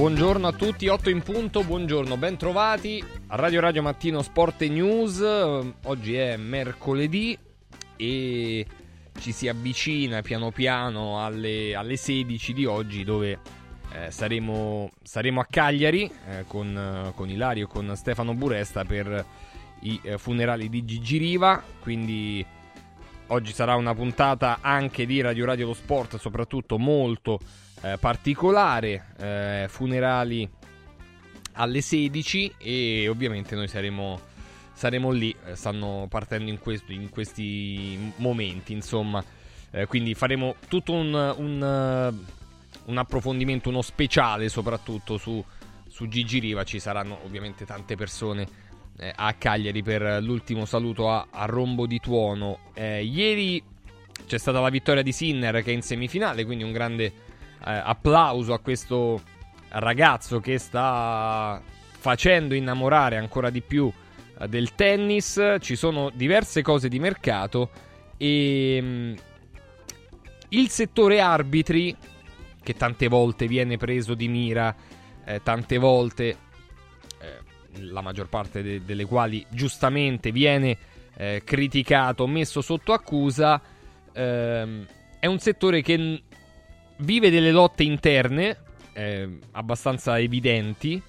Buongiorno, a tutti, 8 in punto, buongiorno, ben trovati a Radio Radio Mattino Sport News. Oggi è mercoledì e ci si avvicina piano piano alle, alle 16 di oggi dove eh, saremo, saremo, a Cagliari eh, con, con, Ilario e con Stefano Buresta per i eh, funerali di Gigi Riva, quindi oggi sarà una puntata anche di Radio Radio Lo Sport, soprattutto molto eh, particolare, eh, funerali alle 16 e ovviamente noi saremo, saremo lì, eh, stanno partendo in, questo, in questi momenti, insomma, eh, quindi faremo tutto un, un, un, approfondimento, uno speciale soprattutto su, su Gigi Riva, ci saranno ovviamente tante persone eh, a Cagliari per l'ultimo saluto a, a Rombo di Tuono. Eh, ieri c'è stata la vittoria di Sinner che è in semifinale, quindi un grande applauso a questo ragazzo che sta facendo innamorare ancora di più eh, del tennis. Ci sono diverse cose di mercato e mh, mm, il settore arbitri, che tante volte viene preso di mira, eh, tante volte, eh, la maggior parte de- delle quali giustamente viene eh, criticato, messo sotto accusa, ehm, è un settore che vive delle lotte interne eh, abbastanza evidenti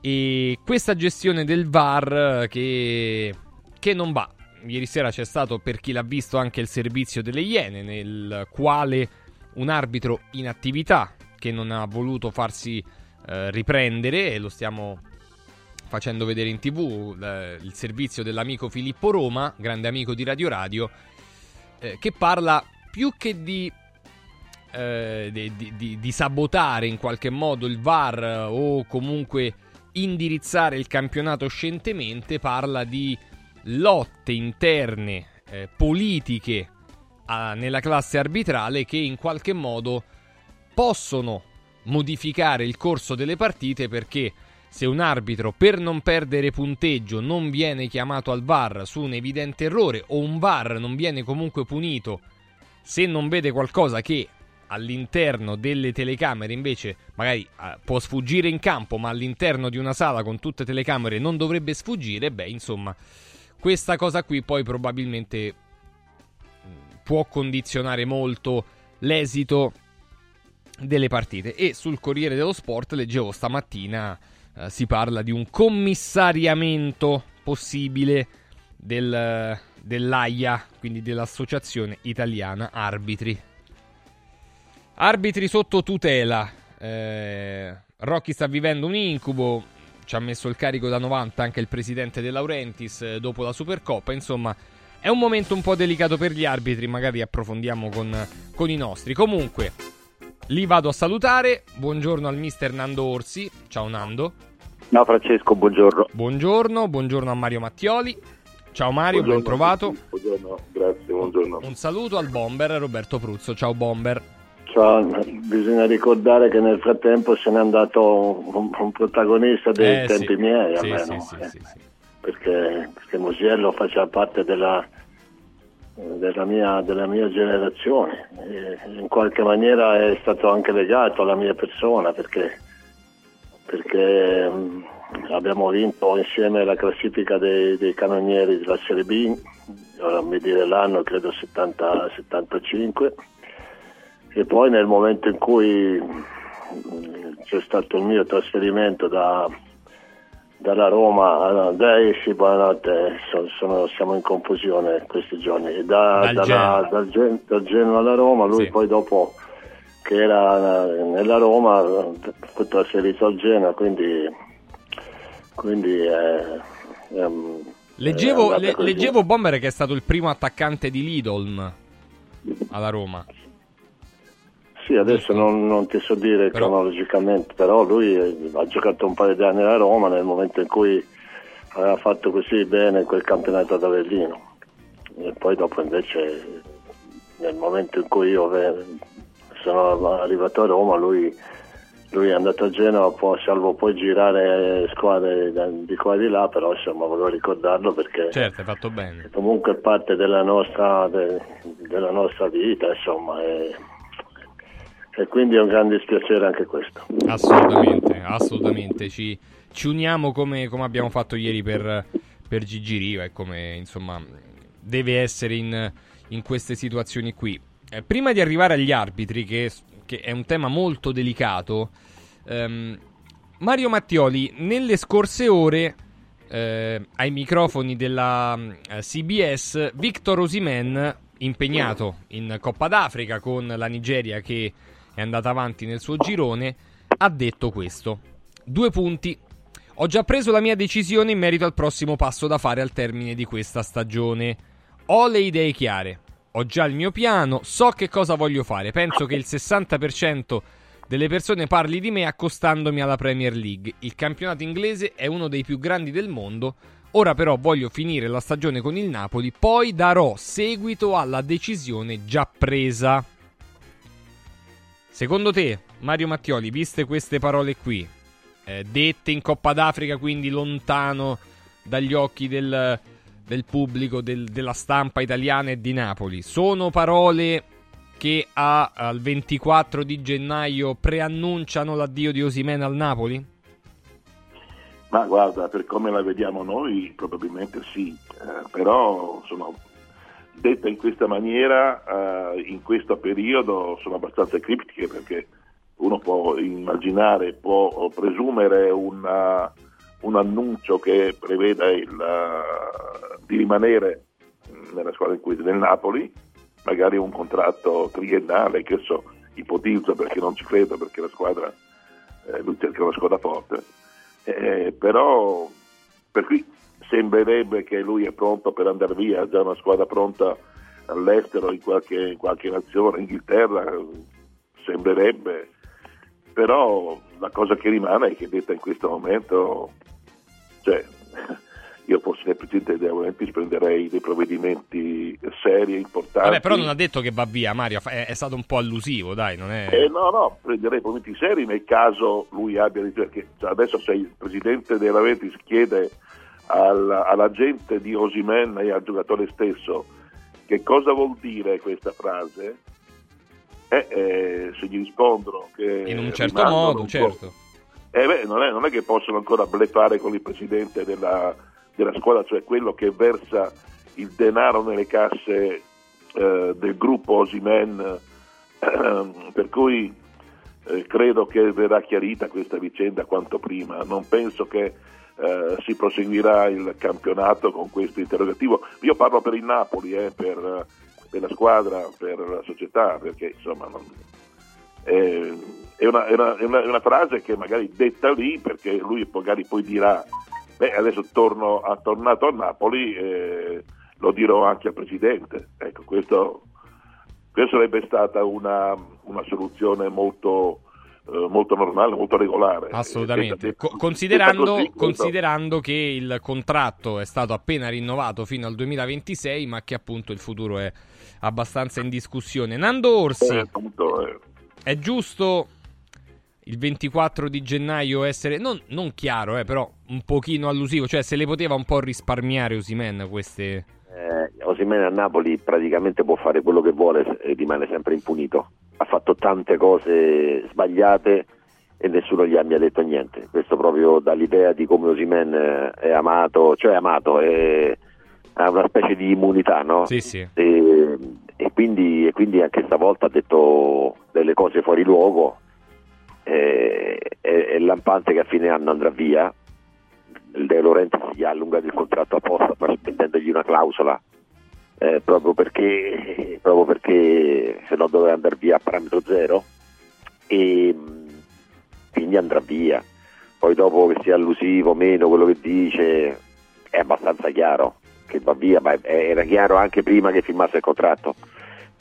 e questa gestione del VAR che, che non va. Ieri sera c'è stato, per chi l'ha visto, anche il servizio delle Iene, nel quale un arbitro in attività che non ha voluto farsi eh, riprendere, e lo stiamo facendo vedere in tv, eh, il servizio dell'amico Filippo Roma, grande amico di Radio Radio, eh, che parla più che di eh, di, di, di, sabotare in qualche modo il VAR o comunque indirizzare il campionato scientemente, parla di lotte interne eh, politiche a, nella classe arbitrale che in qualche modo possono modificare il corso delle partite perché se un arbitro per non perdere punteggio non viene chiamato al VAR su un evidente errore o un VAR non viene comunque punito se non vede qualcosa che all'interno delle telecamere invece magari uh, può sfuggire in campo, ma all'interno di una sala con tutte telecamere non dovrebbe sfuggire, beh, insomma, questa cosa qui poi probabilmente mm, può condizionare molto l'esito delle partite. E sul Corriere dello Sport leggevo stamattina uh, si parla di un commissariamento possibile del, dell'AIA, quindi dell'Associazione Italiana Arbitri. Arbitri sotto tutela. Eh, Rocky sta vivendo un incubo. Ci ha messo il carico da 90 anche il presidente De Laurentiis eh, dopo la Supercoppa. Insomma, è un momento un po' delicato per gli arbitri. Magari approfondiamo con, con i nostri. Comunque, li vado a salutare. Buongiorno al mister Nando Orsi. Ciao Nando. Ciao Francesco, buongiorno. Buongiorno, buongiorno a Mario Mattioli. Ciao Mario, buongiorno ben trovato. Buongiorno, grazie, buongiorno. Un saluto al bomber Roberto Pruzzo. Ciao bomber. Cioè, bisogna ricordare che nel frattempo se n'è andato un, un protagonista dei eh, tempi sì. miei, sì, almeno, sì, eh. perché, perché Musiello faceva parte della, della, mia, della mia, generazione e in qualche maniera è stato anche legato alla mia persona perché, perché mh, abbiamo vinto insieme la classifica dei, dei canonieri della Serie B, ora mi dire l'anno credo 70, 75 e poi nel momento in cui mm, c'è stato il mio trasferimento da, dalla Roma a Deici, buonanotte, sono, sono, siamo in confusione questi giorni. Da, dal, dalla, dal, Gen- dal, Genoa alla Roma, lui sì. poi dopo che era nella Roma fu trasferito al Genoa, quindi, quindi è, è, leggevo, le, leggevo Bomber che è stato il primo attaccante di Lidolm alla Roma. Sì, adesso non, non, ti so dire però... cronologicamente, però lui ha giocato un paio di anni alla Roma nel momento in cui aveva fatto così bene quel campionato ad Avellino. E poi dopo invece nel momento in cui io sono arrivato a Roma lui, lui è andato a Genova, può, salvo poi girare squadre di qua e di là, però insomma volevo ricordarlo perché certo, hai fatto bene. comunque è parte della nostra, de, della nostra vita insomma. E, e quindi è un grande dispiacere anche questo. Assolutamente, assolutamente. Ci, ci uniamo come, come, abbiamo fatto ieri per, per Gigi Riva e come insomma deve essere in, in queste situazioni qui. Eh, prima di arrivare agli arbitri, che, che, è un tema molto delicato, ehm, Mario Mattioli nelle scorse ore eh, ai microfoni della eh, CBS Victor Osimen impegnato in Coppa d'Africa con la Nigeria che è andata avanti nel suo girone ha detto questo due punti ho già preso la mia decisione in merito al prossimo passo da fare al termine di questa stagione ho le idee chiare ho già il mio piano so che cosa voglio fare penso che il 60% delle persone parli di me accostandomi alla Premier League. Il campionato inglese è uno dei più grandi del mondo. Ora però voglio finire la stagione con il Napoli, poi darò seguito alla decisione già presa. Secondo te, Mario Mattioli, viste queste parole qui, eh, dette in Coppa d'Africa, quindi lontano dagli occhi del, del pubblico, del, della stampa italiana e di Napoli, sono parole che a, al 24 di gennaio preannunciano l'addio di Osimena al Napoli? Ma guarda, per come la vediamo noi probabilmente sì, eh, però insomma, detta in questa maniera, eh, in questo periodo sono abbastanza criptiche perché uno può immaginare, può presumere una, un annuncio che preveda il, uh, di rimanere nella squadra in cui del Napoli, magari un contratto triennale, che so, ipotizzo perché non ci credo, perché la squadra, eh, lui cerca una squadra forte, eh, però per cui sembrerebbe che lui è pronto per andare via, ha già una squadra pronta all'estero, in qualche, in qualche nazione, Inghilterra, sembrerebbe, però la cosa che rimane è che detta in questo momento, cioè, io fossi nel Presidente dei Laurentiis prenderei dei provvedimenti seri e importanti. Vabbè, però non ha detto che va via, Mario, è, è stato un po' allusivo, dai, non è... Eh, no, no, prenderei provvedimenti seri nel caso lui abbia... Perché cioè, adesso se il Presidente dei Laurentiis chiede al, alla gente di Osimen e al giocatore stesso che cosa vuol dire questa frase, eh, eh, se gli rispondono che... In un certo modo, certo. Eh beh, non, è, non è che possono ancora blefare con il Presidente della della scuola, cioè quello che versa il denaro nelle casse eh, del gruppo Osimen, per cui eh, credo che verrà chiarita questa vicenda quanto prima. Non penso che eh, si proseguirà il campionato con questo interrogativo. Io parlo per il Napoli, eh, per, per, la squadra, per la società, perché insomma non, è, una, è, una, è, una, è una frase che magari detta lì perché lui magari poi dirà Beh, adesso torno, ha tornato a Napoli e lo dirò anche al Presidente. Ecco, questo, questo sarebbe stata una, una soluzione molto, eh, molto normale, molto regolare. Assolutamente. Co- considerando, così, considerando che il contratto è stato appena rinnovato fino al 2026, ma che appunto il futuro è abbastanza in discussione. Nando Orsi, eh, appunto, eh. è giusto il 24 di gennaio essere non, non chiaro, eh, però un pochino allusivo, cioè se le poteva un po' risparmiare Osimen queste... Eh, Osimen a Napoli praticamente può fare quello che vuole e rimane sempre impunito. Ha fatto tante cose sbagliate e nessuno gli abbia detto niente. Questo proprio dà l'idea di come Osimen è amato, cioè amato, è, ha una specie di immunità, no? Sì, sì. E, e, quindi, e quindi anche stavolta ha detto delle cose fuori luogo eh, è, è, lampante che a fine anno andrà via. De Laurentiis gli ha allungato il contratto apposta mettendogli una clausola eh, proprio, perché, proprio perché se no doveva andare via a parametro zero e quindi andrà via. Poi dopo che sia allusivo o meno quello che dice è abbastanza chiaro che va via, ma era chiaro anche prima che firmasse il contratto.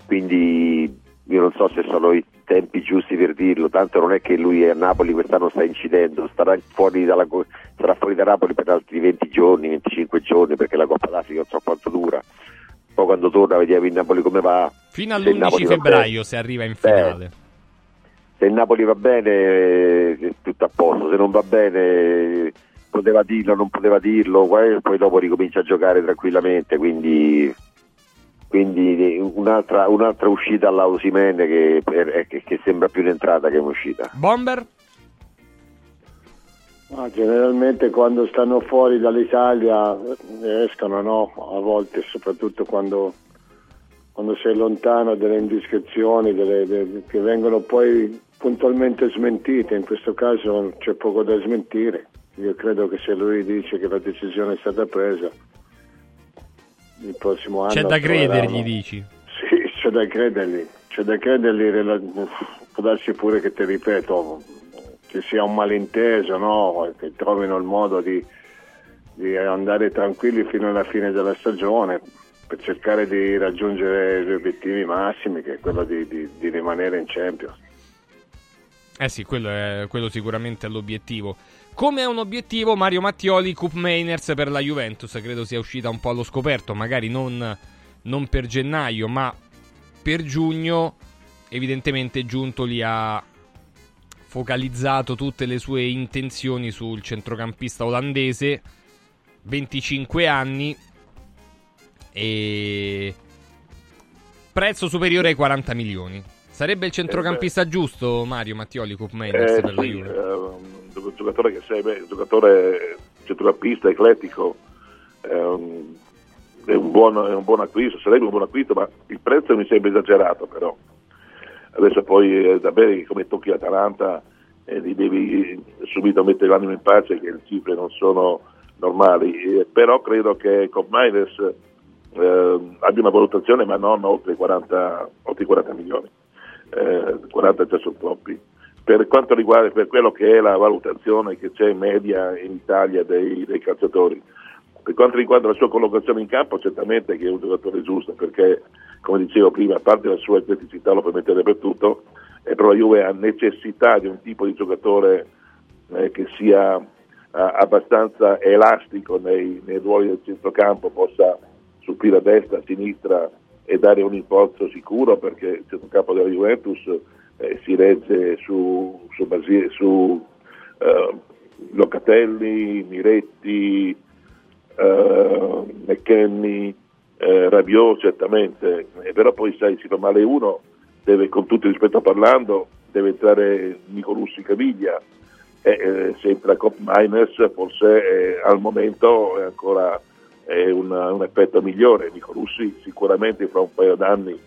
Quindi io non so se sono i tempi giusti per dirlo, tanto non è che lui a Napoli quest'anno sta incidendo, fuori dalla, sarà fuori da Napoli per altri 20 giorni, 25 giorni perché la Coppa d'Africa non so quanto dura. Poi quando torna vediamo il Napoli come va. Fino all'11 febbraio se arriva in finale. Beh, se il Napoli va bene è tutto a posto, se non va bene poteva dirlo, non poteva dirlo, poi dopo ricomincia a giocare tranquillamente, quindi quindi un'altra, un'altra uscita all'Ausimene che, che, che sembra più un'entrata che un'uscita. Bomber? Ah, generalmente quando stanno fuori dall'Italia escono no? a volte, soprattutto quando, quando sei lontano delle indiscrezioni delle, delle, che vengono poi puntualmente smentite, in questo caso c'è poco da smentire. Io credo che se lui dice che la decisione è stata presa, il prossimo anno... C'è da credergli, dici? Sì, c'è da credergli, c'è da credergli, può darsi pure che ti ripeto, che sia un malinteso, no? che trovino il modo di, di andare tranquilli fino alla fine della stagione per cercare di raggiungere gli obiettivi massimi, che è quello di, di, di rimanere in Champions. Eh sì, quello, è, quello sicuramente è l'obiettivo. Come è un obiettivo Mario Mattioli, Cup Mainers per la Juventus, credo sia uscita un po' allo scoperto, magari non, non per gennaio, ma per giugno, evidentemente Giuntoli ha focalizzato tutte le sue intenzioni sul centrocampista olandese, 25 anni e prezzo superiore ai 40 milioni. Sarebbe il centrocampista eh giusto Mario Mattioli Cup Mainers eh, per la sì, Juve? Eh, un giocatore che sei un giocatore centrocampista, eclettico, è un, è, un buon, è un buon acquisto, sarebbe un buon acquisto, ma il prezzo mi sembra esagerato però adesso poi è da bene che come tocchi l'Atalanta eh, li devi subito mettere l'anima in pace che le cifre non sono normali, eh, però credo che con Miners eh, abbia una valutazione ma non oltre i 40, oltre i 40 milioni, eh, 40 già sono troppi. Per quanto riguarda per quello che è la valutazione che c'è in media in Italia dei, dei calciatori, per quanto riguarda la sua collocazione in campo, certamente che è un giocatore giusto, perché come dicevo prima, a parte la sua atleticità lo permette dappertutto, eh, però la Juve ha necessità di un tipo di giocatore eh, che sia eh, abbastanza elastico nei, nei, ruoli del centrocampo, possa supplire a destra, a sinistra e dare un impulso sicuro, perché il centrocampo della Juventus eh, si regge su, su, su eh, Locatelli, Miretti, eh, McKenny, eh, Rabiot certamente, eh, però poi sai si fa male uno, deve con tutto il rispetto parlando, deve entrare Nico Russi Caviglia, e eh, se entra Cop Miners forse eh, al momento è ancora una, un effetto migliore, Nico Russi sicuramente fra un paio d'anni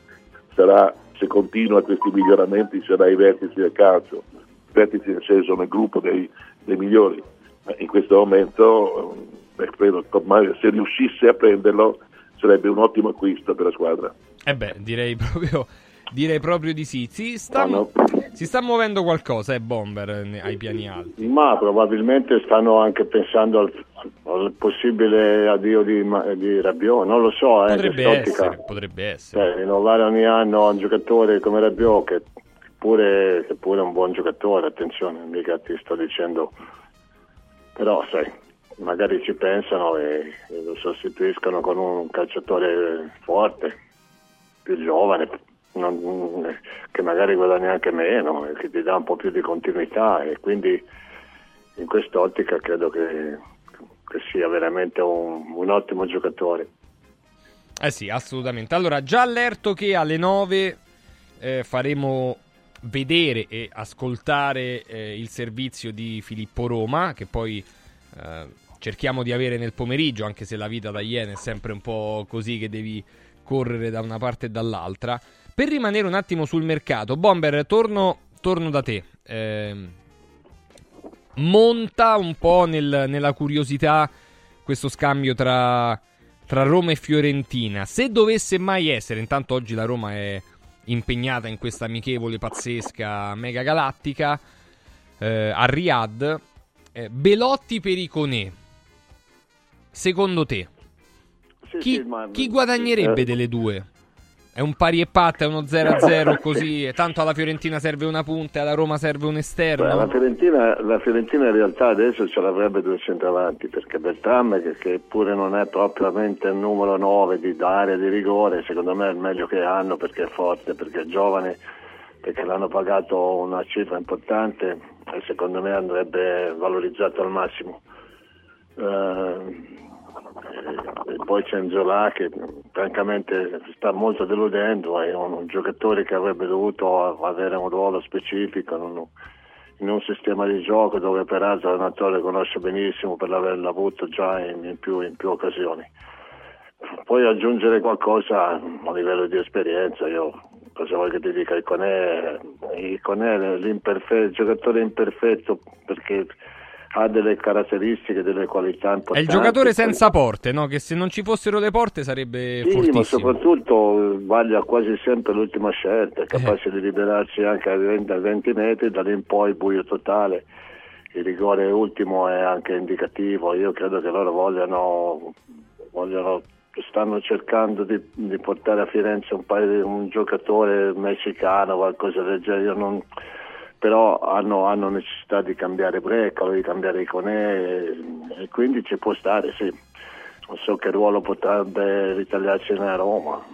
sarà, se continua questi miglioramenti, sarà ai vertici del calcio, vertici nel senso nel gruppo dei, dei migliori, in questo momento beh, credo se riuscisse a prenderlo sarebbe un ottimo acquisto per la squadra. Eh beh, direi proprio, direi proprio di sì. Si sta, no, no. si sta muovendo qualcosa, eh, Bomber, ai piani alti? Ma probabilmente stanno anche pensando al, al possibile addio di, di Rabiot, non lo so. Eh, potrebbe, essere, potrebbe essere. Cioè, rinnovare ogni anno un giocatore come Rabiot, che pure, che pure è un buon giocatore, attenzione, mica ti sto dicendo... Però, sai, magari ci pensano e, e, lo sostituiscono con un calciatore forte, più giovane, non, che magari guadagna anche meno, che ti dà un po' più di continuità e quindi in quest'ottica credo che, che sia veramente un, un, ottimo giocatore. Eh sì, assolutamente. Allora, già allerto che alle 9 eh, faremo vedere e ascoltare eh, il servizio di Filippo Roma, che poi eh, cerchiamo di avere nel pomeriggio, anche se la vita da Iene è sempre un po' così che devi correre da una parte e dall'altra. Per rimanere un attimo sul mercato, Bomber, torno, torno da te. Eh, monta un po' nel, nella curiosità questo scambio tra, tra Roma e Fiorentina. Se dovesse mai essere, intanto oggi la Roma è impegnata in questa amichevole pazzesca mega galattica eh, a Riyadh. Eh, Belotti per Iconè secondo te, sì, chi, sì, ma... chi, guadagnerebbe eh. delle due? È un pari e patta, è uno 0-0 così, tanto alla Fiorentina serve una punta e alla Roma serve un esterno. Beh, la, Fiorentina, la, Fiorentina, in realtà adesso ce l'avrebbe due centravanti perché Beltram, che, che, pure non è propriamente il numero 9 di area di rigore, secondo me è il meglio che hanno perché è forte, perché è giovane, perché l'hanno pagato una cifra importante e secondo me andrebbe valorizzato al massimo. Uh, poi c'è Nzola che francamente sta molto deludendo, è un, un, giocatore che avrebbe dovuto avere un ruolo specifico in un, in un sistema di gioco dove peraltro l'allenatore conosce benissimo per averlo avuto già in, in, più, in più occasioni. Poi aggiungere qualcosa a livello di esperienza, io cosa vuoi che ti dica, Iconè, Iconè è il giocatore imperfetto perché ha delle caratteristiche, delle qualità importanti. È il giocatore senza porte, no? Che se non ci fossero le porte sarebbe sì, fortissimo. ma soprattutto vaglia quasi sempre l'ultima scelta, è capace eh. di liberarsi anche a 20, a 20 metri, da lì in poi buio totale. Il rigore ultimo è anche indicativo, io credo che loro vogliano, vogliano stanno cercando di, di, portare a Firenze un, paio di, un giocatore messicano, qualcosa del genere. Io non, però hanno, hanno, necessità di cambiare Brecalo, di cambiare Iconè e, e quindi ci può stare, sì. Non so che ruolo potrebbe ritagliarci a Roma,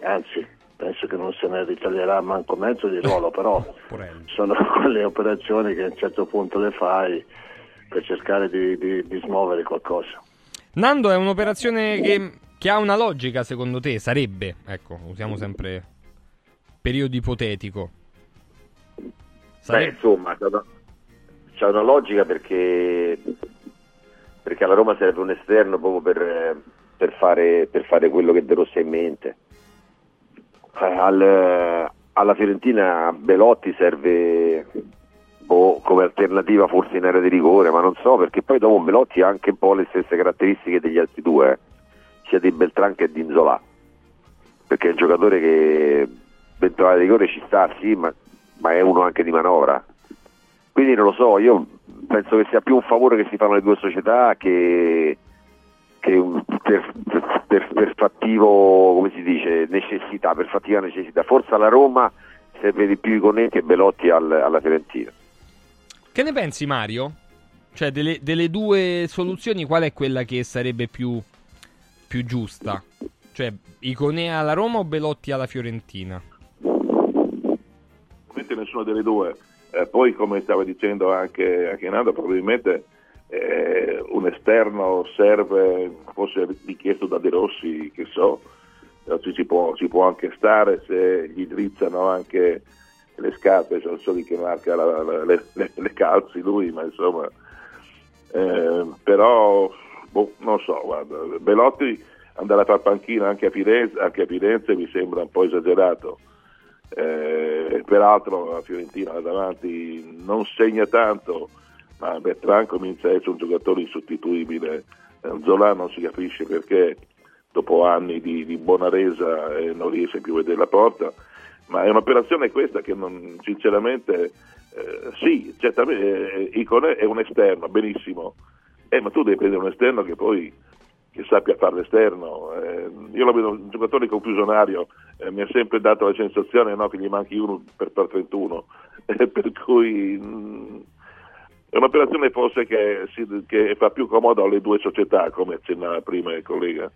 anzi penso che non se ne ritaglierà manco mezzo di ruolo, però sono quelle operazioni che a un certo punto le fai per cercare di, di, di smuovere qualcosa. Nando è un'operazione che, che, ha una logica secondo te? Sarebbe, ecco, usiamo sempre periodo ipotetico. Beh, insomma, c'è una, logica perché, perché alla Roma serve un esterno proprio per, per, fare, per fare, quello che De Rossi ha in mente. Eh, al, alla Fiorentina Belotti serve boh, come alternativa forse in area di rigore, ma non so perché poi dopo Belotti ha anche un po' le stesse caratteristiche degli altri due, eh, sia di Beltran che di Inzola, perché è un giocatore che dentro l'area di rigore ci sta, sì, ma ma è uno anche di manovra. Quindi non lo so, io penso che sia più un favore che si fanno le due società che, che per, per, per, fattivo, come si dice, necessità, per fattiva necessità. Forse alla Roma serve di più i Conetti e Belotti al, alla Fiorentina. Che ne pensi Mario? Cioè delle, delle, due soluzioni qual è quella che sarebbe più, più giusta? Cioè Iconea alla Roma o Belotti alla Fiorentina? Nessuna delle due. Eh, poi, come stava dicendo anche, anche Nando, probabilmente eh, un esterno serve, forse richiesto da De Rossi, che so, ci, si, può, ci può anche stare se gli drizzano anche le scarpe, non so di che marca la, la, le, le, le, calzi lui, ma insomma, eh, però boh, non so, guarda, Belotti andare a far panchina anche a Firenze, anche a Firenze mi sembra un po' esagerato. Eh, peraltro la Fiorentina davanti non segna tanto, ma Bertrand comincia a essere un giocatore insostituibile. Eh, Zola non si capisce perché dopo anni di, di buona resa eh, non riesce più a vedere la porta, ma è un'operazione questa che non, sinceramente eh, sì, certamente eh, Iconè è un esterno, benissimo, eh, ma tu devi prendere un esterno che poi che sappia fare l'esterno. Eh, io lo vedo un giocatore confusionario, eh, mi ha sempre dato la sensazione no, che gli manchi uno per far 31, eh, per cui mh, mm, è un'operazione forse che, si, che, fa più comodo alle due società, come accennava prima il collega,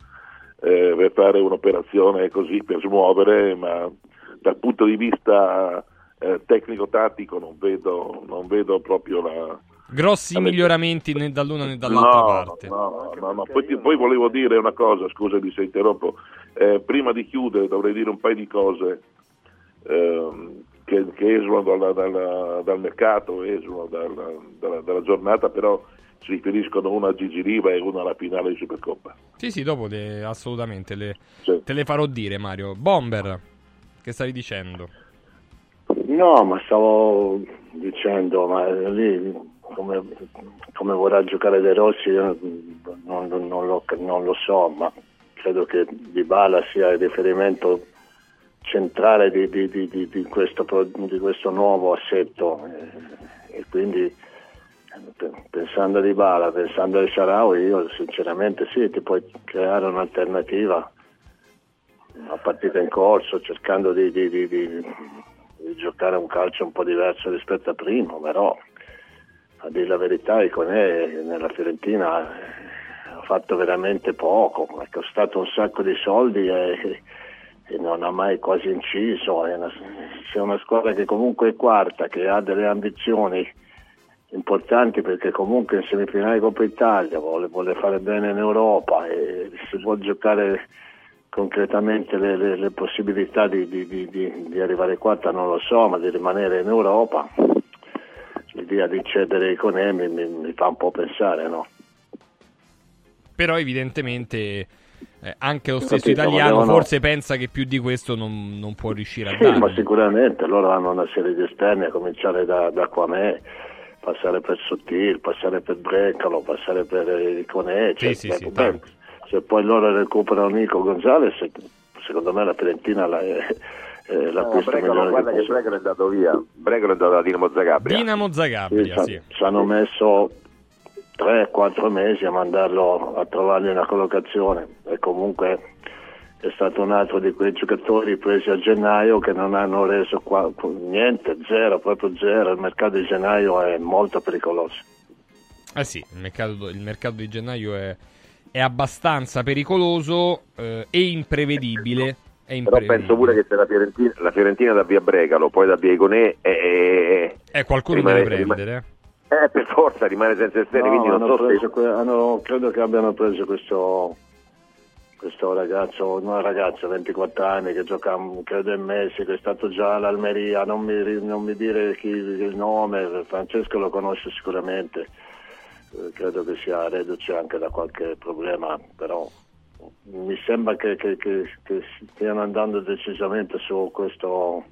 eh, per fare un'operazione così, per smuovere, ma dal punto di vista eh, tecnico-tattico non vedo, non vedo proprio la Grossi Vabbè. miglioramenti né dall'una né dall'altra no, parte. No, no, no. Poi, poi, volevo dire una cosa, scusami se interrompo. Eh, prima di chiudere dovrei dire un paio di cose eh, che, che, esulano dalla, dalla, dal mercato, esulano dalla, dalla, dalla, giornata, però si riferiscono una a Gigi Riva e una alla finale di Supercoppa. Sì, sì, dopo le, assolutamente le, sì. te le farò dire Mario. Bomber, che stavi dicendo? No, ma stavo dicendo, ma lì come, come, vorrà giocare De Rossi non, non, non, lo, non, lo, so, ma credo che Di Bala sia il riferimento centrale di, di, di, di questo, questo, nuovo assetto. E, e quindi pensando a Di Bala, pensando a Sharawi, io sinceramente sì, ti puoi creare un'alternativa a partita in corso cercando di, di, di, di, giocare un calcio un po' diverso rispetto a prima, però a dire la verità Iconè nella Fiorentina ha fatto veramente poco, è costato un sacco di soldi e, e non ha mai quasi inciso, una, c'è una squadra che comunque è quarta, che ha delle ambizioni importanti perché comunque in semifinale Coppa Italia vuole, vuole fare bene in Europa e si può giocare concretamente le, le, le possibilità di, di, di, di, arrivare quarta non lo so, ma di rimanere in Europa, l'idea di cedere i Conemi mi, mi fa un po' pensare, no? Però evidentemente eh, anche lo stesso Capito, italiano devono... forse pensa che più di questo non, non può riuscire a sì, dare. ma sicuramente loro hanno una serie di esterni a cominciare da, da Quamè passare per Sottil, passare per Breccalo, passare per Iconè, sì, sì, sì, se poi loro recuperano Nico Gonzalez, secondo me la Fiorentina la, è, è l'acquisto no, Bregolo, guarda che Bregolo è andato via, Bregolo è andato da Dinamo Zagabria. Dinamo Zagabria, sì. sì. Ci hanno messo 3-4 mesi a mandarlo a trovargli una collocazione e comunque è stato un altro di quei giocatori presi a gennaio che non hanno reso qua, niente, zero, proprio zero. Il mercato di gennaio è molto pericoloso. Eh sì, il mercato, il mercato di gennaio è, è abbastanza pericoloso eh, e imprevedibile. Però penso pure che se la Fiorentina, la Fiorentina da via Bregalo, poi da via Iconè, è, è qualcuno rimane, deve prendere. Rimane, eh, per forza rimane senza esterni. No, quindi non so se... que- hanno, credo che abbiano preso questo questo ragazzo, una ragazza 24 anni che gioca credo in Messico, è stato già all'Almeria, non mi, non mi dire chi, il nome, Francesco lo conosce sicuramente, eh, credo che sia reduce anche da qualche problema, però mi sembra che, che, che, che stiano andando decisamente su questo,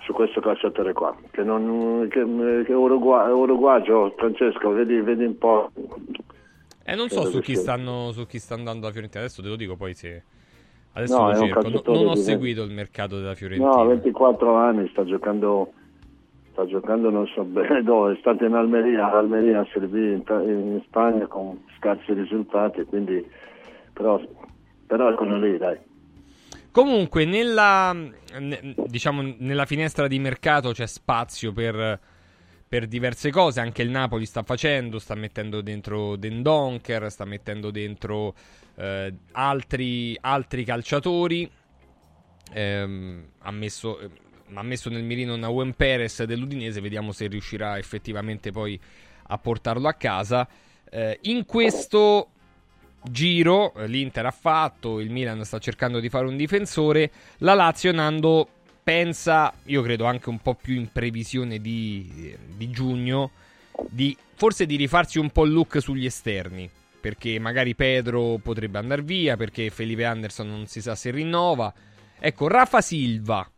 su questo calciatore qua, che, non, che, che uruguagio, Francesco, vedi, vedi un po' Eh, non so su chi, stanno, su chi, sta andando la Fiorentina. Adesso te lo dico poi se. Adesso no, lo cerco. No, non ho seguito il mercato della Fiorentina. No, 24 anni, sta giocando. Sta giocando non so bene dove, è stato in Almeria, Almeria a Servì in, in, Spagna con scarsi risultati, quindi però, però eccolo lì, dai. Comunque, nella, diciamo, nella finestra di mercato c'è spazio per per diverse cose. Anche il Napoli sta facendo, sta mettendo dentro Den Donker, sta mettendo dentro eh, altri, altri, calciatori. Eh, ha, messo, eh, ha, messo, nel mirino Nauen Perez dell'Udinese, vediamo se riuscirà effettivamente poi a portarlo a casa. Eh, in questo giro eh, l'Inter ha fatto, il Milan sta cercando di fare un difensore, la Lazio Nando pensa, io credo anche un po' più in previsione di, di giugno, di, forse di rifarsi un po' il look sugli esterni. Perché magari Pedro potrebbe andare via, perché Felipe Anderson non si sa se rinnova. Ecco, Rafa Silva,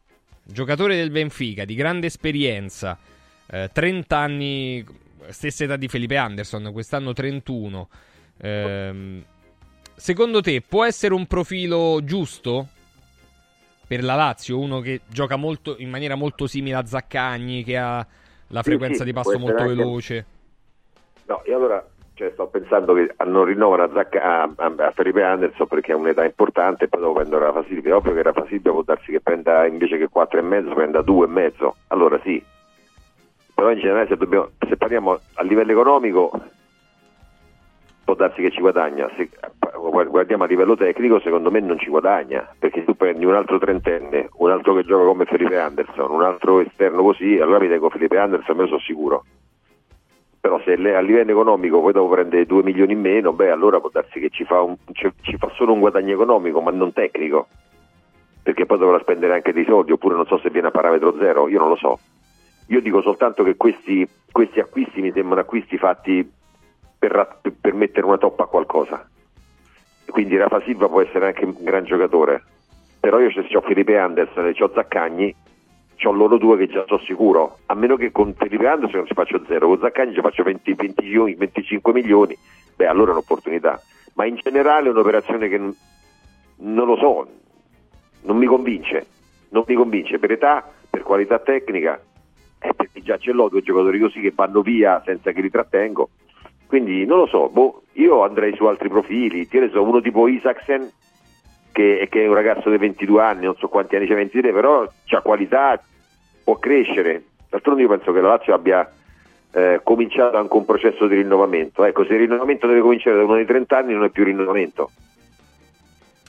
giocatore del Benfica, di grande esperienza, eh, 30 anni, stessa età di Felipe Anderson, quest'anno 31. Eh, secondo te può essere un profilo giusto per la Lazio, uno che gioca molto, in maniera molto simile a Zaccagni, che ha la frequenza sì, di passo molto anche... veloce. No, io allora cioè, sto pensando che non rinnovano a, Zacca, a, a, Felipe Anderson perché ha un'età importante e poi dopo prendono Rafa Silvia. Ovvio che Rafa Silvia può darsi che prenda invece che 4,5 prenda 2,5. Allora sì. Però in generale se, dobbiamo, se parliamo a livello economico può darsi che ci guadagna. Se guardiamo a livello tecnico, secondo me non ci guadagna, perché tu prendi un altro trentenne, un altro che gioca come Felipe Anderson, un altro esterno così, allora mi tengo Felipe Anderson, me lo sono sicuro. Però se a livello economico poi dopo prende 2 milioni in meno, beh allora può darsi che ci fa, un, ci fa solo un guadagno economico, ma non tecnico, perché poi dovrà spendere anche dei soldi, oppure non so se viene a parametro zero, io non lo so. Io dico soltanto che questi, questi acquisti mi sembrano acquisti fatti per, per mettere una toppa a qualcosa. Quindi Rafa Silva può essere anche un gran giocatore, però io ho Felipe Anderson e ho Zaccagni, ho loro due che già sono sicuro, a meno che con Felipe Anderson non ci faccio zero, con Zaccagni ci faccio 20, 20 milioni, 25 milioni, beh allora è un'opportunità, ma in generale è un'operazione che non, non lo so, non mi convince, non mi convince per età, per qualità tecnica, eh, perché già ce l'ho due giocatori così che vanno via senza che li trattengo quindi non lo so, boh, io andrei su altri profili, che ne so, uno tipo Isaacsen, che, che, è un ragazzo di 22 anni, non so quanti anni c'è 23, però ha qualità, può crescere. D'altronde io penso che la Lazio abbia eh, cominciato anche un processo di rinnovamento. Ecco, se il rinnovamento deve cominciare da uno di 30 anni non è più rinnovamento.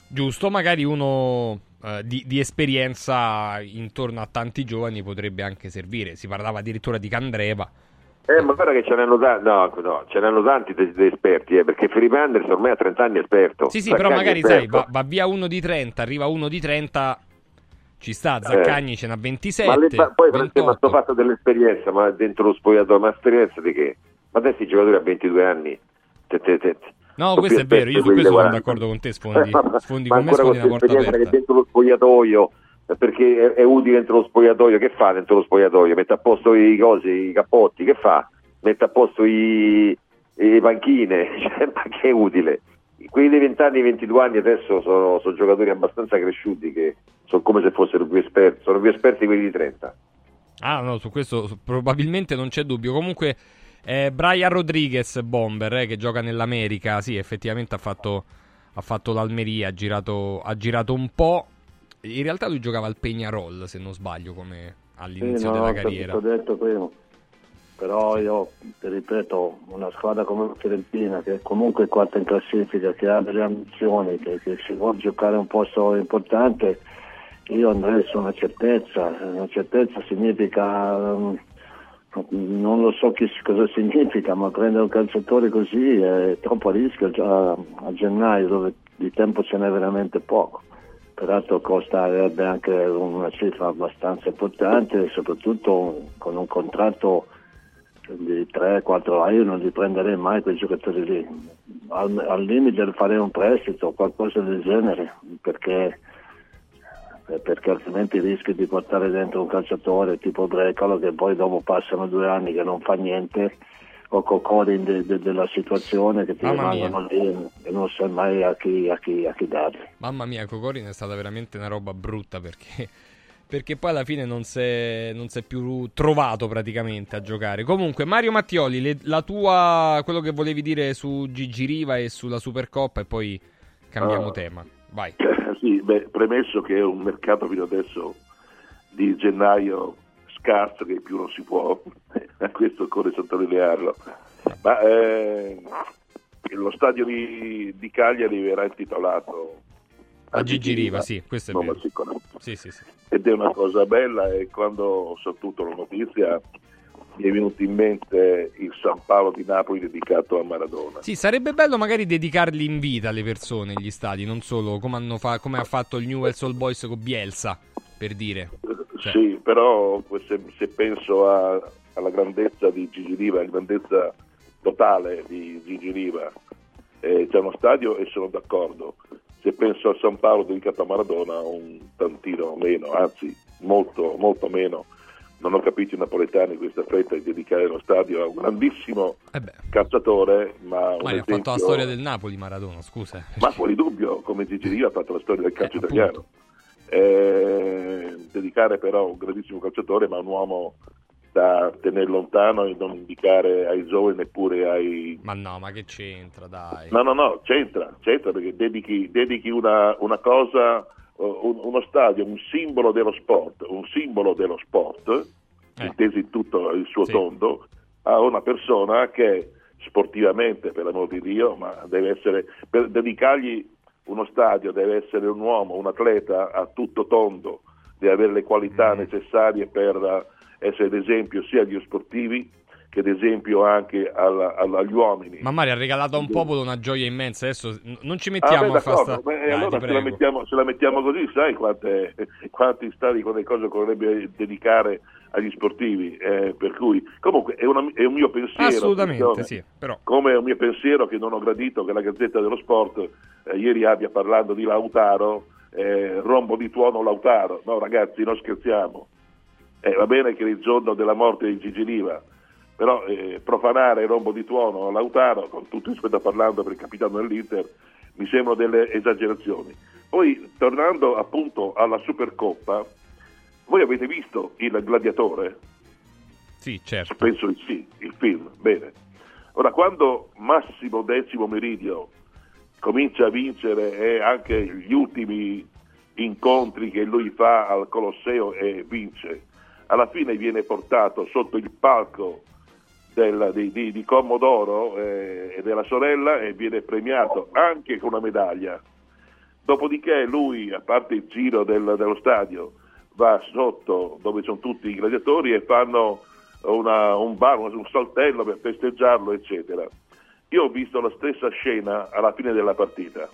Giusto, magari uno eh, di, di, esperienza intorno a tanti giovani potrebbe anche servire. Si parlava addirittura di Candreva Eh, ma guarda che ce n'hanno, ta- no, no, ce n'hanno tanti di esperti, eh, perché Felipe Anderson ormai a 30 anni è esperto. Sì, sì, Zaccagni però magari sai, va, va via uno di 30, arriva uno di 30, ci sta, Zaccagni ce n'ha 27, Eh. Ma le- ma poi Francesco, ma 28. sto fatto dell'esperienza, ma dentro lo spogliatoio, ma esperienza di che? Ma adesso i giocatori a 22 anni. te- te- te- No, sono questo è vero, io su questo sono da 40. d'accordo con te, sfondi, Eh, ma- sfondi ma con me, sfondi una porta esperienza che aperta. dentro lo spogliatoio, eh, perché è, è utile dentro lo spogliatoio, che fa dentro lo spogliatoio? Mette a posto i cosi, i cappotti, che fa? Mette a posto i, i panchine, cioè, ma che è utile? Quelli dei 20 anni, 22 anni adesso sono, sono giocatori abbastanza cresciuti che sono come se fossero più esperti, sono più esperti quelli di 30. Ah, no, su questo probabilmente non c'è dubbio. Comunque, eh, Brian Rodriguez, bomber, eh, che gioca nell'America, sì, effettivamente ha fatto, ha fatto l'Almeria, ha girato, ha girato un po'. In realtà lui giocava al Peñarol, se non sbaglio, come all'inizio Sì, no, della carriera. Ti ho detto prima. Però io ti ripeto, una squadra come la Fiorentina che comunque è quarta in classifica, che ha delle ambizioni, che, che si vuole giocare un posto importante, io andrei su una certezza. Una certezza significa, mm, non lo so che, cosa significa, ma prendere un calciatore così è troppo a rischio già a gennaio dove di tempo ce n'è veramente poco. Peraltro costerebbe anche una cifra abbastanza importante soprattutto con un contratto di 3-4 anni non li prenderei mai quei giocatori lì. Al, al limite farei un prestito qualcosa del genere perché, perché altrimenti rischi di portare dentro un calciatore tipo Brecalo che poi dopo passano due anni che non fa niente o Cocorin de- de- della situazione che ti Mamma rimangono lì e non sai mai a chi, a chi, a chi darli. Mamma mia, Cocorin è stata veramente una roba brutta perché, perché poi alla fine non si è, non si è più trovato praticamente a giocare. Comunque, Mario Mattioli, le- la tua, quello che volevi dire su Gigi Riva e sulla Supercoppa e poi cambiamo Ah. tema. Vai. Sì, beh, premesso che è un mercato fino adesso di gennaio scarso che più non si può, a questo occorre sottolinearlo, ma eh, lo stadio di, di Cagliari verrà intitolato A Gigi Riva, sì, questo è nome vero. Sì, sì, sì. ed è una cosa bella e quando ho saputo la notizia mi è venuto in mente il San Paolo di Napoli dedicato a Maradona. Sì, sarebbe bello magari dedicarli in vita alle persone, gli stadi, non solo come, hanno fa- come ha fatto il Newell's Old Boys con Bielsa, per dire. Cioè. Sì, però se, se penso a- alla grandezza di Gigi Riva, alla grandezza totale di Gigi Riva, eh, c'è uno stadio e sono d'accordo. Se penso a San Paolo dedicato a Maradona, un tantino meno, anzi molto, molto meno. Non ho capito i napoletani questa fretta di dedicare lo stadio a un grandissimo Eh calciatore, ma ma ha esempio- fatto la storia del Napoli Maradona, scusa. ma fuori dubbio, come Gigi Riva ha fatto la storia del calcio Eh, italiano. Eh, dedicare però un grandissimo calciatore, ma un uomo da tenere lontano e non indicare ai giovani neppure ai... Ma no, ma che c'entra, dai. No, no, no, c'entra, c'entra perché dedichi, dedichi una, una cosa, eh, un- uno stadio, un simbolo dello sport, un simbolo dello sport, Eh. intesi in tutto il suo Sì. tondo, a una persona che sportivamente, per l'amor di Dio, ma deve essere, per dedicargli uno stadio deve essere un uomo, un atleta a tutto tondo, deve avere le qualità Mm. necessarie per eh, essere d'esempio sia agli sportivi che d'esempio anche alla- alla- agli uomini. Ma Mario ha regalato a un popolo una gioia immensa. Adesso non ci Ah, mettiamo beh, a fare Dai, allora se la, mettiamo, se la mettiamo così, sai quante, quanti stadi, quante cose vorrebbe dedicare agli sportivi. eh, per cui, comunque, è, una- è un mio pensiero. Assolutamente, sì. Però, Come è un mio pensiero che non ho gradito che la Gazzetta dello Sport eh, ieri abbia parlando di Lautaro, eh, rombo di tuono Lautaro. No, ragazzi, non scherziamo. Eh, va bene che è il giorno della morte di Gigi Riva, però eh, profanare rombo di tuono Lautaro, con tutto rispetto parlando per il capitano dell'Inter, mi sembrano delle esagerazioni. Poi, tornando appunto alla Supercoppa, voi avete visto il gladiatore? sì, certo. Penso di sì, il film, bene. Ora, quando Massimo Decimo Meridio comincia a vincere e anche gli ultimi incontri che lui fa al Colosseo e vince, alla fine viene portato sotto il palco del- di, di- di Commodoro eh, e della sorella e viene premiato anche con una medaglia. Dopodiché lui, a parte il giro del- dello stadio, va sotto dove sono tutti i gladiatori e fanno una, un bar, un saltello per festeggiarlo, eccetera. Io ho visto la stessa scena alla fine della partita,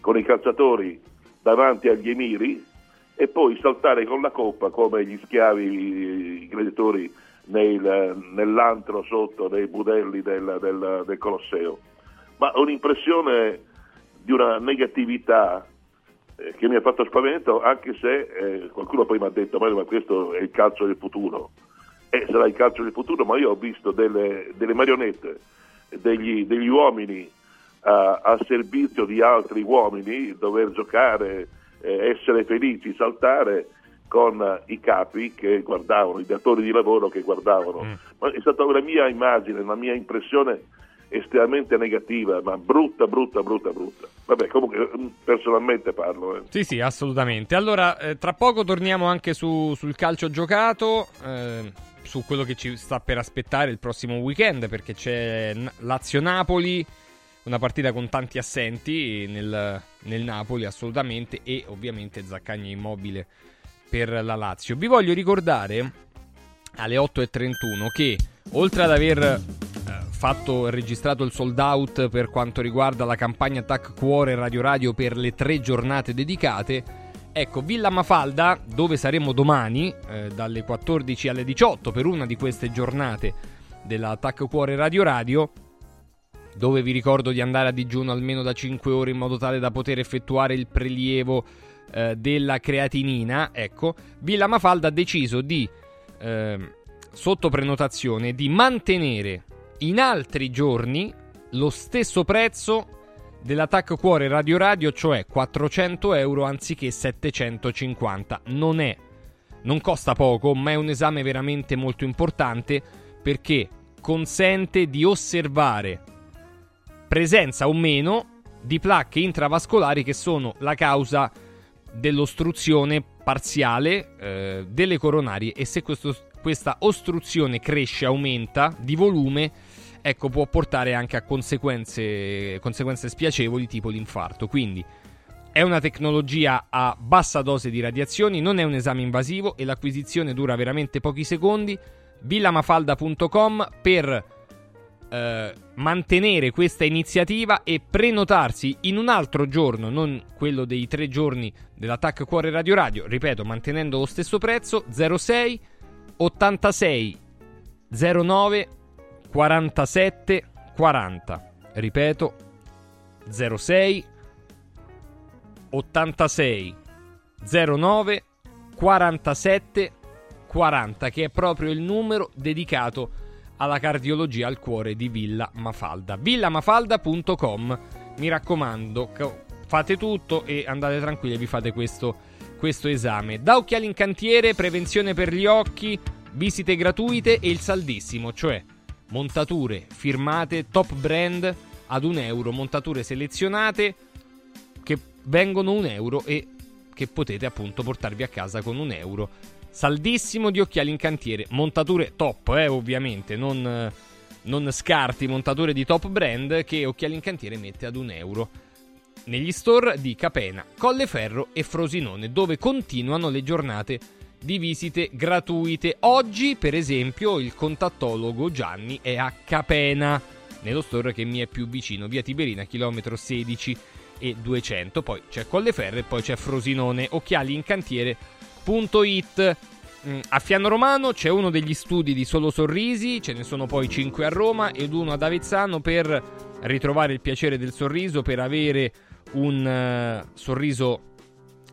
con i calciatori davanti agli emiri e poi saltare con la coppa come gli schiavi, i gladiatori nel, nell'antro sotto nei budelli del, del, del Colosseo. Ma un'impressione di una negatività eh, che mi ha fatto spavento, anche se eh, qualcuno poi mi ha detto ma questo è il calcio del futuro. Eh, sarà il calcio del futuro, ma io ho visto delle, delle marionette, degli, degli uomini uh, a servizio di altri uomini, dover giocare, eh, essere felici, saltare con i capi che guardavano, i datori di lavoro che guardavano. Mm. Ma è stata una mia immagine, una mia impressione estremamente negativa, ma brutta, brutta, brutta, brutta. Vabbè, comunque mm, personalmente parlo. Eh. Sì, sì, assolutamente. Allora, eh, tra poco torniamo anche su, sul calcio giocato, eh, su quello che ci sta per aspettare il prossimo weekend, perché c'è Lazio-Napoli, una partita con tanti assenti nel, nel Napoli, assolutamente, e ovviamente Zaccagni immobile per la Lazio. Vi voglio ricordare alle 8.31 che oltre ad aver fatto e registrato il sold out per quanto riguarda la campagna Tac Cuore Radio Radio per le tre giornate dedicate. Ecco, Villa Mafalda, dove saremo domani, eh, dalle 14 alle 18, per una di queste giornate della Tac Cuore Radio Radio, dove vi ricordo di andare a digiuno almeno da 5 ore in modo tale da poter effettuare il prelievo eh, della creatinina. Ecco, Villa Mafalda ha deciso di, eh, sotto prenotazione, di mantenere in altri giorni lo stesso prezzo dell'attacco cuore radio radio, cioè 400 euro anziché 750. Non è, non costa poco, ma è un esame veramente molto importante perché consente di osservare presenza o meno di placche intravascolari che sono la causa dell'ostruzione parziale eh, delle coronarie e se questo, questa ostruzione cresce, aumenta di volume, ecco, può portare anche a conseguenze, conseguenze spiacevoli tipo l'infarto. Quindi è una tecnologia a bassa dose di radiazioni, non è un esame invasivo e l'acquisizione dura veramente pochi secondi. villamafalda.com per eh, mantenere questa iniziativa e prenotarsi in un altro giorno, non quello dei tre giorni dell'attacco Cuore Radio Radio, ripeto, mantenendo lo stesso prezzo, 06 86 09 47 40. Ripeto, 06 86 09 47 40, che è proprio il numero dedicato alla cardiologia al cuore di Villa Mafalda. villamafalda.com. Mi raccomando, fate tutto e andate tranquilli, vi fate questo, questo esame. Da occhiali in cantiere, prevenzione per gli occhi, visite gratuite e il saldissimo, cioè montature firmate top brand ad un euro, montature selezionate che vengono un euro e che potete appunto portarvi a casa con un euro. Saldissimo di occhiali in cantiere, montature top, eh, ovviamente, non, non scarti, montature di top brand che Occhiali in cantiere mette ad un euro. Negli store di Capena, Colleferro e Frosinone, dove continuano le giornate di visite gratuite. Oggi, per esempio, il contattologo Gianni è a Capena, nello store che mi è più vicino, via Tiberina, chilometro 16 e 200. Poi c'è Colleferro e poi c'è Frosinone. Occhiali in cantiere.it. Mm, a Fiano Romano c'è uno degli studi di Solo Sorrisi, ce ne sono poi 5 a Roma ed uno ad Avezzano per ritrovare il piacere del sorriso, per avere un uh, sorriso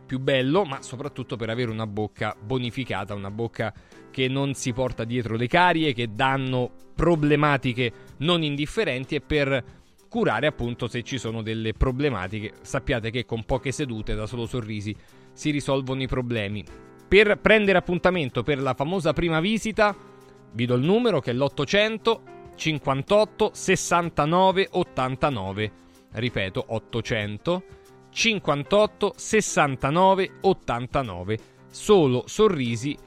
più bello, ma soprattutto per avere una bocca bonificata, una bocca che non si porta dietro le carie, che danno problematiche non indifferenti e per curare appunto se ci sono delle problematiche. Sappiate che con poche sedute da solo sorrisi si risolvono i problemi. Per prendere appuntamento per la famosa prima visita, vi do il numero che è l'800 58 69 89. Ripeto, 800 58 69 89 solo sorrisi.it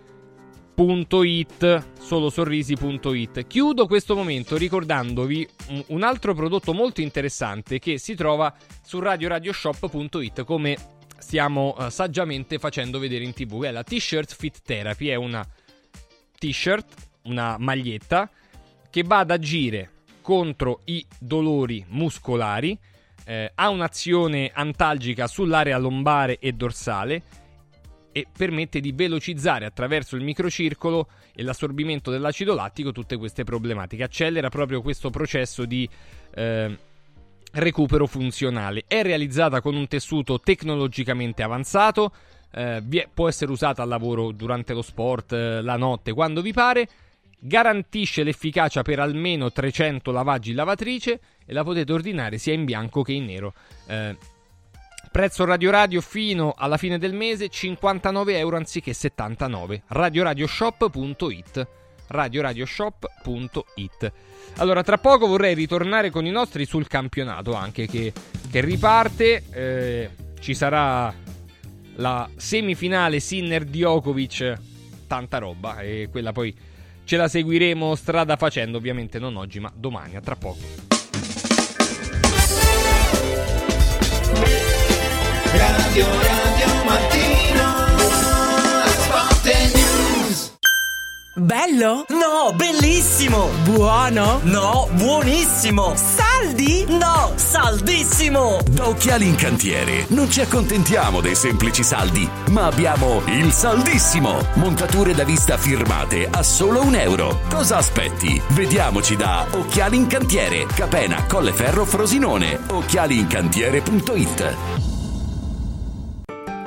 solo sorrisi.it chiudo questo momento ricordandovi un altro prodotto molto interessante che si trova su radioradioshop.it come stiamo uh, saggiamente facendo vedere in tv. È la t-shirt fit therapy è una t-shirt una maglietta che va ad agire contro i dolori muscolari, eh, ha un'azione antalgica sull'area lombare e dorsale e permette di velocizzare attraverso il microcircolo e l'assorbimento dell'acido lattico tutte queste problematiche. Accelera proprio questo processo di eh, recupero funzionale. È realizzata con un tessuto tecnologicamente avanzato, eh, può essere usata al lavoro durante lo sport, eh, la notte, quando vi pare. Garantisce l'efficacia per almeno 300 lavaggi lavatrice e la potete ordinare sia in bianco che in nero. Eh, prezzo Radio Radio fino alla fine del mese 59 euro anziché 79. Radioradioshop.it radioradioshop.it allora, tra poco vorrei ritornare con i nostri sul campionato anche che, che riparte. Eh, ci sarà la semifinale Sinner Djokovic, tanta roba e quella poi ce la seguiremo strada facendo, ovviamente non oggi, ma domani, a tra poco. Radio Radio Mattino Bello? No, bellissimo! Buono? No, buonissimo! Saldi? No, saldissimo! Da Occhiali in Cantiere non ci accontentiamo dei semplici saldi, ma abbiamo il saldissimo! Montature da vista firmate a solo un euro. Cosa aspetti? Vediamoci da Occhiali in Cantiere, Capena, Colleferro, Frosinone. Occhialiincantiere.it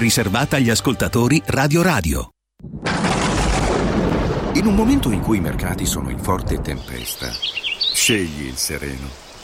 riservata agli ascoltatori Radio Radio. In un momento in cui i mercati sono in forte tempesta, scegli il sereno.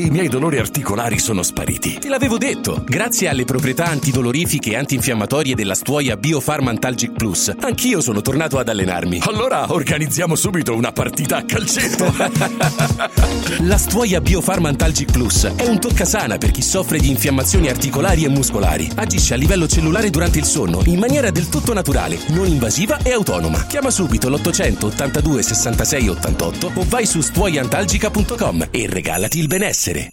i miei dolori articolari sono spariti. Te l'avevo detto! Grazie alle proprietà antidolorifiche e antinfiammatorie della stuoia Biofarm Antalgic Plus, anch'io sono tornato ad allenarmi. Allora organizziamo subito una partita a calcetto. La stuoia Biofarm Antalgic Plus è un toccasana per chi soffre di infiammazioni articolari e muscolari. Agisce a livello cellulare durante il sonno in maniera del tutto naturale, non invasiva e autonoma. Chiama subito l'882 66 88 o vai su stuoiantalgica.com e regalati il benessere essere.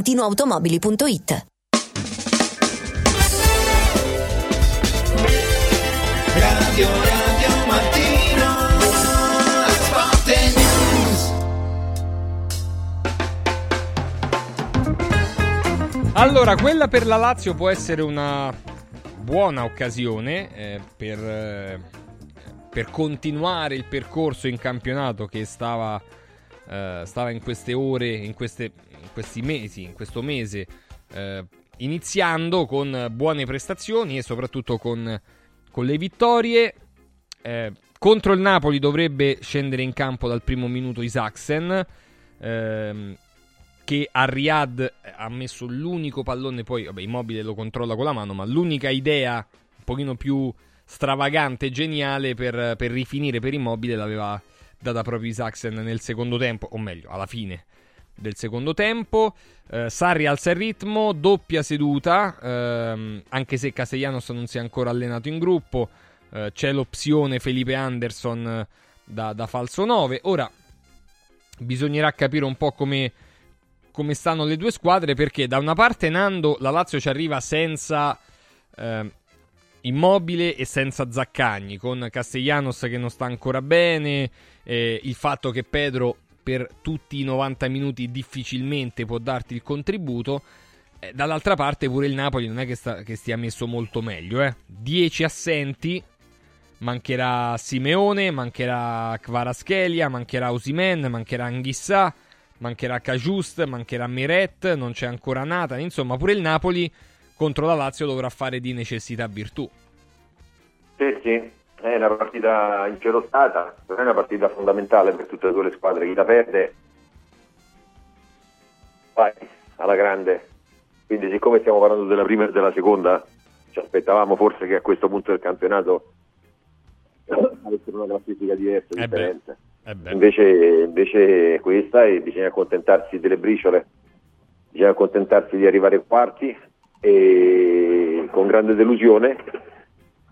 valentinoautomobili.it Allora, quella per la Lazio può essere una buona occasione eh, per, eh, per continuare il percorso in campionato che stava, eh, stava in queste ore, in, queste, questi mesi, in questo mese, eh, iniziando con buone prestazioni e soprattutto con, con le vittorie. Eh, contro il Napoli dovrebbe scendere in campo dal primo minuto Isaacsen. ehm, che a Riyadh ha messo l'unico pallone, poi vabbè, Immobile lo controlla con la mano, ma l'unica idea un pochino più stravagante e geniale per, per rifinire per Immobile l'aveva data proprio Isaacsen nel secondo tempo, o meglio, alla fine del secondo tempo. Eh, Sarri alza il ritmo, doppia seduta, ehm, anche se Castellanos non si è ancora allenato in gruppo. eh, c'è l'opzione Felipe Anderson eh, da, da falso 9. Ora bisognerà capire un po' come, come stanno le due squadre perché da una parte Nando la Lazio ci arriva senza eh, Immobile e senza Zaccagni con Castellanos che non sta ancora bene eh, il fatto che Pedro per tutti i 90 minuti difficilmente può darti il contributo eh, dall'altra parte pure il Napoli non è che, sta, che stia messo molto meglio eh. 10 assenti mancherà Simeone, mancherà Kvaraschelia, mancherà Osimen, mancherà Anghissà, mancherà Cajust, mancherà Meret, non c'è ancora Nathan, insomma pure il Napoli contro la Lazio dovrà fare di necessità virtù. Sì, sì, è una partita incerottata, non è una partita fondamentale per tutte e due le squadre. Chi la perde vai alla grande. Quindi siccome stiamo parlando della prima e della seconda, ci aspettavamo forse che a questo punto del campionato avessero una classifica diversa, Eh differente. eh. Invece, invece è questa e bisogna accontentarsi delle briciole, bisogna accontentarsi di arrivare ai quarti e con grande delusione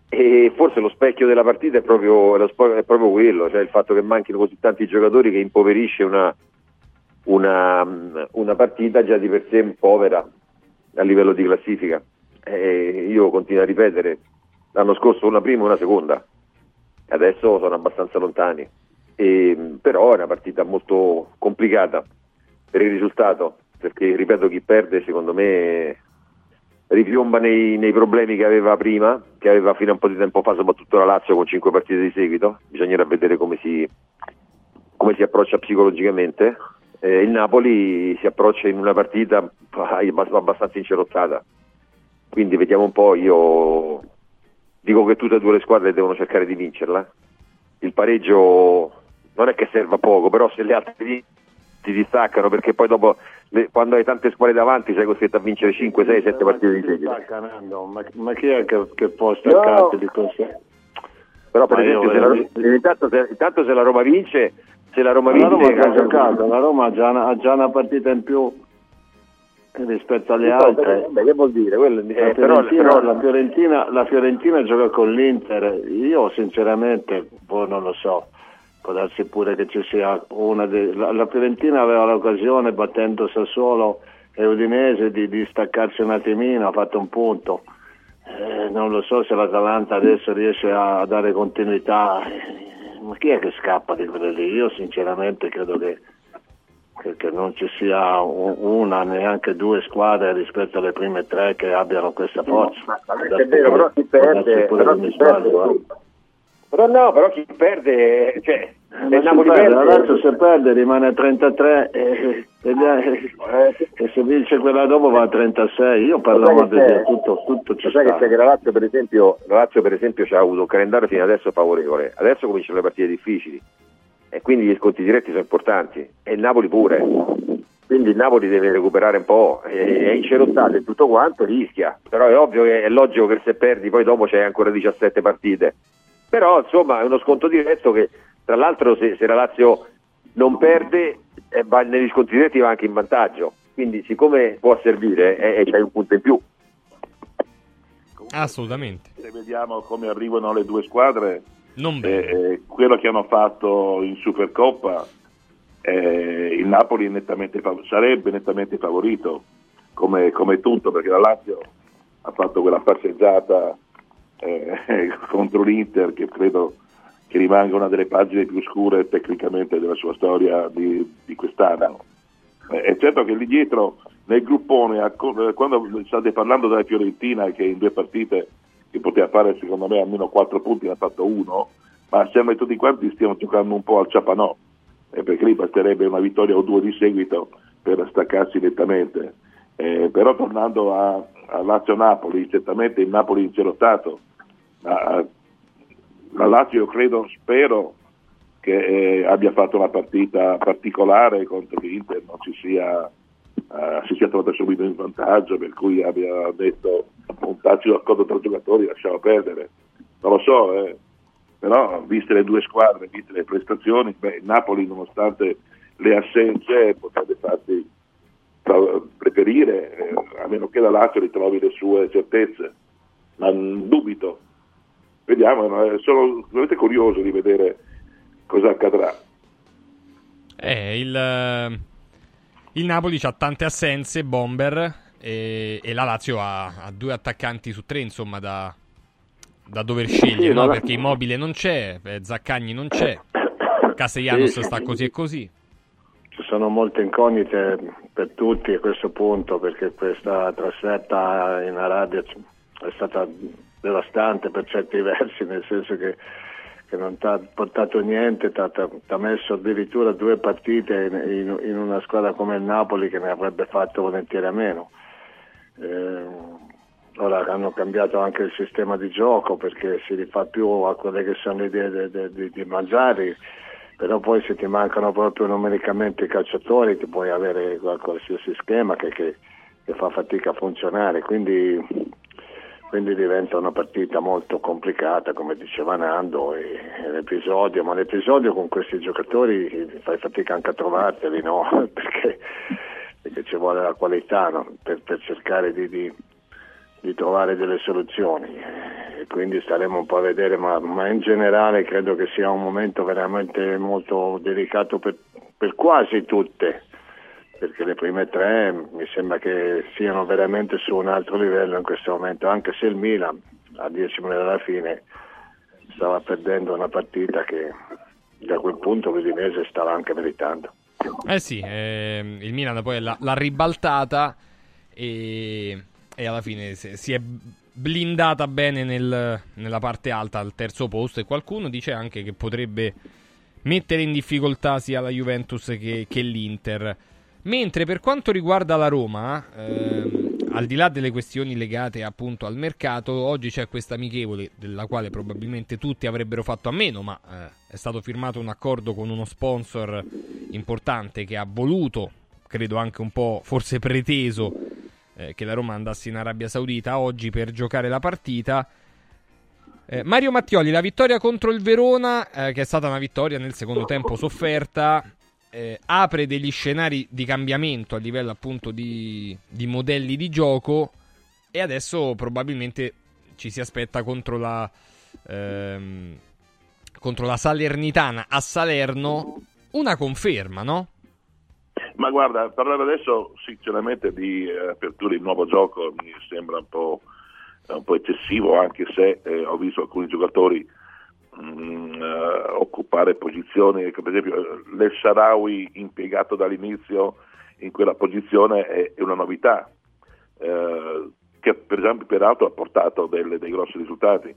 e forse lo specchio della partita è proprio, è proprio quello, cioè il fatto che manchino così tanti giocatori che impoverisce una, una, una partita già di per sé povera a livello di classifica. E io continuo a ripetere, l'anno scorso una prima e una seconda, adesso sono abbastanza lontani, E, però è una partita molto complicata per il risultato, perché ripeto chi perde secondo me ripiomba nei, nei problemi che aveva prima, che aveva fino a un po' di tempo fa, soprattutto la Lazio con cinque partite di seguito, bisognerà vedere come si, come si approccia psicologicamente. Eh, il Napoli si approccia in una partita abbastanza incerottata, quindi vediamo un po', io dico che tutte e due le squadre devono cercare di vincerla. Il pareggio non è che serva poco, però se le altre ti distaccano perché poi dopo le- quando hai tante squadre davanti sei costretto a vincere 5, 6, 7 partite di seguito. Ma, ma chi è che, che può staccarti di così? Però per Ma io esempio se la, intanto, se, intanto se la Roma vince, se la Roma La vince Roma ha già giocato, la Roma ha già, una, ha già una partita in più rispetto alle altre. Beh, che vuol dire? Quello- La eh, però, Fiorentina, però- la, Fiorentina, la Fiorentina gioca con l'Inter, io sinceramente boh, non lo so, può darsi pure che ci sia una de- la, la Fiorentina aveva l'occasione battendo Sassuolo e Udinese di, di staccarsi un attimino, ha fatto un punto. Eh, non lo so se l'Atalanta adesso riesce a, a dare continuità, Eh, ma chi è che scappa di quelle lì? Io sinceramente credo che, che- che non ci sia una, neanche due squadre rispetto alle prime tre che abbiano questa forza. è vero, però chi perde, però chi perde, eh. però no, però chi perde, cioè, il si Napoli perde, perde, adesso se perde rimane a 33 e, e- e- e se vince quella dopo va a 36. Io parlavo che di tutto, tutto ci sai che sta. c'è che la Lazio per esempio, la Lazio per esempio ha avuto un calendario fino adesso favorevole, adesso cominciano le partite difficili e quindi gli sconti diretti sono importanti. E il Napoli pure. quindi il Napoli deve recuperare un po', è incerottato e tutto quanto, rischia, però è ovvio che è logico che se perdi poi dopo c'è ancora 17 partite, però insomma è uno sconto diretto che tra l'altro se, se la Lazio non perde eh, va, negli sconti diretti va anche in vantaggio, quindi siccome può servire eh, c'è un punto in più. Assolutamente. Se vediamo come arrivano le due squadre, non eh, quello che hanno fatto in Supercoppa eh, il Napoli nettamente fav- sarebbe nettamente favorito come, come, tutto perché la Lazio ha fatto quella passeggiata eh, contro l'Inter che credo che rimanga una delle pagine più scure tecnicamente della sua storia di, di quest'anno. Eh, è certo che lì dietro nel gruppone, eh, quando state parlando della Fiorentina che in due partite che poteva fare secondo me almeno quattro punti ne ha fatto uno, ma sembra che tutti quanti stiano giocando un po' al ciapanò eh, perché lì basterebbe una vittoria o due di seguito per staccarsi nettamente. Eh, però tornando a, a Lazio-Napoli, certamente il Napoli incerottato, ma la Lazio credo, spero che eh, abbia fatto una partita particolare contro l'Inter, non ci sia, uh, si sia trovata subito in vantaggio, per cui abbia detto un tacito accordo tra i giocatori, lasciamo perdere. Non lo so, eh però viste le due squadre, viste le prestazioni, beh, Napoli nonostante le assenze potrebbe farsi preferire, eh, a meno che la Lazio ritrovi le sue certezze, ma dubito. Vediamo, eh, sono veramente curioso di vedere cosa accadrà. Eh, il, il Napoli ha tante assenze, Bomber, e, e la Lazio ha, ha, due attaccanti su tre, insomma, da, da dover scegliere, sì, no? perché Immobile non c'è, eh, Zaccagni non c'è, Castellanos sì, sta sì. così e così. Ci sono molte incognite per tutti a questo punto perché questa trasferta in Arabia è stata devastante per certi versi, nel senso che, che non ti ha portato niente, ti ha messo addirittura due partite in, in, in, una squadra come il Napoli che ne avrebbe fatto volentieri a meno. Eh, Ora hanno cambiato anche il sistema di gioco perché si rifà più a quelle che sono le idee di, di, di Mangiari, però poi se ti mancano proprio numericamente i calciatori ti puoi avere qualsiasi schema che, che, che fa fatica a funzionare, quindi, quindi, diventa una partita molto complicata come diceva Nando, e, l'episodio, ma l'episodio con questi giocatori fai fatica anche a trovarteli, no? perché, perché, ci vuole la qualità no? per, per, cercare di, di di trovare delle soluzioni e quindi staremo un po' a vedere, ma, ma, in generale credo che sia un momento veramente molto delicato per, per, quasi tutte, perché le prime tre mi sembra che siano veramente su un altro livello in questo momento, anche se il Milan a 10 minuti alla fine stava perdendo una partita che da quel punto l'Udinese stava anche meritando. Eh sì, eh, il Milan poi l'ha, l'ha ribaltata e e alla fine si è blindata bene nel, nella parte alta al terzo posto e qualcuno dice anche che potrebbe mettere in difficoltà sia la Juventus che, che l'Inter. Mentre per quanto riguarda la Roma, ehm, al di là delle questioni legate appunto al mercato, oggi c'è questa amichevole della quale probabilmente tutti avrebbero fatto a meno, ma eh, è stato firmato un accordo con uno sponsor importante che ha voluto, credo anche un po' forse preteso, eh, che la Roma andasse in Arabia Saudita oggi per giocare la partita. Eh, Mario Mattioli, la vittoria contro il Verona, eh, che è stata una vittoria nel secondo tempo sofferta, eh, apre degli scenari di cambiamento a livello appunto di, di, modelli di gioco e adesso probabilmente ci si aspetta contro la, ehm, contro la Salernitana a Salerno una conferma, no? Ma guarda, parlare adesso sinceramente di eh, apertura di nuovo gioco mi sembra un po', un po eccessivo, anche se eh, ho visto alcuni giocatori mh, mm, eh, occupare posizioni, per esempio l'El Sharawi impiegato dall'inizio in quella posizione è, è una novità, eh, che per esempio peraltro ha portato delle, dei grossi risultati.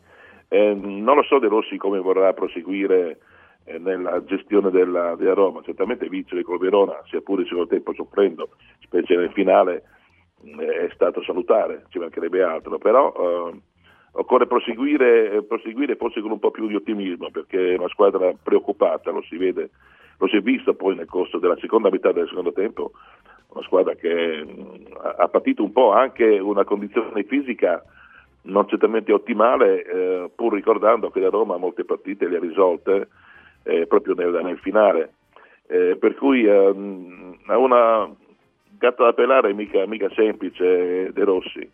Eh, non lo so De Rossi come vorrà proseguire eh, nella gestione della, della, Roma. Certamente vincere col Verona, sia pure il secondo tempo soffrendo, specie nel finale, è stato salutare, ci mancherebbe altro, però eh, occorre proseguire, proseguire, forse con un po' più di ottimismo perché è una squadra preoccupata, lo si vede, lo si è visto poi nel corso della seconda metà del secondo tempo, una squadra che mh, ha patito un po' anche una condizione fisica non certamente ottimale, eh, pur ricordando che la Roma molte partite le ha risolte eh, proprio nel, nel finale. Eh, per cui ehm, ha una gatta da pelare mica, mica semplice De Rossi.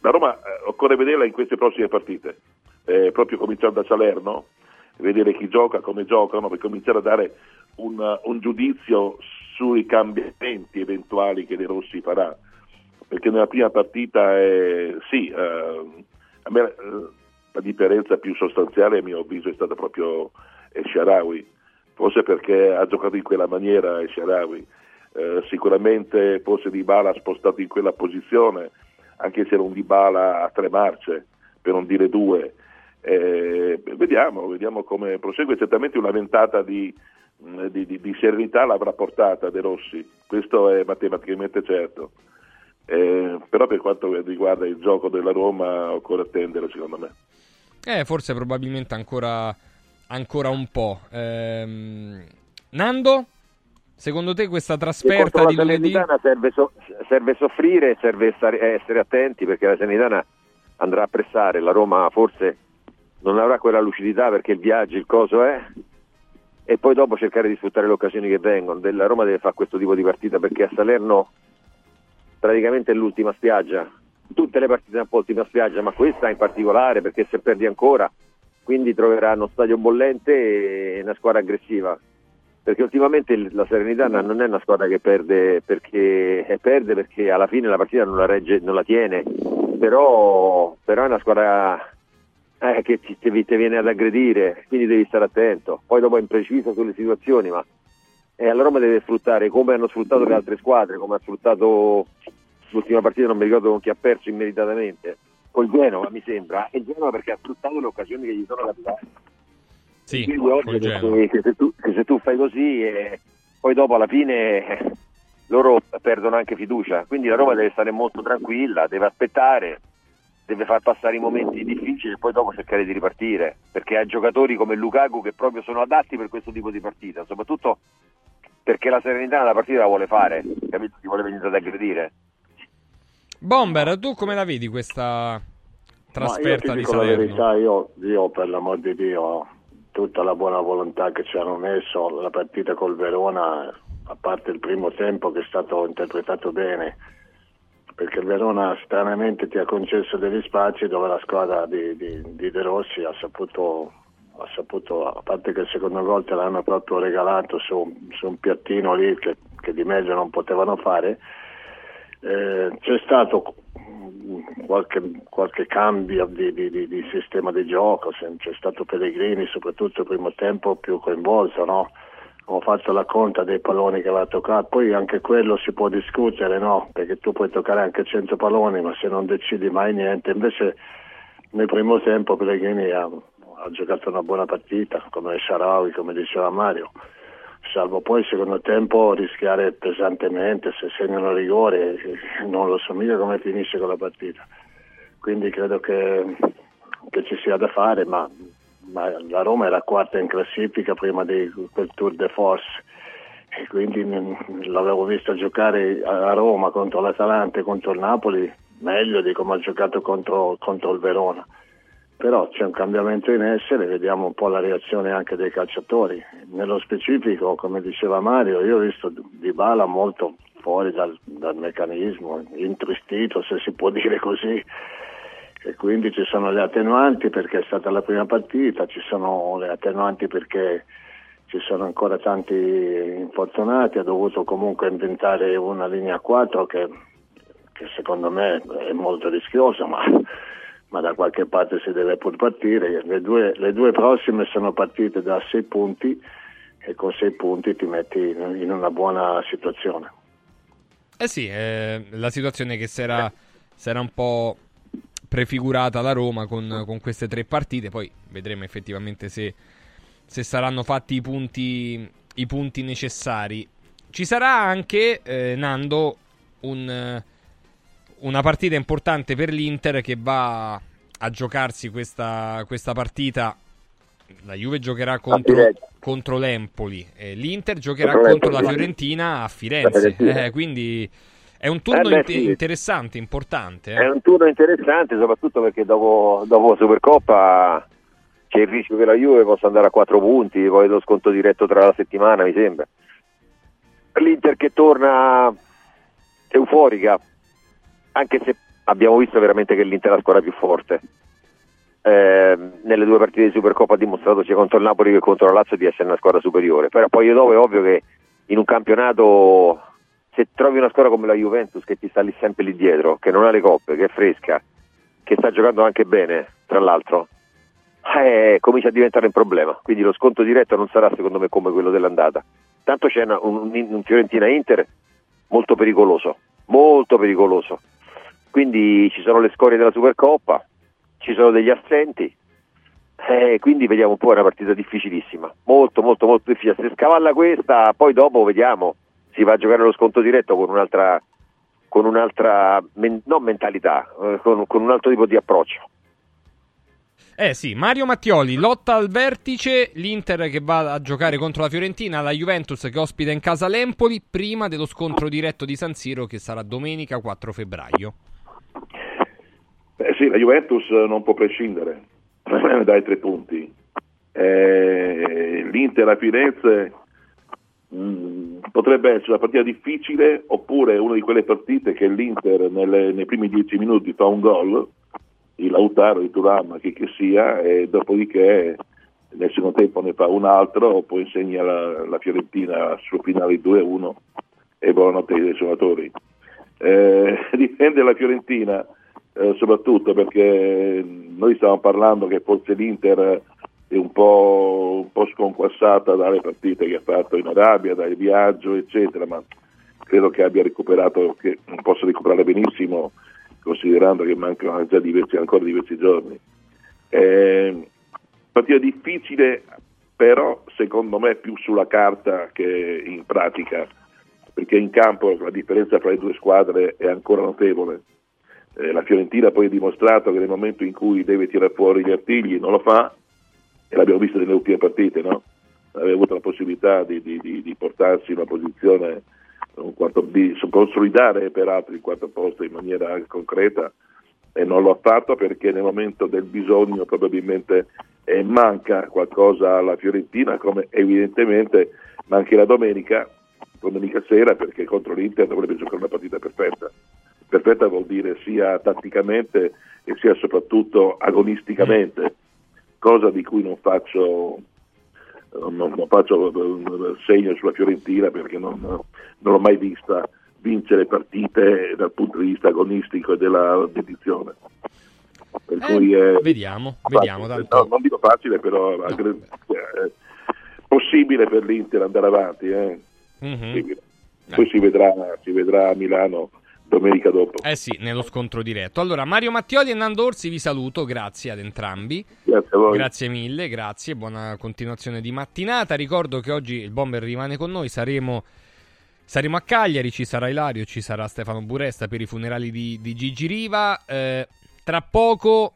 La Roma eh, occorre vederla in queste prossime partite, eh, proprio cominciando da Salerno, vedere chi gioca, come giocano, per cominciare a dare un, un giudizio sui cambiamenti eventuali che De Rossi farà. Perché nella prima partita, eh, sì, eh, a me, eh, la differenza più sostanziale a mio avviso è stata proprio El Sharawi, forse perché ha giocato in quella maniera El Sharawi, eh, sicuramente forse Dybala ha spostato in quella posizione, anche se era un Dybala a tre marce, per non dire due. Eh, vediamo, vediamo come prosegue, certamente una ventata di, di, di, di serenità l'avrà portata De Rossi, questo è matematicamente certo. Eh, però per quanto riguarda il gioco della Roma occorre attendere secondo me. Eh, forse probabilmente ancora, ancora un po'. Ehm, Nando, secondo te questa trasferta di lunedì... Serve, so- serve soffrire, serve stare, essere attenti perché la Sanitana andrà a pressare, la Roma forse non avrà quella lucidità perché il viaggio, il coso è e poi dopo cercare di sfruttare le occasioni che vengono. La Roma deve fare questo tipo di partita perché a Salerno praticamente è l'ultima spiaggia. Tutte le partite sono un po' l'ultima spiaggia, ma questa in particolare perché se perdi ancora, quindi troverà uno stadio bollente e una squadra aggressiva. Perché ultimamente la Serenitana non è una squadra che perde perché, eh, perde perché alla fine la partita non la, regge, non la tiene, però, però è una squadra eh, che ti, ti, ti, viene ad aggredire, quindi devi stare attento. Poi dopo è impreciso sulle situazioni, ma eh, la Roma deve sfruttare come hanno sfruttato le altre squadre, come ha sfruttato l'ultima partita, non mi ricordo con chi ha perso immeritatamente, col Genova mi sembra, e Genova perché ha sfruttato le occasioni che gli sono capitate. Sì, ovvio che, che, se tu, che, se tu, fai così e poi dopo alla fine eh, loro perdono anche fiducia, quindi la Roma deve stare molto tranquilla, deve aspettare, deve far passare i momenti difficili e poi dopo cercare di ripartire, perché ha giocatori come Lukaku che proprio sono adatti per questo tipo di partita, soprattutto perché la serenità la partita la vuole fare, capito? Ti vuole venire ad aggredire. Bomber, tu come la vedi questa trasferta di Salerno? La verità, io, io per l'amor di Dio tutta la buona volontà che ci hanno messo, la partita col Verona, a parte il primo tempo che è stato interpretato bene, perché il Verona stranamente ti ha concesso degli spazi dove la squadra di, di, di De Rossi ha saputo, ha saputo, a parte che il secondo gol te l'hanno proprio regalato su, su un piattino lì che, che, di meglio non potevano fare, eh, c'è stato qualche, qualche cambio di, di, di, sistema di gioco, c'è stato Pellegrini soprattutto il primo tempo più coinvolto, no? ho fatto la conta dei palloni che aveva toccato, poi anche quello si può discutere, no? perché tu puoi toccare anche 100 palloni ma se non decidi mai niente, invece nel primo tempo Pellegrini ha, ha giocato una buona partita come Sharawi, come diceva Mario salvo poi il secondo tempo rischiare pesantemente se segnano rigore, non lo so mica come finisce con la partita. Quindi credo che, che ci sia da fare, ma, ma, la Roma era quarta in classifica prima di quel Tour de Force e quindi l'avevo vista giocare a Roma contro l'Atalanta e contro il Napoli meglio di come ha giocato contro, contro il Verona però c'è un cambiamento in essere, vediamo un po' la reazione anche dei calciatori. Nello specifico, come diceva Mario, io ho visto Di Bala molto fuori dal, dal meccanismo, intristito se si può dire così, e quindi ci sono le attenuanti perché è stata la prima partita, ci sono le attenuanti perché ci sono ancora tanti infortunati, ha dovuto comunque inventare una linea 4 che, che secondo me è molto rischiosa, ma ma da qualche parte si deve pur partire. Le due, le due prossime sono partite da sei punti e con sei punti ti metti in, in una buona situazione. Eh sì, eh, la situazione che si era, un po' prefigurata la Roma con, con, queste tre partite, poi vedremo effettivamente se, se saranno fatti i punti, i punti, necessari. Ci sarà anche, eh, Nando, un una partita importante per l'Inter che va a giocarsi questa, questa partita la Juve giocherà contro, contro l'Empoli, e l'Inter giocherà Contro contro la. Fiorentina a Firenze. Eh, quindi è un turno Eh beh, sì. interessante, importante. eh. È un turno interessante, soprattutto perché dopo, dopo Supercoppa c'è il rischio che la Juve possa andare a quattro punti, poi lo sconto diretto tra la settimana, mi sembra. L'Inter che torna euforica, anche se abbiamo visto veramente che l'Inter è la squadra più forte. Eh, nelle due partite di Supercoppa ha dimostrato sia contro il Napoli che contro la Lazio di essere una squadra superiore. Però poi dopo è ovvio che in un campionato se trovi una squadra come la Juventus che ti sta lì sempre lì dietro, che non ha le coppe, che è fresca, che sta giocando anche bene, tra l'altro, eh, comincia a diventare un problema. Quindi lo sconto diretto non sarà secondo me come quello dell'andata. Tanto c'è una- un, un Fiorentina-Inter molto pericoloso, molto pericoloso. Quindi ci sono le scorie della Supercoppa, ci sono degli assenti, eh, quindi vediamo un po' è una partita difficilissima, molto molto molto difficile. Se scavalla questa, poi dopo vediamo, si va a giocare lo sconto diretto con un'altra, con un'altra men- non mentalità, eh, con, con un altro tipo di approccio. Eh sì, Mario Mattioli lotta al vertice, l'Inter che va a giocare contro la Fiorentina, la Juventus che ospita in casa l'Empoli prima dello scontro diretto di San Siro che sarà domenica 4 febbraio. Eh sì, la Juventus non può prescindere dai tre punti. Eh, L'Inter a Firenze mh, potrebbe essere una partita difficile oppure una di quelle partite che l'Inter nelle- nei primi dieci minuti fa un gol, il Lautaro, il Turam, chi che sia, e dopodiché nel secondo tempo ne fa un altro, poi insegna la, la Fiorentina sul finale 2-1 e buonanotte ai suonatori. Eh, dipende la Fiorentina, eh, soprattutto perché noi stavamo parlando che forse l'Inter è un po', un po' sconquassata dalle partite che ha fatto in Arabia, dal viaggio, eccetera, ma credo che abbia recuperato, che possa recuperare benissimo, considerando che mancano diversi, ancora diversi giorni. Eh, partita difficile, però secondo me più sulla carta che in pratica, perché in campo la differenza tra le due squadre è ancora notevole. Eh, la Fiorentina poi ha dimostrato che nel momento in cui deve tirare fuori gli artigli non lo fa, e l'abbiamo visto nelle ultime partite, no? aveva avuto la possibilità di, di- di- di portarsi in una posizione, un quarto, di consolidare peraltro il quarto posto in maniera concreta e non lo ha fatto perché nel momento del bisogno probabilmente eh, manca qualcosa alla Fiorentina come evidentemente mancherà domenica, domenica sera perché contro l'Inter dovrebbe giocare una partita perfetta. Perfetta vuol dire sia tatticamente e sia soprattutto agonisticamente, cosa di cui non faccio non, non faccio eh, segno sulla Fiorentina perché non, non l'ho mai vista vincere partite dal punto di vista agonistico e della dedizione. Per Eh, cui è vediamo, vediamo, facile. tanto- No, non dico facile, però aggre- eh, possibile per l'Inter andare avanti. eh. Mhm. Possibile. Poi si vedrà, si vedrà a Milano domenica dopo. Eh sì, nello scontro diretto. Allora, Mario Mattioli e Nando Orsi vi saluto, grazie ad entrambi. Grazie a voi. Grazie mille, grazie, buona continuazione di mattinata. Ricordo che oggi il Bomber rimane con noi, saremo, saremo a Cagliari, ci sarà Ilario, ci sarà Stefano Buresta per i funerali di, di Gigi Riva. Eh, tra poco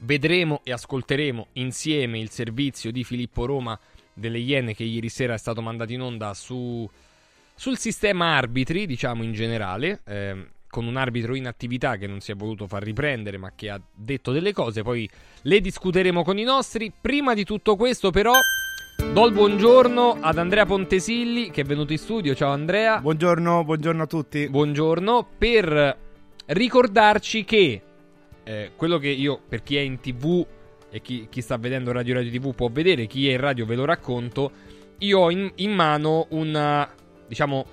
vedremo e ascolteremo insieme il servizio di Filippo Roma delle Iene che ieri sera è stato mandato in onda su, sul sistema arbitri, diciamo in generale, ehm, con un arbitro in attività che non si è voluto far riprendere ma che ha detto delle cose, poi le discuteremo con i nostri. Prima di tutto questo però do il buongiorno ad Andrea Pontesilli che è venuto in studio, ciao Andrea. Buongiorno, buongiorno a tutti. Buongiorno, per ricordarci che eh, quello che io, per chi è in tv e chi, chi sta vedendo Radio Radio TV può vedere, chi è in radio ve lo racconto, io ho in, in mano una, diciamo,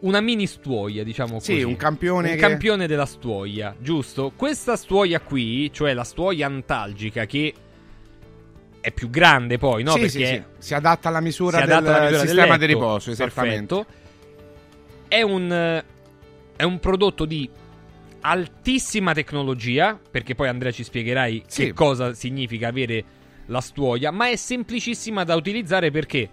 una mini stuoia, diciamo Sì, così. un campione Un che- campione della stuoia, giusto? Questa stuoia qui, cioè la stuoia antalgica che è più grande poi, no? Sì, Perché sì, sì. Si adatta alla misura adatta del alla misura del sistema di riposo, esattamente. Perfetto. È un, è un prodotto di altissima tecnologia, perché poi Andrea ci spiegherai Sì. che cosa significa avere la stuoia, ma è semplicissima da utilizzare perché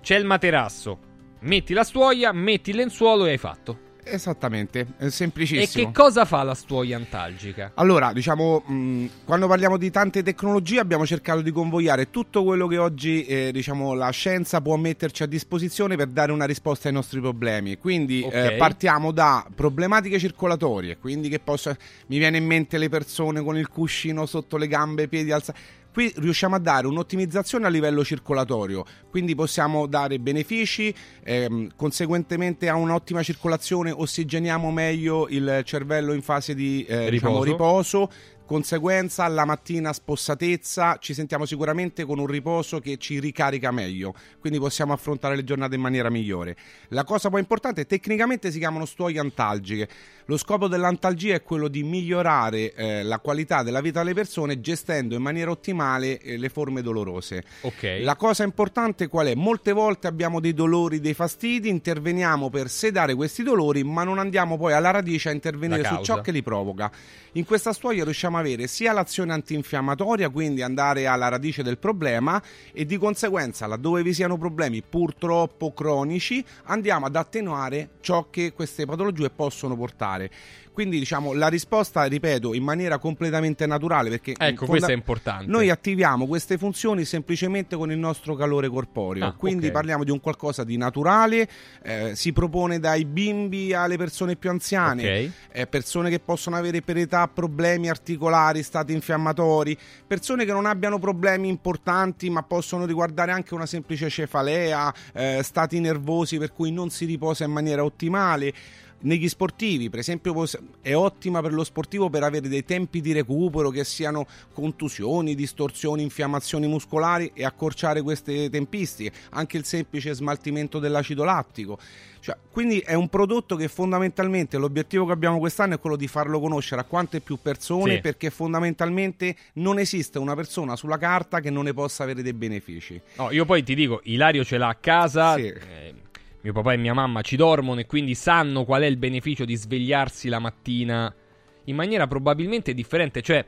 c'è il materasso, metti la stuoia, metti il lenzuolo e hai fatto. Esattamente, è E semplicissimo. che cosa fa la stuoia antalgica? Allora, diciamo, mh, quando parliamo di tante tecnologie abbiamo cercato di convogliare tutto quello che oggi eh, diciamo, la scienza può metterci a disposizione per dare una risposta ai nostri problemi. Quindi Ok. eh, partiamo da problematiche circolatorie, quindi che possa, mi viene in mente le persone con il cuscino sotto le gambe, piedi alzati. Qui riusciamo a dare un'ottimizzazione a livello circolatorio, quindi possiamo dare benefici, ehm, conseguentemente a un'ottima circolazione ossigeniamo meglio il cervello in fase di eh, diciamo, Riposo. Conseguenza la mattina spossatezza, ci sentiamo sicuramente con un riposo che ci ricarica meglio, quindi possiamo affrontare le giornate in maniera migliore. La cosa poi importante, tecnicamente si chiamano stuoie antalgiche. Lo scopo dell'antalgia è quello di migliorare eh, la qualità della vita delle persone gestendo in maniera ottimale eh, le forme dolorose. Ok. La cosa importante qual è? Molte volte abbiamo dei dolori, dei fastidi, interveniamo per sedare questi dolori, ma non andiamo poi alla radice a intervenire su ciò che li provoca. In questa stuoia riusciamo a avere sia l'azione antinfiammatoria, quindi andare alla radice del problema e di conseguenza laddove vi siano problemi purtroppo cronici andiamo ad attenuare ciò che queste patologie possono portare. Quindi diciamo la risposta, ripeto, in maniera completamente naturale perché Ecco, in questo è importante. Noi attiviamo queste funzioni semplicemente con il nostro calore corporeo, Ah, quindi ok. parliamo di un qualcosa di naturale, eh, si propone dai bimbi alle persone più anziane, Ok. eh, persone che possono avere per età problemi articolari, stati infiammatori, persone che non abbiano problemi importanti ma possono riguardare anche una semplice cefalea, eh, stati nervosi per cui non si riposa in maniera ottimale. Negli sportivi, per esempio, è ottima per lo sportivo per avere dei tempi di recupero che siano contusioni, distorsioni, infiammazioni muscolari e accorciare queste tempistiche. Anche il semplice smaltimento dell'acido lattico. Cioè, quindi è un prodotto che fondamentalmente l'obiettivo che abbiamo quest'anno è quello di farlo conoscere a quante più persone Sì. perché fondamentalmente non esiste una persona sulla carta che non ne possa avere dei benefici. No, io poi ti dico, Ilario ce l'ha a casa. Sì. eh, mio papà e mia mamma ci dormono e quindi sanno qual è il beneficio di svegliarsi la mattina in maniera probabilmente differente. Cioè,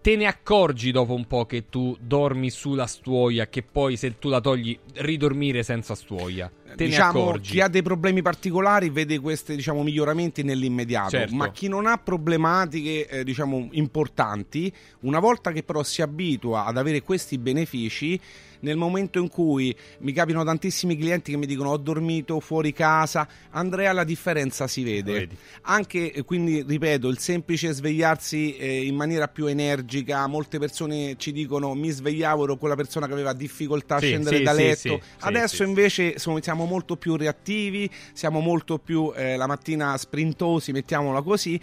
te ne accorgi dopo un po' che tu dormi sulla stuoia, che poi se tu la togli, ridormire senza stuoia. Diciamo, chi ha dei problemi particolari vede questi diciamo, miglioramenti nell'immediato, Certo. ma chi non ha problematiche eh, diciamo, importanti, una volta che però si abitua ad avere questi benefici, nel momento in cui mi capitano tantissimi clienti che mi dicono ho dormito fuori casa, Andrea la differenza si vede. Vedi. Anche eh, quindi, ripeto, il semplice svegliarsi eh, in maniera più energica, molte persone ci dicono mi svegliavo, ero quella persona che aveva difficoltà a Sì, scendere sì, da letto. sì, Adesso invece siamo molto più reattivi, siamo molto più eh, la mattina sprintosi, mettiamola così.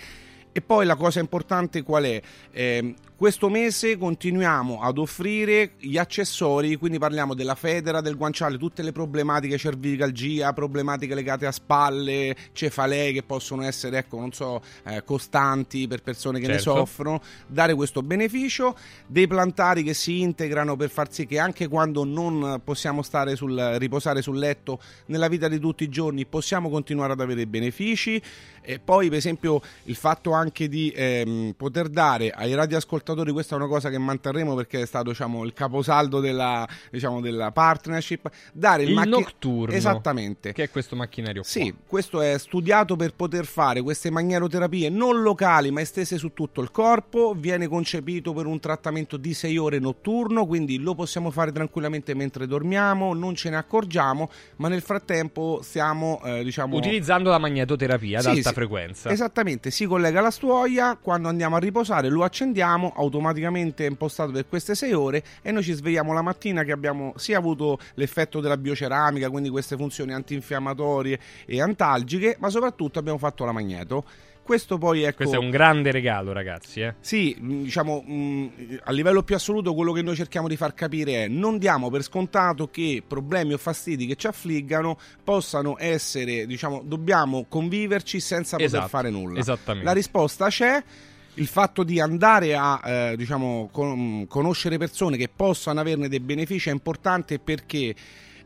E poi la cosa importante qual è? Ehm, questo mese continuiamo ad offrire gli accessori, quindi parliamo della federa, del guanciale, tutte le problematiche cervicalgia, problematiche legate a spalle, cefalee che possono essere, ecco, non so, eh, costanti per persone che ne Certo. soffrono, dare questo beneficio, dei plantari che si integrano per far sì che anche quando non possiamo stare sul, riposare sul letto nella vita di tutti i giorni possiamo continuare ad avere benefici. E poi, per esempio, il fatto anche di ehm, poter dare ai radioascoltatori, questa è una cosa che manterremo perché è stato diciamo, il caposaldo della, diciamo, della partnership, dare il, Il macchi- nocturno. Esattamente. Che è questo macchinario qua. Sì, questo è studiato per poter fare queste magneroterapie non locali ma estese su tutto il corpo, viene concepito per un trattamento di 6 ore notturno, quindi lo possiamo fare tranquillamente mentre dormiamo, non ce ne accorgiamo, ma nel frattempo stiamo, eh, diciamo... Utilizzando la magnetoterapia ad Sì, alta sì, frequenza. Esattamente, si collega alla stuoia, quando andiamo a riposare lo accendiamo, automaticamente è impostato per queste 6 ore e noi ci svegliamo la mattina che abbiamo sia avuto l'effetto della bioceramica, quindi queste funzioni antinfiammatorie e antalgiche, ma soprattutto abbiamo fatto la magneto. Questo poi ecco Questo è un grande regalo, ragazzi. Eh. sì, mh, diciamo mh, a livello più assoluto quello che noi cerchiamo di far capire è non diamo per scontato che problemi o fastidi che ci affliggano possano essere, diciamo, dobbiamo conviverci senza poter Esatto, fare nulla. esattamente. La risposta c'è. Il fatto di andare a eh, diciamo, con- conoscere persone che possano averne dei benefici è importante perché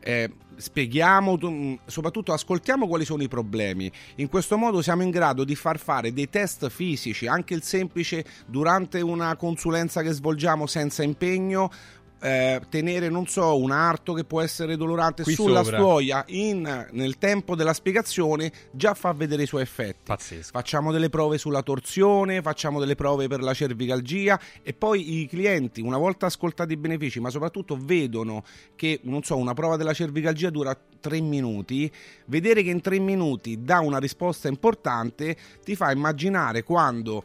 eh, spieghiamo, mh, soprattutto ascoltiamo quali sono i problemi. In questo modo siamo in grado di far fare dei test fisici, anche il semplice durante una consulenza che svolgiamo senza impegno eh, tenere, non so, un arto che può essere dolorante Qui sulla sopra. stuoia in- nel tempo della spiegazione già fa vedere i suoi effetti. Pazzesco. Facciamo delle prove sulla torsione, facciamo delle prove per la cervicalgia e poi i clienti, una volta ascoltati i benefici, ma soprattutto vedono che, non so, una prova della cervicalgia dura tre minuti, vedere che in tre minuti dà una risposta importante ti fa immaginare quando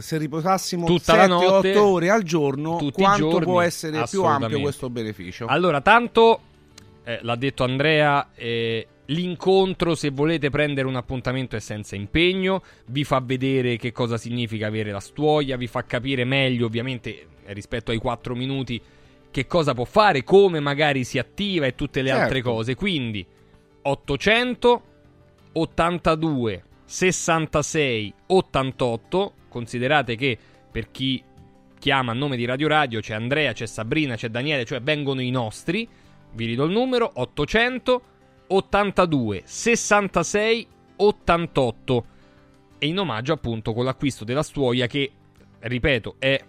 se riposassimo Tutta la notte, 7-8 ore al giorno quanto può essere più ampio questo beneficio. Allora, tanto eh, l'ha detto Andrea, eh, l'incontro, se volete prendere un appuntamento, è senza impegno. Vi fa vedere che cosa significa avere la stuoia, vi fa capire meglio, ovviamente, eh, rispetto ai 4 minuti, che cosa può fare, come magari si attiva e tutte le altre Certo. cose. Quindi 800 82 66 88. Considerate che per chi chiama a nome di Radio Radio c'è Andrea, c'è Sabrina, c'è Daniele, cioè vengono i nostri. Vi ridò il numero 800 82 66 88. E in omaggio appunto con l'acquisto della stuoia che, ripeto, è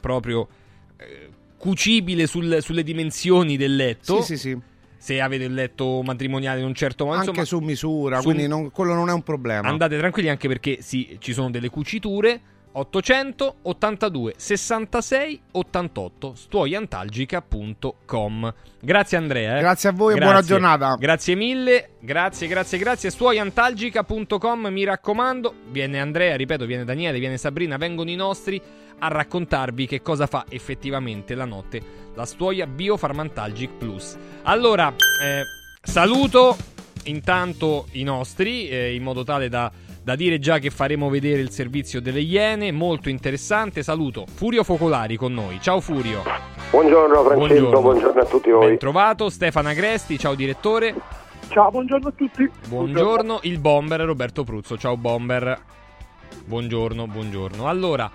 proprio eh, cucibile sul- sulle dimensioni del letto. Sì, sì, sì. Se avete il letto matrimoniale in un certo modo, Anche insomma, su misura, su- quindi non- quello non è un problema. Andate tranquilli anche perché sì, ci sono delle cuciture. 800 82 66 88 stuoiantalgica.com Grazie Andrea. eh. Grazie a voi e Grazie. buona giornata. Grazie mille, grazie, grazie, grazie. Stuoiantalgica.com, mi raccomando. Viene Andrea, ripeto, viene Daniele, viene Sabrina, vengono i nostri a raccontarvi che cosa fa effettivamente la notte la stuoia Biofarmantalgic Plus. Allora, eh, saluto intanto i nostri, eh, in modo tale da, da dire già che faremo vedere il servizio delle Iene, molto interessante. Saluto Furio Focolari con noi. Ciao Furio. Buongiorno Francesco, buongiorno, a tutti voi. Ben trovato, Stefano Agresti, ciao direttore. Ciao, buongiorno a tutti. Buongiorno, il bomber Roberto Pruzzo. Ciao bomber. Buongiorno, buongiorno. Allora,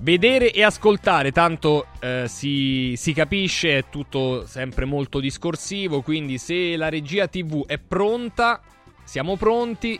vedere e ascoltare, tanto eh, si, si capisce, è tutto sempre molto discorsivo, quindi se la regia TV è pronta, siamo pronti.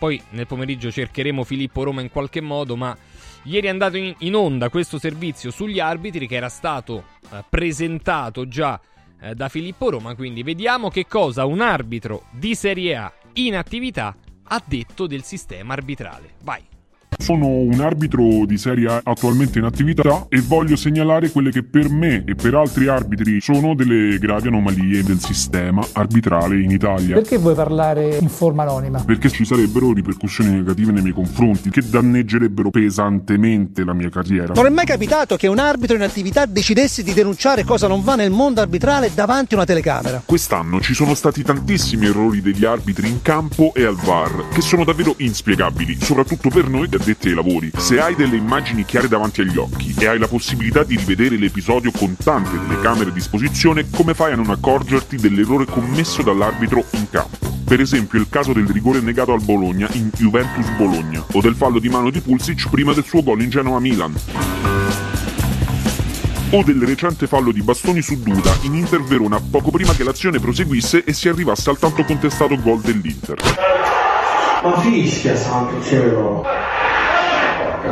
Poi nel pomeriggio cercheremo Filippo Roma in qualche modo, ma ieri è andato in, in onda questo servizio sugli arbitri che era stato eh, presentato già eh, da Filippo Roma, quindi vediamo che cosa un arbitro di Serie A in attività ha detto del sistema arbitrale. Vai. Sono un arbitro di Serie A attualmente in attività e voglio segnalare quelle che per me e per altri arbitri sono delle gravi anomalie del sistema arbitrale in Italia. Perché vuoi parlare in forma anonima? Perché ci sarebbero ripercussioni negative nei miei confronti che danneggerebbero pesantemente la mia carriera. Non è mai capitato che un arbitro in attività decidesse di denunciare cosa non va nel mondo arbitrale davanti a una telecamera. Quest'anno ci sono stati tantissimi errori degli arbitri in campo e al VAR che sono davvero inspiegabili, soprattutto per noi addetti ai lavori. Se hai delle immagini chiare davanti agli occhi e hai la possibilità di rivedere l'episodio con tante telecamere a disposizione, come fai a non accorgerti dell'errore commesso dall'arbitro in campo? Per esempio il caso del rigore negato al Bologna in Juventus Bologna o del fallo di mano di Pulisic prima del suo gol in Genoa Milan o del recente fallo di Bastoni su Duda in Inter Verona poco prima che l'azione proseguisse e si arrivasse al tanto contestato gol dell'Inter. Ma fischia, santo cielo!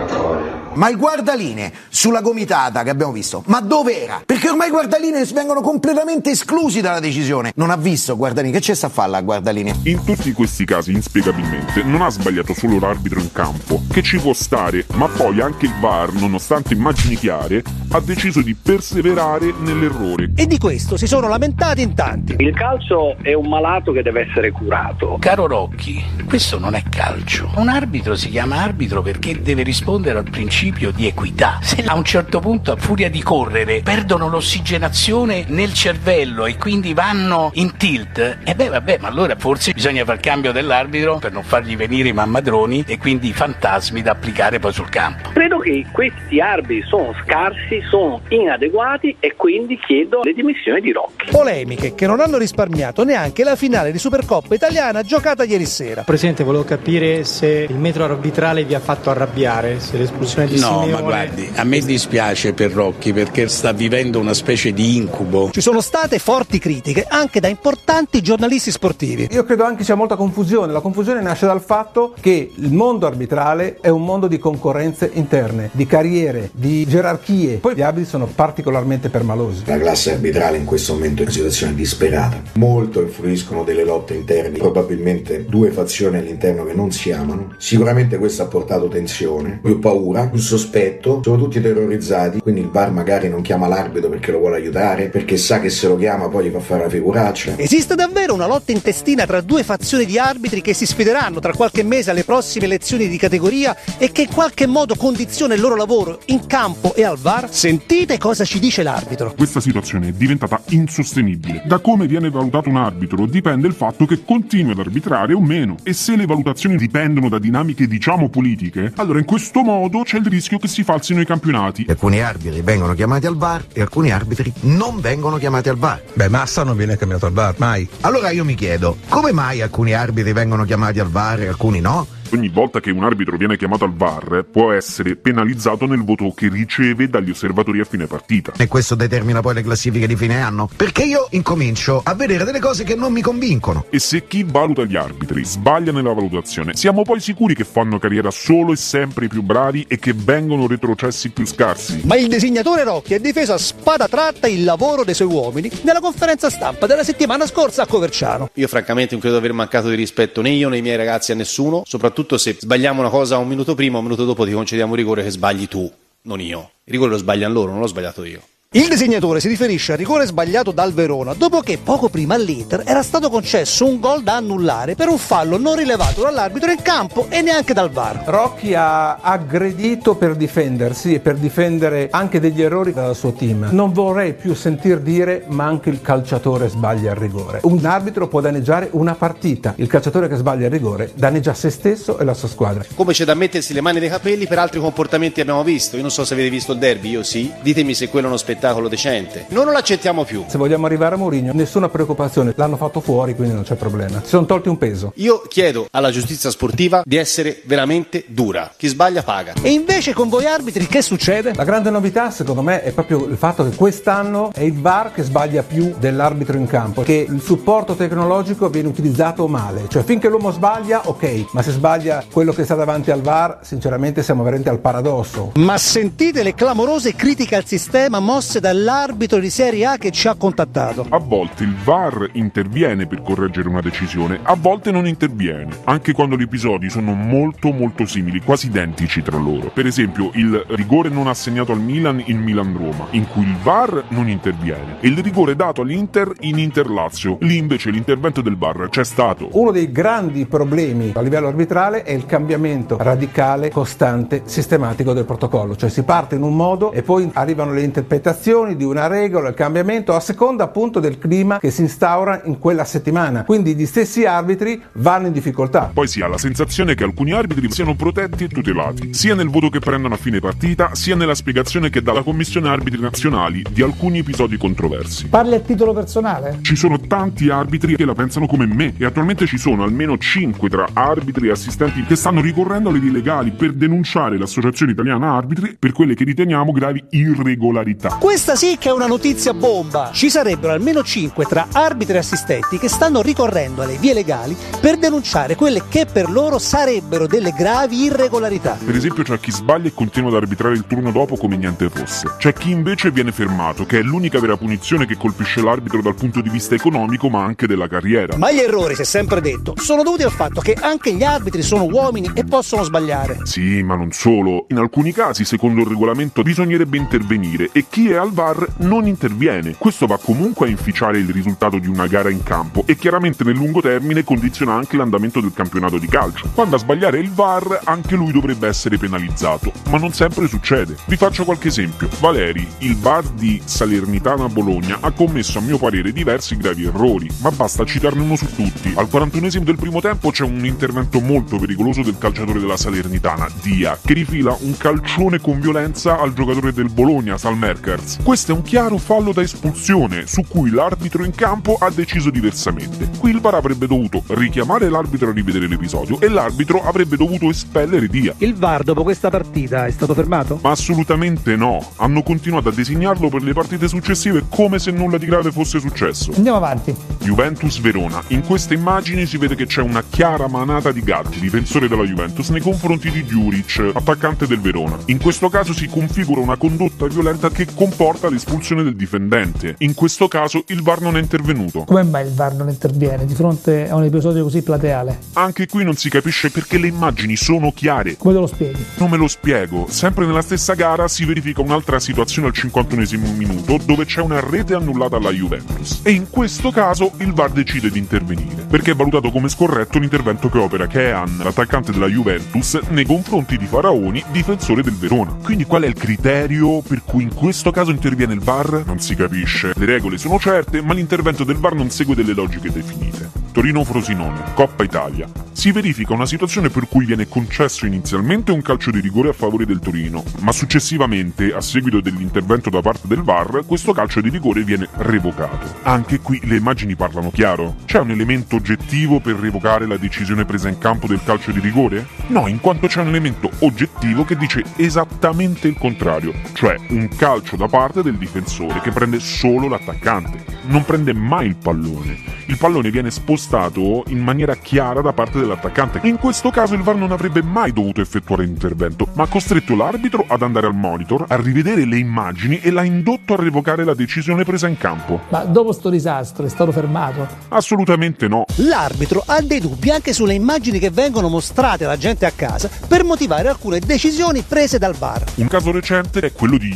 Cacabaria. Ma il guardaline sulla gomitata che abbiamo visto, ma dov'era? Perché ormai i guardaline vengono completamente esclusi dalla decisione. Non ha visto guardaline, che c'è sta a fare la guardaline? In tutti questi casi, inspiegabilmente, non ha sbagliato solo l'arbitro in campo, che ci può stare, ma poi anche il VAR, nonostante immagini chiare, ha deciso di perseverare nell'errore. E di questo si sono lamentati in tanti. Il calcio è un malato che deve essere curato. Caro Rocchi, questo non è calcio. Un arbitro si chiama arbitro perché deve rispondere al principio di equità. Se a un certo punto, a furia di correre, perdono l'ossigenazione nel cervello e quindi vanno in tilt, e beh, vabbè, ma allora forse bisogna fare il cambio dell'arbitro per non fargli venire i mammadroni e quindi i fantasmi da applicare poi sul campo. Credo che questi arbitri sono scarsi, sono inadeguati e quindi chiedo le dimissioni di Rocchi. Polemiche che non hanno risparmiato neanche la finale di Supercoppa italiana giocata ieri sera. Presidente, volevo capire se il metro arbitrale vi ha fatto arrabbiare, se l'espulsione di No, Simeone... ma guardi, a me dispiace per Rocchi perché sta vivendo una specie di incubo. Ci sono state forti critiche anche da importanti giornalisti sportivi. Io credo anche sia molta confusione. La confusione nasce dal fatto che il mondo arbitrale è un mondo di concorrenze interne, di carriere, di gerarchie. Poi gli arbitri sono particolarmente permalosi. La classe arbitrale in questo momento è in una situazione disperata. Molto influiscono delle lotte interne, probabilmente due fazioni all'interno che non si amano. Sicuramente questo ha portato tensione, più paura, più sospetto, sono tutti terrorizzati, quindi il VAR magari non chiama l'arbitro perché lo vuole aiutare, perché sa che se lo chiama poi gli fa fare una figuraccia. Esiste davvero una lotta intestina tra due fazioni di arbitri che si sfideranno tra qualche mese alle prossime elezioni di categoria e che in qualche modo condiziona il loro lavoro in campo e al VAR? Sentite cosa ci dice l'arbitro. Questa situazione è diventata insostenibile. Da come viene valutato un arbitro dipende il fatto che continui ad arbitrare o meno. E se le valutazioni dipendono da dinamiche diciamo politiche, allora in questo modo c'è il rischio che si falsino i campionati. Alcuni arbitri vengono chiamati al VAR e alcuni arbitri non vengono chiamati al VAR. Beh, Massa non viene chiamato al VAR, mai. Allora io mi chiedo, come mai alcuni arbitri vengono chiamati al VAR e alcuni no? Ogni volta che un arbitro viene chiamato al VAR può essere penalizzato nel voto che riceve dagli osservatori a fine partita. E questo determina poi le classifiche di fine anno? Perché io incomincio a vedere delle cose che non mi convincono. E se chi valuta gli arbitri sbaglia nella valutazione, siamo poi sicuri che fanno carriera solo e sempre i più bravi e che vengono retrocessi più scarsi? Ma il disegnatore Rocchi ha difeso a spada tratta il lavoro dei suoi uomini nella conferenza stampa della settimana scorsa a Coverciano. Io francamente non credo aver mancato di rispetto né io né i miei ragazzi a nessuno, soprattutto se sbagliamo una cosa un minuto prima, un minuto dopo ti concediamo un rigore che sbagli tu, non io. Il rigore lo sbagliano loro, non l'ho sbagliato io. Il disegnatore si riferisce al rigore sbagliato dal Verona dopo che poco prima all'Inter era stato concesso un gol da annullare per un fallo non rilevato dall'arbitro in campo e neanche dal VAR. Rocchi ha aggredito per difendersi e per difendere anche degli errori dal suo team. Non vorrei più sentir dire ma anche il calciatore sbaglia il rigore. Un arbitro può danneggiare una partita, il calciatore che sbaglia il rigore danneggia se stesso e la sua squadra. Come c'è da mettersi le mani nei capelli per altri comportamenti abbiamo visto. Io non so se avete visto il derby, io sì. Ditemi se quello è uno spettacolo decente. Noi non l'accettiamo più. Se vogliamo arrivare a Mourinho, nessuna preoccupazione, l'hanno fatto fuori, quindi non c'è problema. Si sono tolti un peso. Io chiedo alla giustizia sportiva di essere veramente dura. Chi sbaglia paga. E invece con voi arbitri che succede? La grande novità secondo me è proprio il fatto che quest'anno è il VAR che sbaglia più dell'arbitro in campo, che il supporto tecnologico viene utilizzato male, cioè finché l'uomo sbaglia ok, ma se sbaglia quello che sta davanti al VAR sinceramente siamo veramente al paradosso. Ma sentite le clamorose critiche al sistema mosse dall'arbitro di Serie A che ci ha contattato. A volte il VAR interviene per correggere una decisione, a volte non interviene, anche quando gli episodi sono molto molto simili, quasi identici tra loro. Per esempio, il rigore non assegnato al Milan in Milan-Roma, in cui il VAR non interviene, e il rigore dato all'Inter in Inter-Lazio. Lì invece l'intervento del VAR c'è stato. Uno dei grandi problemi a livello arbitrale è il cambiamento radicale, costante, sistematico del protocollo, cioè si parte in un modo e poi arrivano le interpretazioni di una regola, il cambiamento a seconda appunto del clima che si instaura in quella settimana. Quindi gli stessi arbitri vanno in difficoltà. Poi si ha la sensazione che alcuni arbitri siano protetti e tutelati, sia nel voto che prendono a fine partita, sia nella spiegazione che dà la Commissione Arbitri Nazionali di alcuni episodi controversi. Parli a titolo personale? Ci sono tanti arbitri che la pensano come me e attualmente ci sono almeno 5 tra arbitri e assistenti che stanno ricorrendo alle vie legali per denunciare l'Associazione Italiana Arbitri per quelle che riteniamo gravi irregolarità. Questa sì che è una notizia bomba. Ci sarebbero almeno 5 tra arbitri e assistenti che stanno ricorrendo alle vie legali per denunciare quelle che per loro sarebbero delle gravi irregolarità. Per esempio c'è chi sbaglia e continua ad arbitrare il turno dopo come niente fosse. C'è chi invece viene fermato, che è l'unica vera punizione che colpisce l'arbitro dal punto di vista economico ma anche della carriera. Ma gli errori, si è sempre detto, sono dovuti al fatto che anche gli arbitri sono uomini e possono sbagliare. Sì, ma non solo. In alcuni casi, secondo il regolamento, bisognerebbe intervenire e chi è al VAR non interviene. Questo va comunque a inficiare il risultato di una gara in campo e chiaramente nel lungo termine condiziona anche l'andamento del campionato di calcio. Quando a sbagliare il VAR, anche lui dovrebbe essere penalizzato, ma non sempre succede. Vi faccio qualche esempio. Valeri, il VAR di Salernitana Bologna, ha commesso a mio parere diversi gravi errori, ma basta citarne uno su tutti. Al 41esimo del primo tempo c'è un intervento molto pericoloso del calciatore della Salernitana, Dia, che rifila un calcione con violenza al giocatore del Bologna, Salmerkers. Rangers. Questo è un chiaro fallo da espulsione su cui l'arbitro in campo ha deciso diversamente. Qui il VAR avrebbe dovuto richiamare l'arbitro a rivedere l'episodio e l'arbitro avrebbe dovuto espellere Dia. Il VAR dopo questa partita è stato fermato? Ma assolutamente no, hanno continuato a designarlo per le partite successive come se nulla di grave fosse successo. Andiamo avanti. Juventus Verona. In queste immagini si vede che c'è una chiara manata di gatti, difensore della Juventus, nei confronti di Juric, attaccante del Verona. In questo caso si configura una condotta violenta che comporta l'espulsione del difendente. In questo caso il VAR non è intervenuto. Come mai il VAR non interviene di fronte a un episodio così plateale? Anche qui non si capisce perché le immagini sono chiare. Come te lo spieghi? Non me lo spiego. Sempre nella stessa gara si verifica un'altra situazione al 51 minuto dove c'è una rete annullata alla Juventus. E in questo caso il VAR decide di intervenire perché è valutato come scorretto l'intervento che opera Kean, l'attaccante della Juventus, nei confronti di Faraoni, difensore del Verona. Quindi qual è il criterio per cui in questo caso interviene il VAR? Non si capisce. Le regole sono certe, ma l'intervento del VAR non segue delle logiche definite. Torino-Frosinone, Coppa Italia. Si verifica una situazione per cui viene concesso inizialmente un calcio di rigore a favore del Torino, ma successivamente, a seguito dell'intervento da parte del VAR, questo calcio di rigore viene revocato. Anche qui le immagini parlano chiaro. C'è un elemento oggettivo per revocare la decisione presa in campo del calcio di rigore? No, in quanto c'è un elemento oggettivo che dice esattamente il contrario, cioè un calcio da parte del difensore che prende solo l'attaccante, non prende mai il pallone. Il pallone viene spostato in maniera chiara da parte dell'attaccante. In questo caso il VAR non avrebbe mai dovuto effettuare l'intervento, ma ha costretto l'arbitro ad andare al monitor, a rivedere le immagini e l'ha indotto a revocare la decisione presa in campo. Ma dopo sto disastro è stato fermato? Assolutamente no. L'arbitro ha dei dubbi anche sulle immagini che vengono mostrate alla gente a casa per motivare alcune decisioni prese dal VAR. Un caso recente è quello di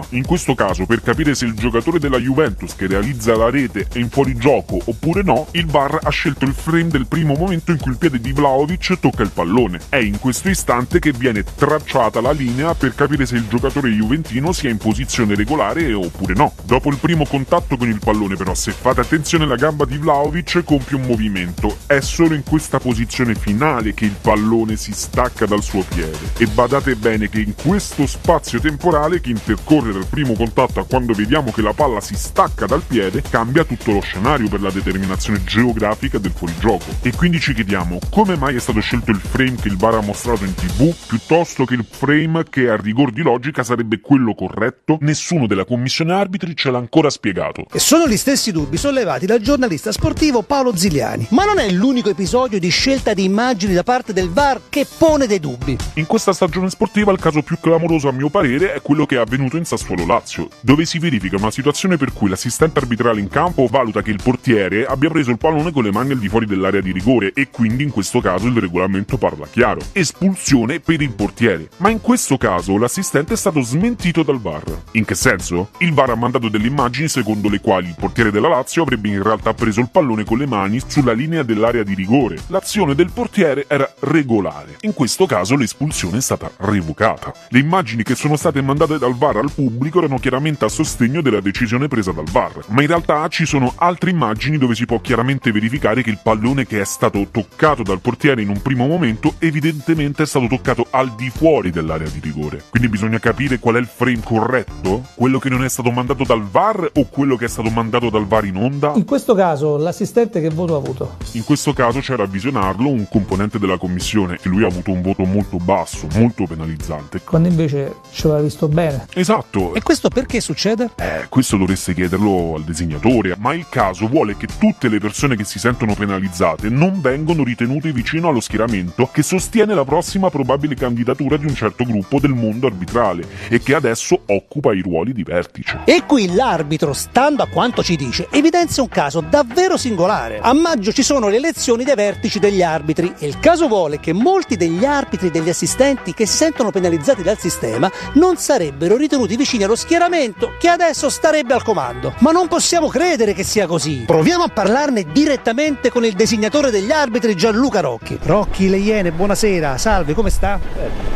Juventus-Roma. In questo caso, per capire se il giocatore della Juventus che realizza la rete è in fuorigioco oppure no, il VAR ha scelto il frame del primo momento in cui il piede di Vlaovic tocca il pallone. È in questo istante che viene tracciata la linea per capire se il giocatore juventino sia in posizione regolare oppure no. Dopo il primo contatto con il pallone, però, se fate attenzione, la gamba di Vlaovic compie un movimento. È solo in questa posizione finale che il pallone si stacca dal suo piede. E badate bene che in questo spazio temporale che intercorre dal primo contatto a quando vediamo che la palla si stacca dal piede, cambia tutto lo scenario per la determinazione geografica del fuorigioco. E quindi ci chiediamo come mai è stato scelto il frame che il VAR ha mostrato in tv piuttosto che il frame che a rigor di logica sarebbe quello corretto? Nessuno della commissione arbitri ce l'ha ancora spiegato. E sono gli stessi dubbi sollevati dal giornalista sportivo Paolo Ziliani. Ma non è l'unico episodio di scelta di immagini da parte del VAR che pone dei dubbi. In questa stagione sportiva il caso più clamoroso a mio parere è quello che è avvenuto in Sassuolo Lazio, dove si verifica una situazione per cui l'assistente arbitrale in campo valuta che il portiere abbia preso il pallone con le mani al di fuori dell'area di rigore e quindi in questo caso il regolamento parla chiaro. Espulsione per il portiere. Ma in questo caso l'assistente è stato smentito dal VAR. In che senso? Il VAR ha mandato delle immagini secondo le quali il portiere della Lazio avrebbe in realtà preso il pallone con le mani sulla linea dell'area di rigore. L'azione del portiere era regolare. In questo caso l'espulsione è stata revocata. Le immagini che sono state mandate dal VAR al pubblico erano chiaramente a sostegno della decisione presa dal VAR, ma in realtà ci sono altre immagini dove si può chiaramente verificare che il pallone che è stato toccato dal portiere in un primo momento evidentemente è stato toccato al di fuori dell'area di rigore. Quindi bisogna capire qual è il frame corretto? Quello che non è stato mandato dal VAR o quello che è stato mandato dal VAR in onda? In questo caso l'assistente che voto ha avuto? In questo caso c'era a visionarlo un componente della commissione e lui ha avuto un voto molto basso, molto penalizzante. Quando invece ci aveva visto bene. Esatto. E questo perché succede? Eh, questo dovreste chiederlo al disegnatore, ma il caso vuole che tutte le persone che si sentono penalizzate non vengano ritenute vicino allo schieramento che sostiene la prossima probabile candidatura di un certo gruppo del mondo arbitrale e che adesso occupa i ruoli di vertice. E qui l'arbitro, stando a quanto ci dice, evidenzia un caso davvero singolare. A maggio ci sono le elezioni dei vertici degli arbitri e il caso vuole che molti degli arbitri e degli assistenti che si sentono penalizzati dal sistema non sarebbero ritenuti vicini allo schieramento che adesso starebbe al comando. Ma non possiamo credere che sia così. Proviamo a parlarne direttamente con il designatore degli arbitri Gianluca Rocchi. Rocchi, le Iene, buonasera, salve, come sta?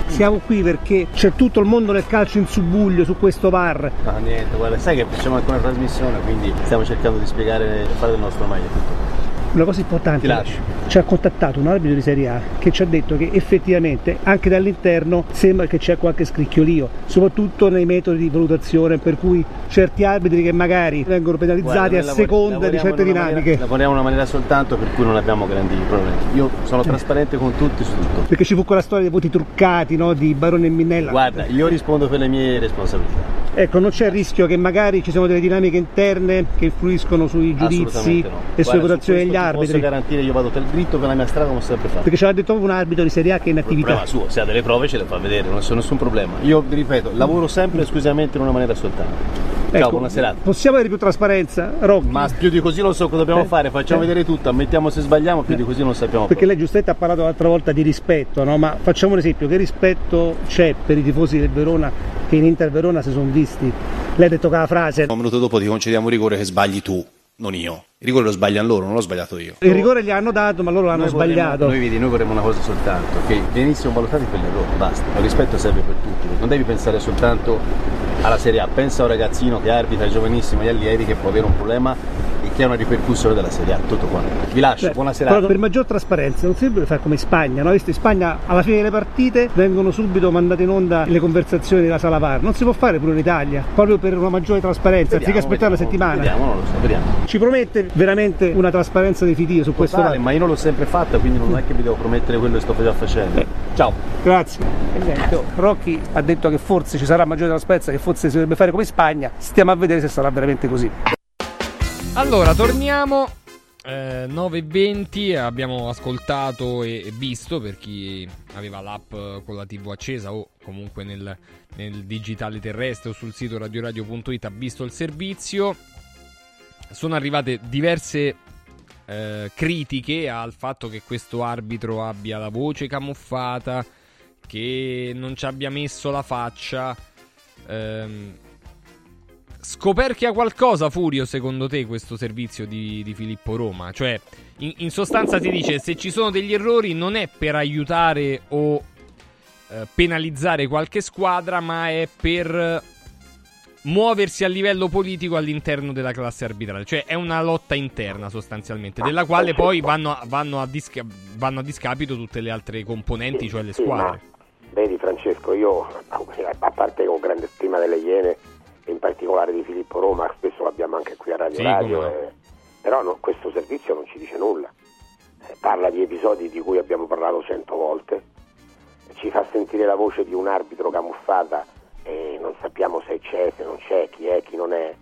Siamo qui perché c'è tutto il mondo del calcio in subbuglio su questo VAR. No, niente, guarda, sai che facciamo anche una trasmissione, quindi stiamo cercando di spiegare e fare del nostro meglio tutto. Una cosa importante, ci ha contattato un arbitro di Serie A che ci ha detto che effettivamente anche dall'interno sembra che c'è qualche scricchiolio, soprattutto nei metodi di valutazione, per cui certi arbitri che magari vengono penalizzati Guarda, a seconda di certe dinamiche. maniera- lavoriamo in una maniera soltanto per cui non abbiamo grandi problemi. Io sono trasparente con tutti su tutto. Perché ci fu quella storia dei voti truccati no, di Barone e Minnella. Guarda, io rispondo per le mie responsabilità. Ecco, non c'è il rischio che magari ci siano delle dinamiche interne che influiscono sui giudizi no. e sulle su votazioni degli arbitri. Posso garantire, io vado per dritto per la mia strada come ho sempre fatto. Perché ce l'ha detto proprio un arbitro di Serie A che è in Il attività. problema suo, se ha delle prove ce le fa vedere, non c'è nessun problema. Io vi ripeto, lavoro sempre e esclusivamente in una maniera soltanto. Ciao, Ecco, buona serata. Possiamo avere più trasparenza, Rocchi? Ma più di così non so cosa dobbiamo fare, facciamo Eh. vedere tutto, ammettiamo se sbagliamo, più di così non sappiamo Perché lei giustamente ha parlato l'altra volta di rispetto, no? ma facciamo un esempio, che rispetto c'è per i tifosi del Verona che in Inter Verona si sono visti? Lei ha detto che la frase, Un minuto dopo ti concediamo un rigore che sbagli tu, non io. Il rigore lo sbagliano loro, non l'ho sbagliato io. il rigore gli hanno dato ma loro l'hanno Noi vorremmo- sbagliato. noi, vedi, noi vorremmo una cosa soltanto, che venissimo valutati per l'errore, basta. Il rispetto serve per tutti, non devi pensare soltanto alla Serie A, pensa a un ragazzino che arbitra giovanissimo agli allievi che può avere un problema e che ha una ripercussione della Serie A, tutto qua. Vi lascio, Cioè, buona però serata. per maggior trasparenza non si dovrebbe fare come in Spagna, no? Visto in Spagna alla fine delle partite vengono subito mandate in onda le conversazioni della sala VAR, non si può fare pure in Italia, proprio per una maggiore trasparenza, anziché aspettare una settimana. Vediamo, non lo so, vediamo. Ci promette veramente una trasparenza definitiva su questo Totale, VAR? ma io non l'ho sempre fatta, quindi non è che vi devo promettere quello che sto già facendo. Ciao. Grazie. E niente, oh, Rocchi ha detto che forse ci sarà maggiore trasparenza, che forse si dovrebbe fare come in Spagna, stiamo a vedere se sarà veramente così. Allora, torniamo. Eh, 9.20 abbiamo ascoltato e visto per chi aveva l'app con la TV accesa o comunque nel, nel digitale terrestre o sul sito radioradio.it ha visto il servizio. Sono arrivate diverse eh, critiche al fatto che questo arbitro abbia la voce camuffata, che non ci abbia messo la faccia. Ehm, scoperchia qualcosa, Furio, secondo te, questo servizio di, di Filippo Roma? Cioè, in, in sostanza ti dice, se ci sono degli errori non è per aiutare o eh, penalizzare qualche squadra, ma è per muoversi a livello politico all'interno della classe arbitrale. Cioè, è una lotta interna sostanzialmente, della quale poi vanno a, vanno a, disca- vanno a discapito tutte le altre componenti, cioè le squadre. Vedi Francesco, io a parte con grande stima delle Iene, in particolare di Filippo Roma, spesso l'abbiamo anche qui a Radio Sì, Radio, eh, però no, questo servizio non ci dice nulla. Eh, parla di episodi di cui abbiamo parlato cento volte, ci fa sentire la voce di un arbitro camuffata e non sappiamo se c'è, se non c'è, chi è, chi non è.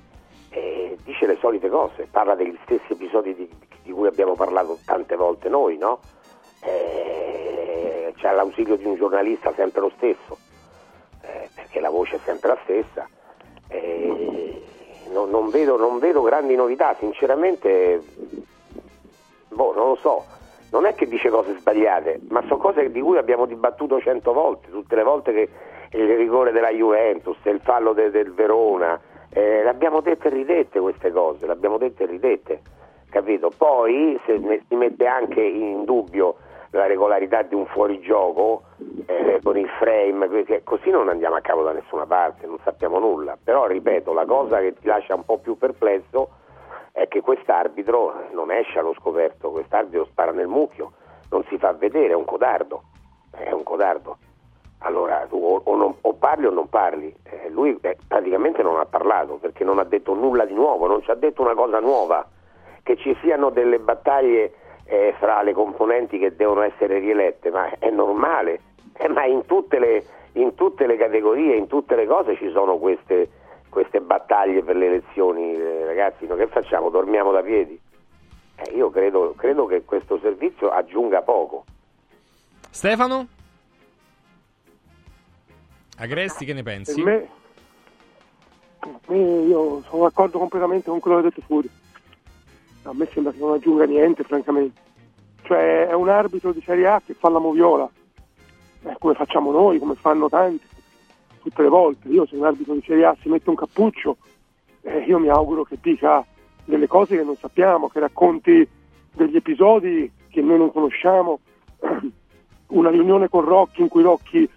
E dice le solite cose, parla degli stessi episodi di, di cui abbiamo parlato tante volte noi, no? Eh, c'è l'ausilio di un giornalista sempre lo stesso, eh, perché la voce è sempre la stessa. Eh, non, non vedo, non vedo grandi novità, sinceramente, boh, non lo so. Non è che dice cose sbagliate, ma sono cose di cui abbiamo dibattuto cento volte, tutte le volte che il rigore della Juventus, il fallo de- del Verona, eh, abbiamo dette e ridette queste cose, le abbiamo dette e ridette, capito? Poi se si mette anche in dubbio la regolarità di un fuorigioco eh, con il frame, così non andiamo a capo da nessuna parte, non sappiamo nulla. Però ripeto, la cosa che ti lascia un po' più perplesso è che quest'arbitro non esce allo scoperto, quest'arbitro spara nel mucchio, non si fa vedere, è un codardo, è un codardo. Allora tu o, o non- o parli o non parli. Eh, lui eh, praticamente non ha parlato perché non ha detto nulla di nuovo, non ci ha detto una cosa nuova, che ci siano delle battaglie eh, fra le componenti che devono essere rielette, ma è normale, Eh, ma in tutte, le, in tutte le categorie, in tutte le cose ci sono queste, queste battaglie per le elezioni, eh, ragazzi, no, che facciamo? Dormiamo da piedi? Eh, io credo, credo che questo servizio aggiunga poco. Stefano? Agresti, che ne pensi? Per me, per me io sono d'accordo completamente con quello che ha detto Furio. A me sembra che non aggiunga niente, francamente. Cioè è un arbitro di Serie A che fa la moviola, eh, come facciamo noi, come fanno tanti, tutte le volte. Io se un arbitro di Serie A si mette un cappuccio, eh, io mi auguro che dica delle cose che non sappiamo, che racconti degli episodi che noi non conosciamo, una riunione con Rocchi in cui Rocchi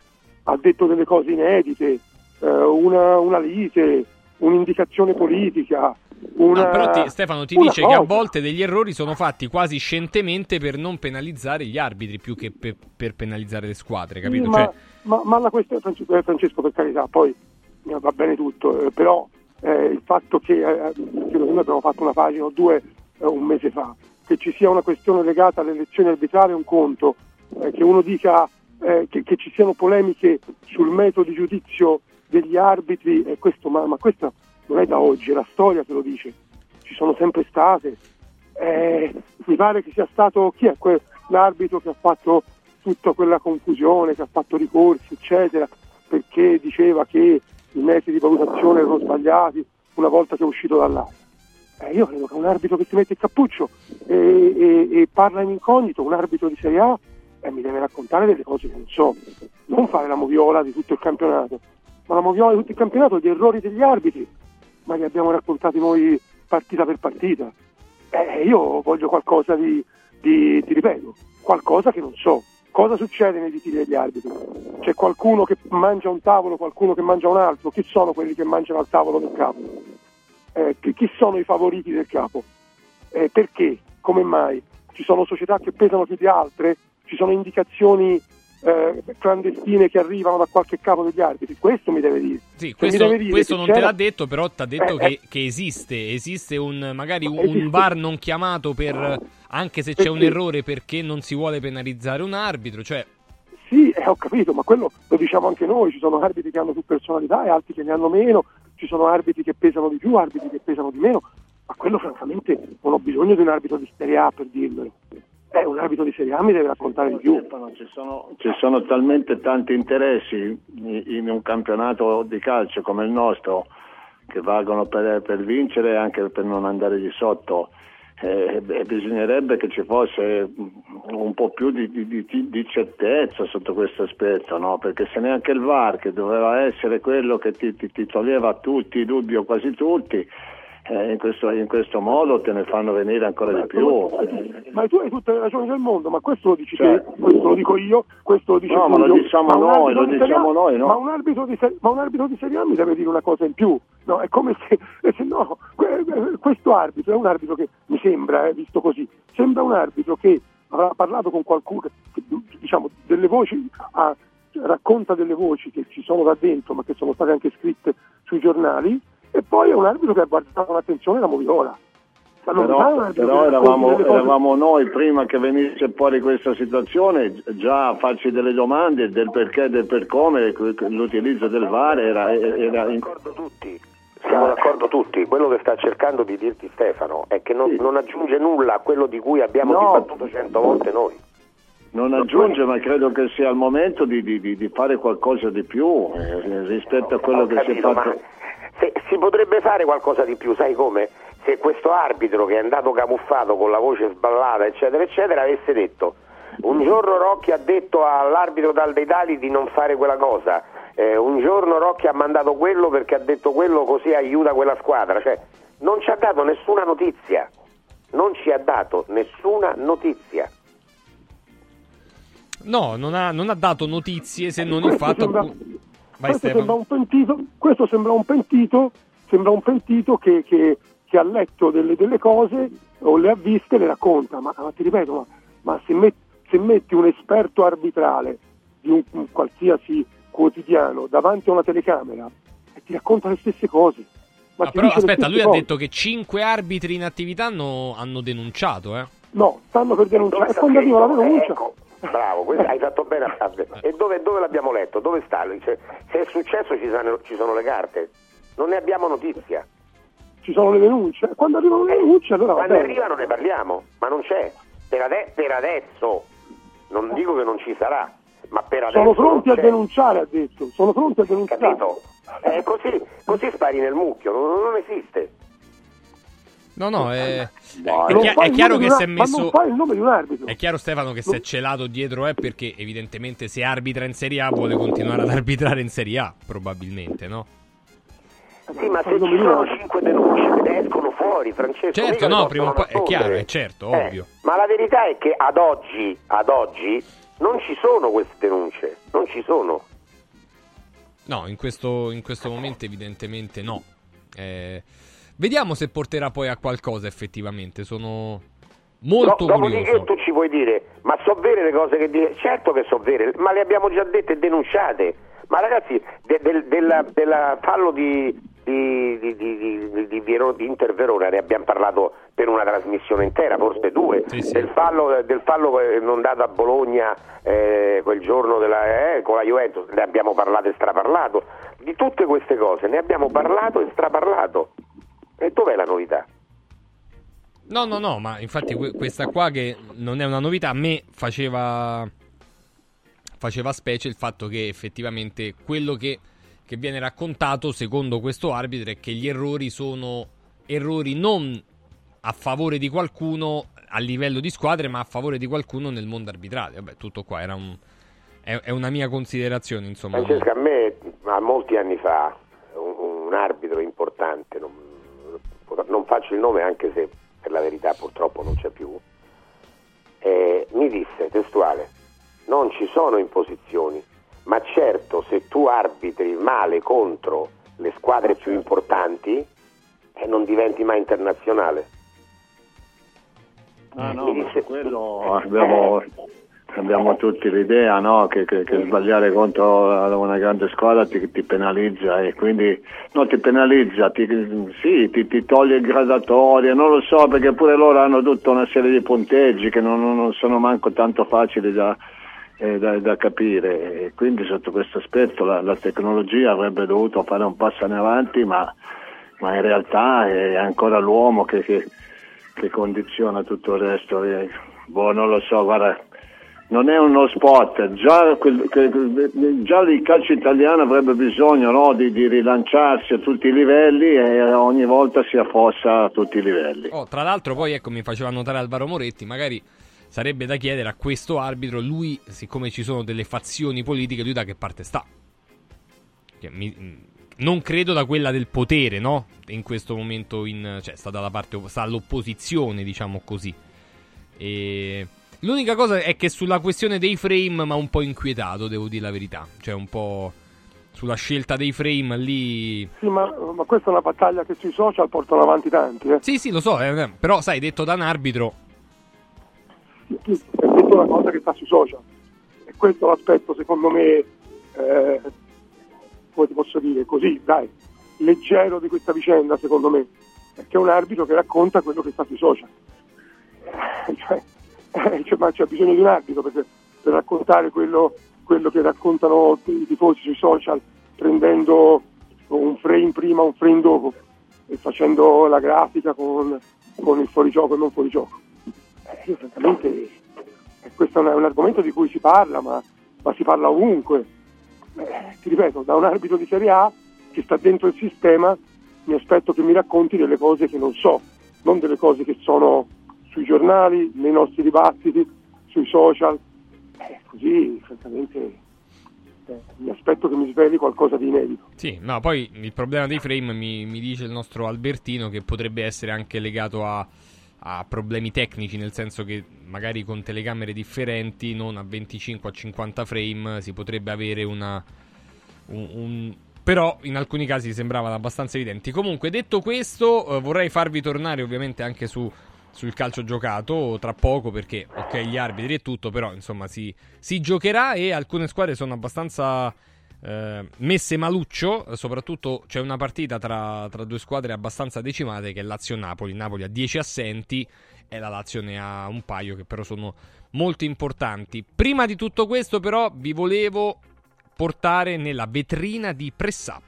ha detto delle cose inedite, eh, una, una lite, un'indicazione politica, una... No, però ti- Stefano ti dice che a cosa. volte degli errori sono fatti quasi scientemente per non penalizzare gli arbitri più che pe- per penalizzare le squadre, capito? Sì, ma, Cioè, ma, ma la questione, Francesco, eh, Francesco, per carità, poi eh, va bene tutto, eh, però eh, il fatto che, eh, noi abbiamo fatto una pagina o due eh, un mese fa, che ci sia una questione legata alle elezioni arbitrali è un conto, che uno dica che, che ci siano polemiche sul metodo di giudizio degli arbitri, e questo, ma, ma questo non è da oggi, è la storia che lo dice, ci sono sempre state. Eh, mi pare che sia stato chi è que- l'arbitro che ha fatto tutta quella confusione, che ha fatto ricorsi, eccetera, perché diceva che i metodi di valutazione erano sbagliati una volta che è uscito dall'area. Eh, io credo che un arbitro che si mette il cappuccio e, e- e parla in incognito, un arbitro di Serie A, eh, mi deve raccontare delle cose che non so, non fare la moviola di tutto il campionato, ma la moviola tutto il campionato, gli errori degli arbitri, ma li abbiamo raccontati noi partita per partita. Eh, io voglio qualcosa di, di, ti ripeto, qualcosa che non so. Cosa succede nei litigi degli arbitri? C'è qualcuno che mangia un tavolo, qualcuno che mangia un altro? Chi sono quelli che mangiano al tavolo del capo? Eh, chi, chi sono i favoriti del capo? Eh, perché? Come mai? Ci sono società che pesano più di altre? Ci sono indicazioni eh, clandestine che arrivano da qualche capo degli arbitri? Questo mi deve dire. sì, questo, deve dire questo che non te c'era- l'ha detto, però ti ha detto Eh, che, eh. che esiste, esiste un magari un, Esiste. un VAR non chiamato per anche se c'è un errore perché non si vuole penalizzare un arbitro, cioè Sì, eh, ho capito, ma quello lo diciamo anche noi, ci sono arbitri che hanno più personalità e altri che ne hanno meno, ci sono arbitri che pesano di più, arbitri che pesano di meno, ma quello francamente non ho bisogno di un arbitro di Serie A per dirmelo. Eh, un arbitro di Serie A mi deve raccontare di più. Ci sono, ci sono talmente tanti interessi in, un campionato di calcio come il nostro che valgono per, per vincere e anche per non andare di sotto. Eh, bisognerebbe che ci fosse un po' più di, di- di- di certezza sotto questo aspetto, no? perché se neanche il VAR, che doveva essere quello che ti, ti- ti toglieva tutti i dubbi o quasi tutti, eh, in, questo, in questo modo te ne fanno venire ancora di più. Ma tu hai tutte le ragioni del mondo, ma questo lo dici Certo. te, questo lo dico io, questo lo dice No, ma lo diciamo un noi, lo di diciamo noi, no? Ma un, arbitro di ma un arbitro di Serie A mi deve dire una cosa in più. No, è come se, eh, se no, eh, questo arbitro è un arbitro che mi sembra, eh, visto così, sembra un arbitro che avrà parlato con qualcuno, che, diciamo, delle voci, ha- racconta delle voci che ci sono da dentro, ma che sono state anche scritte sui giornali, e poi è un arbitro che ha guardato con attenzione la moviola. Un Però, però eravamo, eravamo noi prima che venisse fuori questa situazione già a farci delle domande del perché e del per come l'utilizzo del VAR era, era in- Siamo d'accordo tutti, quello che sta cercando di dirti Stefano è che non, non aggiunge nulla a quello di cui abbiamo No. dibattuto cento volte noi. Non aggiunge, ma credo che sia il momento di, di- di- fare qualcosa di più eh, rispetto a quello Ho che si è fatto. se- si potrebbe fare qualcosa di più, sai come? Se questo arbitro che è andato camuffato con la voce sballata, eccetera, eccetera, avesse detto un giorno Rocchi ha detto all'arbitro dal Deitali di non fare quella cosa, eh, un giorno Rocchi ha mandato quello perché ha detto quello così aiuta quella squadra, cioè non ci ha dato nessuna notizia, non ci ha dato nessuna notizia. No, non ha, non ha dato notizie se non il fatto sembra- Vai questo Stefano. sembra un pentito, questo sembra un pentito, sembra un pentito che, che- che ha letto delle, delle cose o le ha viste e le racconta, ma, ma ti ripeto, ma, ma se, met- se metti un esperto arbitrale di un, un qualsiasi quotidiano davanti a una telecamera e ti racconta le stesse cose. Ma Ah, però aspetta, lui stesse ha cose. detto che cinque arbitri in attività hanno, hanno denunciato, eh. No, stanno per denunciare. E quando arriva la denuncia, Ecco, bravo, hai fatto bene a E dove, dove l'abbiamo letto? Dove sta? Cioè, se è successo ci sono, ci sono le carte. Non ne abbiamo notizia. ci sono le denunce. Quando arrivano le denunce, allora Quando arrivano ne parliamo, ma non c'è. Per, ade- per adesso, non dico che non ci sarà, ma per adesso Sono pronti a denunciare, ha detto. Sono pronti a denunciare. Capito? Eh, così, così spari nel mucchio, non, non esiste. No, no, è, è, Ma è non chiaro che si è una- Ma non messo... fai il nome di un arbitro. È chiaro Stefano che si è celato dietro è perché evidentemente se arbitra in Serie A vuole continuare ad arbitrare in Serie A, probabilmente, no? Sì, ma se ci sono cinque denunce ne escono fuori, Francesco. Certo, no, prima o poi è chiaro, è certo, Eh, ovvio. Ma la verità è che ad oggi, ad oggi, non ci sono queste denunce, non ci sono. No, in questo, in questo momento evidentemente no. Eh, Vediamo se porterà poi a qualcosa effettivamente. Sono molto dopodiché curioso. tu ci puoi dire, ma so vere le cose che dici? Certo che so vere, ma le abbiamo già dette e denunciate. Ma ragazzi, de- del, della, della fallo di, di, di, di, di, di Viero- di Inter Verona ne abbiamo parlato per una trasmissione intera, forse due. Del, fallo, del fallo eh, non dato a Bologna eh, quel giorno della, eh, con la Juventus ne abbiamo parlato e straparlato. Di tutte queste cose ne abbiamo parlato e straparlato. E dov'è la novità? No, no, no, ma infatti que- questa qua che non è una novità, a me faceva faceva specie il fatto che effettivamente quello che, che viene raccontato secondo questo arbitro è che gli errori sono errori non a favore di qualcuno a livello di squadre, ma a favore di qualcuno nel mondo arbitrale. Vabbè, tutto qua era un, è, è una mia considerazione, insomma. Francesca, a me a molti anni fa un, un arbitro importante, non, non faccio il nome anche se per la verità purtroppo non c'è più, eh, mi disse testuale, non ci sono imposizioni, ma certo se tu arbitri male contro le squadre più importanti eh, non diventi mai internazionale. Ah, no, su quello abbiamo, abbiamo tutti l'idea no? che, che- che sbagliare contro una grande squadra ti, ti penalizza e quindi no, ti penalizza, ti, sì, ti, ti toglie il gradatorio, non lo so perché pure loro hanno tutta una serie di punteggi che non, non sono manco tanto facili da, eh, da- da capire e quindi sotto questo aspetto la, la tecnologia avrebbe dovuto fare un passo in avanti ma, ma in realtà è ancora l'uomo che- che che condiziona tutto il resto. eh. Boh, non lo so, guarda, non è uno sport, già, quel- que- già il calcio italiano avrebbe bisogno no, di, di rilanciarsi a tutti i livelli e ogni volta si affossa a tutti i livelli. Oh, tra l'altro, poi ecco, mi faceva notare Alvaro Moretti, magari sarebbe da chiedere a questo arbitro, lui, siccome ci sono delle fazioni politiche, lui da che parte sta? Che mi- non credo da quella del potere, no? In questo momento in, cioè, sta dalla parte sta all'opposizione, diciamo così. E l'unica cosa è che sulla questione dei frame mi ha un po' inquietato, devo dire la verità. Cioè, un po' sulla scelta dei frame lì Sì, ma, ma questa è una battaglia che sui social portano avanti tanti. Eh. Sì, sì, lo so, eh, però sai, detto da un arbitro, Tu hai detto una cosa che sta sui social. E questo è l'aspetto, secondo me, eh, come ti posso dire, così, dai, leggero di questa vicenda, secondo me. Perché è un arbitro che racconta quello che sta sui social. Eh, Cioè, eh, ma c'è bisogno di un arbitro per, per raccontare quello, quello che raccontano i tifosi sui social, prendendo un frame prima, un frame dopo e facendo la grafica con, con il fuorigioco e non fuorigioco. Eh, io francamente eh, questo è un, è un argomento di cui si parla, ma, ma si parla ovunque. Eh, ti ripeto, da un arbitro di Serie A che sta dentro il sistema mi aspetto che mi racconti delle cose che non so, non delle cose che sono sui giornali, nei nostri dibattiti, sui social. Eh, così, francamente, eh, mi aspetto che mi sveli qualcosa di inedito. Sì, no, poi il problema dei frame mi, mi dice il nostro Albertino che potrebbe essere anche legato a, a problemi tecnici, nel senso che magari con telecamere differenti, non a 25 a 50 frame, si potrebbe avere una... un- un- però in alcuni casi sembravano abbastanza evidenti. Comunque, detto questo, eh, vorrei farvi tornare ovviamente anche su, sul calcio giocato tra poco perché, ok, gli arbitri e tutto, però insomma si, si giocherà e alcune squadre sono abbastanza eh, messe maluccio, soprattutto c'è una partita tra, tra due squadre abbastanza decimate che è Lazio-Napoli, Napoli ha 10 assenti e la Lazio ne ha un paio che però sono molto importanti. Prima di tutto questo però vi volevo portare nella vetrina di Press Up.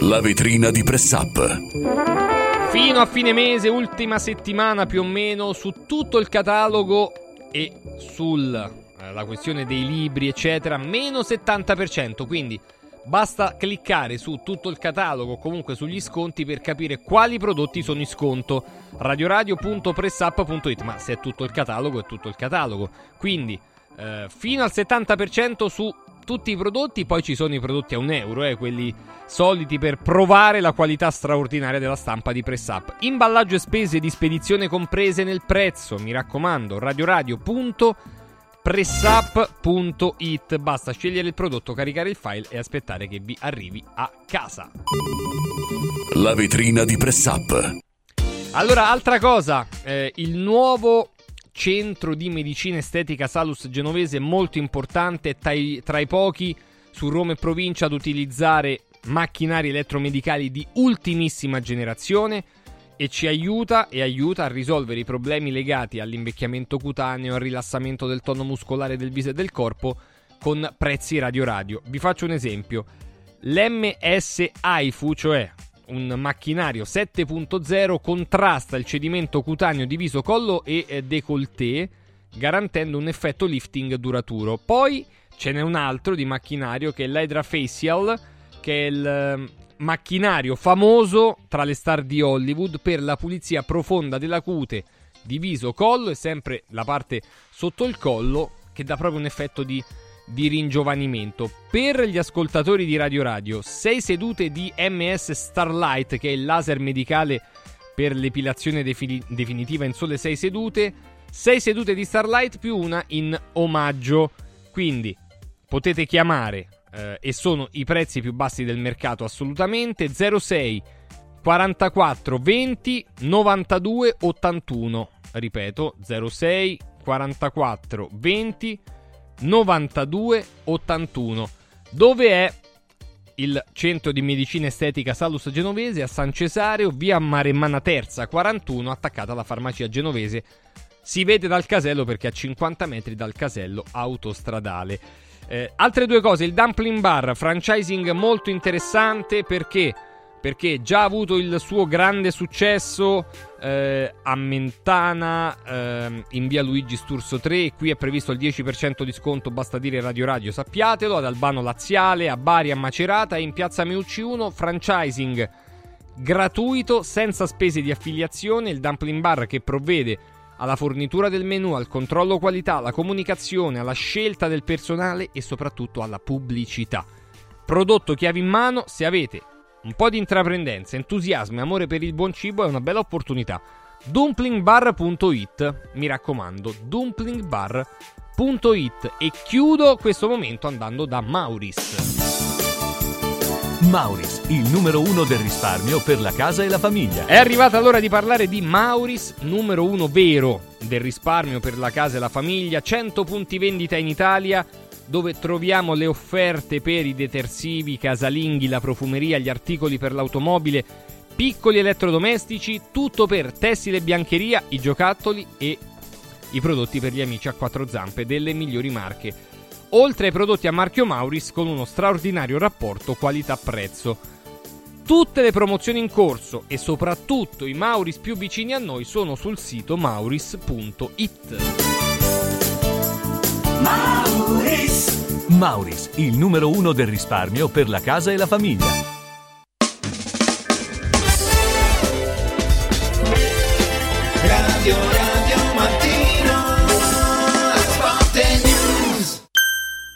La vetrina di Press Up. Fino a fine mese, ultima settimana più o meno, su tutto il catalogo e sulla questione dei libri, eccetera, meno 70%. Quindi basta cliccare su tutto il catalogo, comunque sugli sconti, per capire quali prodotti sono in sconto. radioradio.pressup.it. Ma se è tutto il catalogo, è tutto il catalogo. Quindi eh, fino al 70% su tutti i prodotti, poi ci sono i prodotti a un euro, eh, quelli soliti per provare la qualità straordinaria della stampa di Press Up. Imballaggio e spese di spedizione comprese nel prezzo, mi raccomando, radioradio.pressup.it. Basta scegliere il prodotto, caricare il file e aspettare che vi arrivi a casa. La vetrina di Press Up. Allora, altra cosa, eh, il nuovo centro di medicina estetica Salus Genovese molto importante, tra i, tra i pochi su Roma e provincia ad utilizzare macchinari elettromedicali di ultimissima generazione e ci aiuta e aiuta a risolvere i problemi legati all'invecchiamento cutaneo, al rilassamento del tono muscolare del viso e del corpo con prezzi radio radio. Vi faccio un esempio. L'MS AIFU, cioè un macchinario 7.0, contrasta il cedimento cutaneo di viso, collo e eh, décolleté, garantendo un effetto lifting duraturo. Poi ce n'è un altro di macchinario che è l'Hydra Facial, che è il eh, macchinario famoso tra le star di Hollywood per la pulizia profonda della cute di viso, collo e sempre la parte sotto il collo che dà proprio un effetto di di ringiovanimento. Per gli ascoltatori di Radio Radio, 6 sedute di MS Starlight, che è il laser medicale per l'epilazione defini- definitiva in sole 6 sedute, 6 sedute di Starlight più una in omaggio. Quindi potete chiamare eh, e sono i prezzi più bassi del mercato assolutamente 06 44 20 92 81. Ripeto 06 44 20 92 81. Dove è il centro di medicina estetica Salus Genovese? A San Cesareo, via Maremmana Terza 41, attaccata alla farmacia genovese. Si vede dal casello perché a 50 metri dal casello autostradale. Eh, altre due cose, il Dumpling Bar, franchising molto interessante perché perché già ha avuto il suo grande successo eh, a Mentana eh, in via Luigi Sturzo 3 qui è previsto il 10% di sconto basta dire Radio Radio sappiatelo ad Albano Laziale a Bari a Macerata e in piazza Meucci 1 franchising gratuito senza spese di affiliazione il Dumpling Bar che provvede alla fornitura del menu, al controllo qualità, alla comunicazione, alla scelta del personale e soprattutto alla pubblicità. Prodotto chiave in mano, se avete un po' di intraprendenza, entusiasmo e amore per il buon cibo è una bella opportunità. Dumplingbar.it, mi raccomando, dumplingbar.it e chiudo questo momento andando da Mauris. Mauris, il numero uno del risparmio per la casa e la famiglia. È arrivata l'ora di parlare di Mauris, numero uno vero del risparmio per la casa e la famiglia, 100 punti vendita in Italia dove troviamo le offerte per i detersivi, i casalinghi, la profumeria, gli articoli per l'automobile, piccoli elettrodomestici, tutto per tessile e biancheria, i giocattoli e i prodotti per gli amici a quattro zampe delle migliori marche. Oltre ai prodotti a marchio Mauris con uno straordinario rapporto qualità-prezzo. Tutte le promozioni in corso e soprattutto i Mauris più vicini a noi sono sul sito mauris.it. Mauris. Mauris, il numero uno del risparmio per la casa e la famiglia. Radio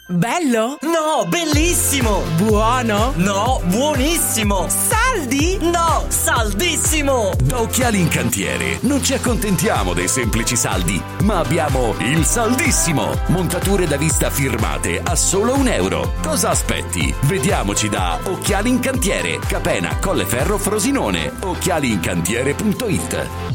Bello? No, bellissimo! Buono? No, buonissimo! Saldi? No, saldissimo! Da Occhiali in Cantiere non ci accontentiamo dei semplici saldi, ma abbiamo il saldissimo! Montature da vista firmate a solo un euro. Cosa aspetti? Vediamoci da Occhiali in Cantiere, Capena, Colleferro, Frosinone. Occhialiincantiere.it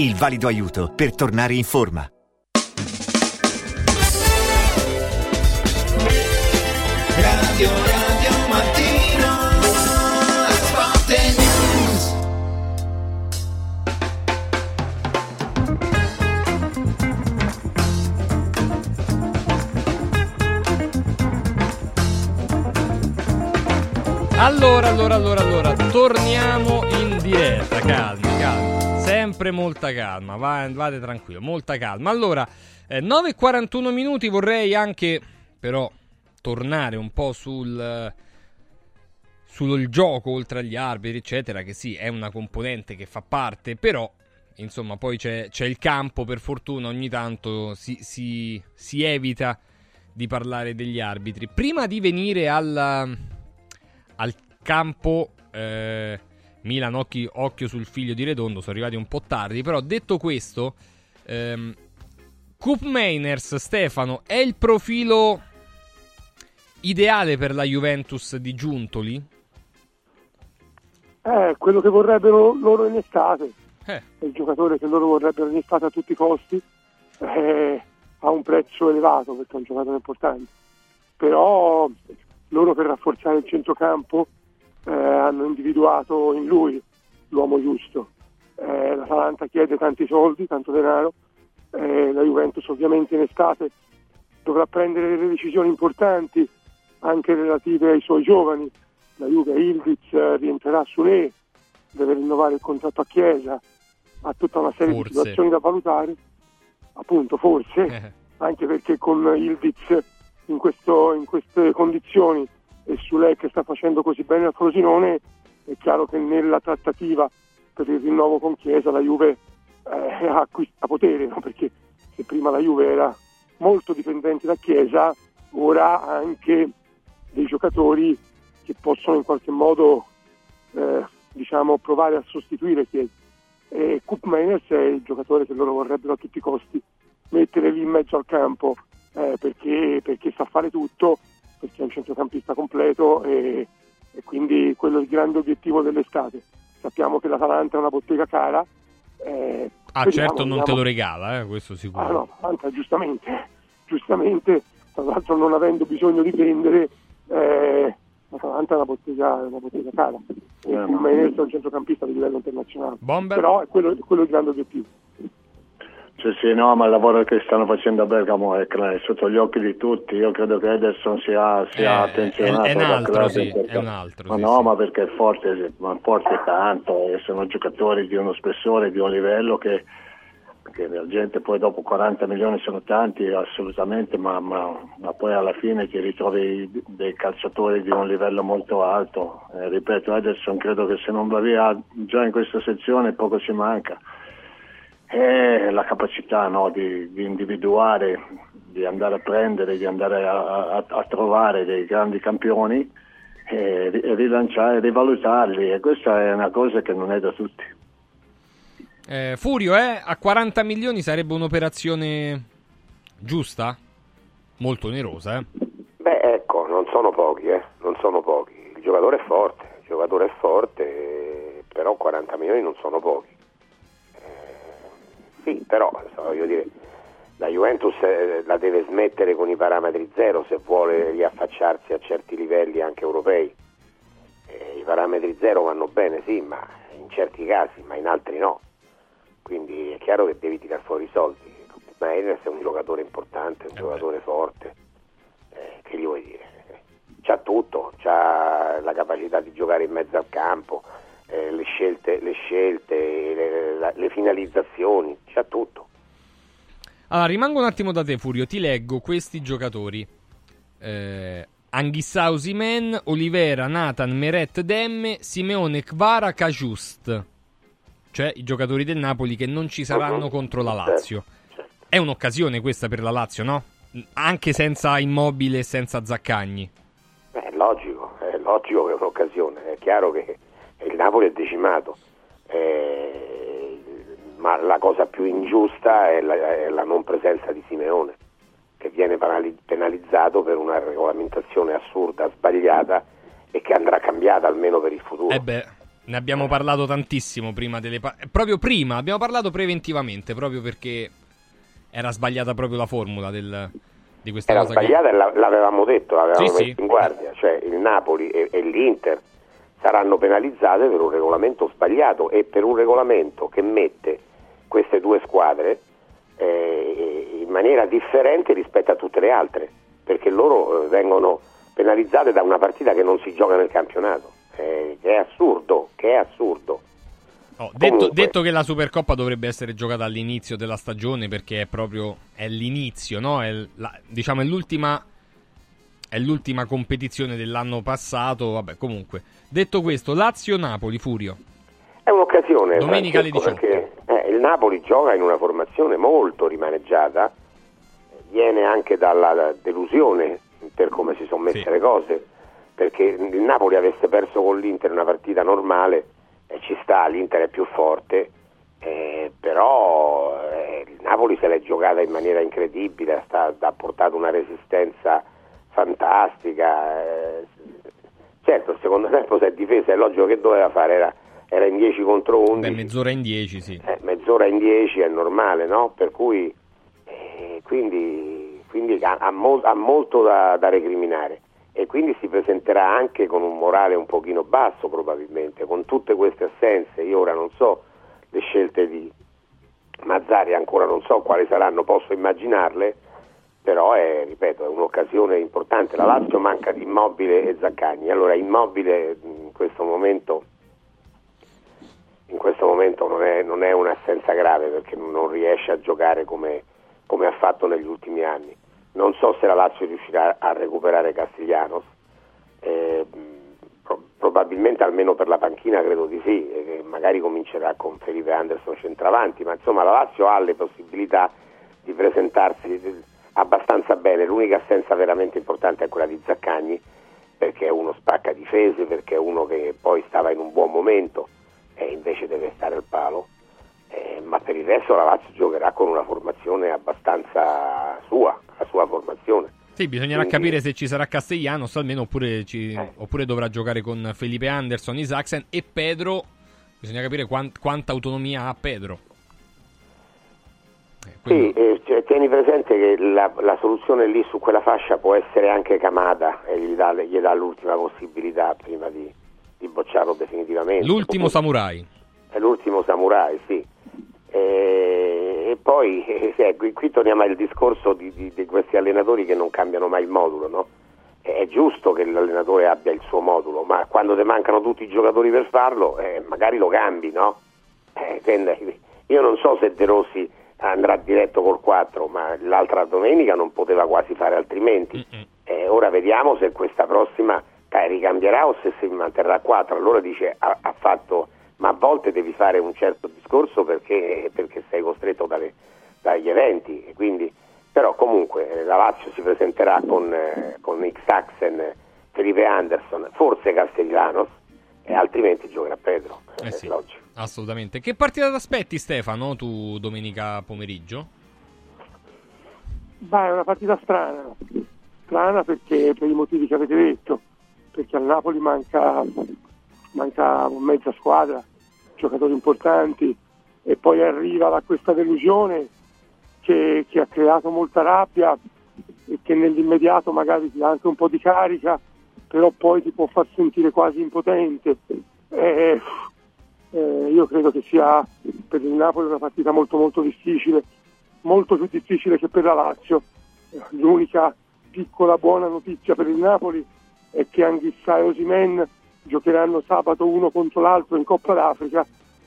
il valido aiuto per tornare in forma. Radio Radio Mattino Sport News Allora, allora, allora, allora, torniamo in diretta, calma, calma, sempre molta calma, va, vate tranquillo, molta calma. Allora, eh, 9.41 minuti vorrei anche però tornare un po' sul sul gioco oltre agli arbitri, eccetera, che sì, è una componente che fa parte, però insomma poi c'è, c'è il campo, per fortuna ogni tanto si, si, si evita di parlare degli arbitri. Prima di venire alla, al campo eh, Milan occhi, occhio sul figlio di Redondo, sono arrivati un po' tardi, però detto questo, ehm, Coop Mainers, Stefano, è il profilo ideale per la Juventus di Giuntoli? È quello che vorrebbero loro in estate. Eh. È il giocatore che loro vorrebbero in estate a tutti i costi. eh, ha un prezzo elevato perché è un giocatore importante. Però loro per rafforzare il centrocampo eh, hanno individuato in lui l'uomo giusto. Eh, L'Atalanta chiede tanti soldi, tanto denaro. eh, la Juventus ovviamente in estate dovrà prendere delle decisioni importanti anche relative ai suoi giovani. La Juve Ildiz eh, rientrerà su lei, deve rinnovare il contratto a Chiesa, ha tutta una serie Forse. di situazioni da valutare, appunto forse, anche perché con Ildiz in, questo- in queste condizioni e su lei che sta facendo così bene al Frosinone, è chiaro che nella trattativa per il rinnovo con Chiesa la Juve eh, acquista potere, no? perché se prima la Juve era molto dipendente da Chiesa, ora ha anche dei giocatori che possono in qualche modo eh, diciamo, provare a sostituire Chiesa. E Coop Mainers è il giocatore che loro vorrebbero a tutti i costi mettere lì in mezzo al campo eh, perché, perché sa fare tutto, perché è un centrocampista completo e, e quindi quello è il grande obiettivo dell'estate. Sappiamo che l'Atalanta è una bottega cara. eh, Ah, vediamo, certo, non te lo regala, eh, questo sicuro. Ah no, Fanta, giustamente, giustamente, tra l'altro non avendo bisogno di vendere, eh, l'Atalanta è una bottega, è una bottega cara. E Eh, è un centrocampista di livello internazionale. Bomber? Però è quello, quello il grande obiettivo. Sì, sì, no, ma il lavoro che stanno facendo a Bergamo è, sotto gli occhi di tutti. Io credo che Ederson sia, sia Eh, attenzionato. è- è un altro, sì, perché- è un altro, Ma sì, no, sì. ma perché è forte, ma forte tanto, e sono giocatori di uno spessore, di un livello che, che la gente poi dopo 40 milioni sono tanti, assolutamente, ma, ma- ma poi alla fine ti ritrovi dei calciatori di un livello molto alto. Eh, ripeto, Ederson credo che se non va via già in questa sezione poco ci manca è la capacità no, di, di individuare, di andare a prendere, di andare a, a- a trovare dei grandi campioni e, ri- e rilanciare, rivalutarli e questa è una cosa che non è da tutti. Eh, Furio, eh, a 40 milioni sarebbe un'operazione giusta? Molto onerosa, eh? Beh, ecco, non sono pochi, eh, non sono pochi. Il giocatore è forte, il giocatore è forte, però 40 milioni non sono pochi. Eh, sì, però, voglio dire, la Juventus eh, la deve smettere con i parametri zero se vuole riaffacciarsi a certi livelli anche europei. Eh, I parametri zero vanno bene, sì, ma in certi casi, ma in altri no. Quindi è chiaro che devi tirare fuori i soldi. Maines è un giocatore importante, un giocatore forte. Eh, che gli vuoi dire? C'ha tutto, c'ha la capacità di giocare in mezzo al campo, eh, le scelte, le, scelte le, la- le finalizzazioni, c'ha tutto. Allora, rimango un attimo da te, Furio. Ti leggo questi giocatori. Eh, Anghissà Osimen, Olivera, Nathan, Meret Demme, Simeone Kvara, Cajust. Cioè i giocatori del Napoli che non ci saranno contro la Lazio. È un'occasione questa per la Lazio, no? Anche senza Immobile e senza Zaccagni. Beh, È logico, è logico che è un'occasione, è chiaro che il Napoli è decimato, eh, ma la cosa più ingiusta è la, è la non presenza di Simeone, che viene penali- penalizzato per una regolamentazione assurda, sbagliata e che andrà cambiata almeno per il futuro. Eh beh, ne abbiamo parlato tantissimo prima delle pa- proprio prima, abbiamo parlato preventivamente, proprio perché era sbagliata proprio la formula del- di questa Era cosa che- sbagliata e la- l'avevamo detto, l'avevamo Sì, messo sì. in guardia, cioè il Napoli e, e l'Inter saranno penalizzate per un regolamento sbagliato e per un regolamento che mette queste due squadre eh, in maniera differente rispetto a tutte le altre, perché loro eh, vengono penalizzate da una partita che non si gioca nel campionato, eh, che è assurdo, che è assurdo. Oh, detto, detto che la Supercoppa dovrebbe essere giocata all'inizio della stagione perché è proprio è l'inizio, no? È, la- diciamo è l'ultima è l'ultima competizione dell'anno passato, vabbè, comunque. Detto questo, Lazio-Napoli, Furio. È un'occasione Domenica alle Francesco, perché eh, il Napoli gioca in una formazione molto rimaneggiata, viene anche dalla delusione per come si sono messe le cose, perché il Napoli avesse perso con l'Inter una partita normale, eh, ci sta, l'Inter è più forte, eh, però eh, il Napoli se l'è giocata in maniera incredibile, sta- ha portato una resistenza fantastica. eh, certo, il secondo tempo si è difesa, è logico che doveva fare, era, era in 10 contro 11. Beh, mezz'ora in 10, sì. Eh, mezz'ora in 10 è normale, no? Per cui eh, quindi, quindi ha, ha mol- ha molto da, da recriminare e quindi si presenterà anche con un morale un pochino basso probabilmente, con tutte queste assenze. Io ora non so le scelte di Mazzari, ancora non so quali saranno, posso immaginarle, però è, ripeto, è un'occasione importante. La Lazio manca di Immobile e Zaccagni, allora Immobile in questo momento in questo momento non è, non è un'assenza grave perché non riesce a giocare come, come ha fatto negli ultimi anni. Non so se la Lazio riuscirà a recuperare Castiglianos, eh, pro- probabilmente almeno per la panchina credo di sì, e che magari comincerà con Felipe Anderson centravanti, ma insomma la Lazio ha le possibilità di presentarsi abbastanza bene, l'unica assenza veramente importante è quella di Zaccagni, perché è uno spacca difese, perché è uno che poi stava in un buon momento e invece deve stare al palo. Eh, ma per il resto la Lazio giocherà con una formazione abbastanza sua, la sua formazione. Sì, bisognerà Quindi- capire se ci sarà Castellanos almeno oppure, ci- oppure dovrà giocare con Felipe Anderson, Isaacsen e Pedro. Bisogna capire quan- quanta autonomia ha Pedro. Sì, eh, cioè, tieni presente che la, la soluzione lì su quella fascia può essere anche Camada e gli dà, gli dà l'ultima possibilità prima di, di bocciarlo definitivamente. L'ultimo samurai. È l'ultimo samurai, sì. E, e poi eh, qui, qui torniamo al discorso di, di- di questi allenatori che non cambiano mai il modulo, no? È giusto che l'allenatore abbia il suo modulo, ma quando ti mancano tutti i giocatori per farlo, eh, magari lo cambi, no? Eh, quindi io non so se De Rossi andrà diretto col 4, ma l'altra domenica non poteva quasi fare altrimenti. Eh, ora vediamo se questa prossima eh, ricambierà o se si manterrà a 4. Allora dice ha, ha fatto, ma a volte devi fare un certo discorso perché, perché sei costretto dalle- dagli eventi. E quindi, però comunque eh, la Lazio si presenterà con, eh, con X-Axen, eh, Felipe Anderson, forse Castellanos e altrimenti giocherà Pedro. Eh sì, logico. Assolutamente. Che partita ti aspetti, Stefano, tu domenica pomeriggio? Beh, è una partita strana, strana perché per i motivi che avete detto, perché al Napoli manca, manca mezza squadra, giocatori importanti e poi arriva da questa delusione che, che ha creato molta rabbia e che nell'immediato magari ti dà anche un po' di carica, però poi ti può far sentire quasi impotente. Eh, eh, io credo che sia per il Napoli una partita molto molto difficile, molto più difficile che per la Lazio. L'unica piccola buona notizia per il Napoli è che Anghissà e Osimen giocheranno sabato uno contro l'altro in Coppa d'Africa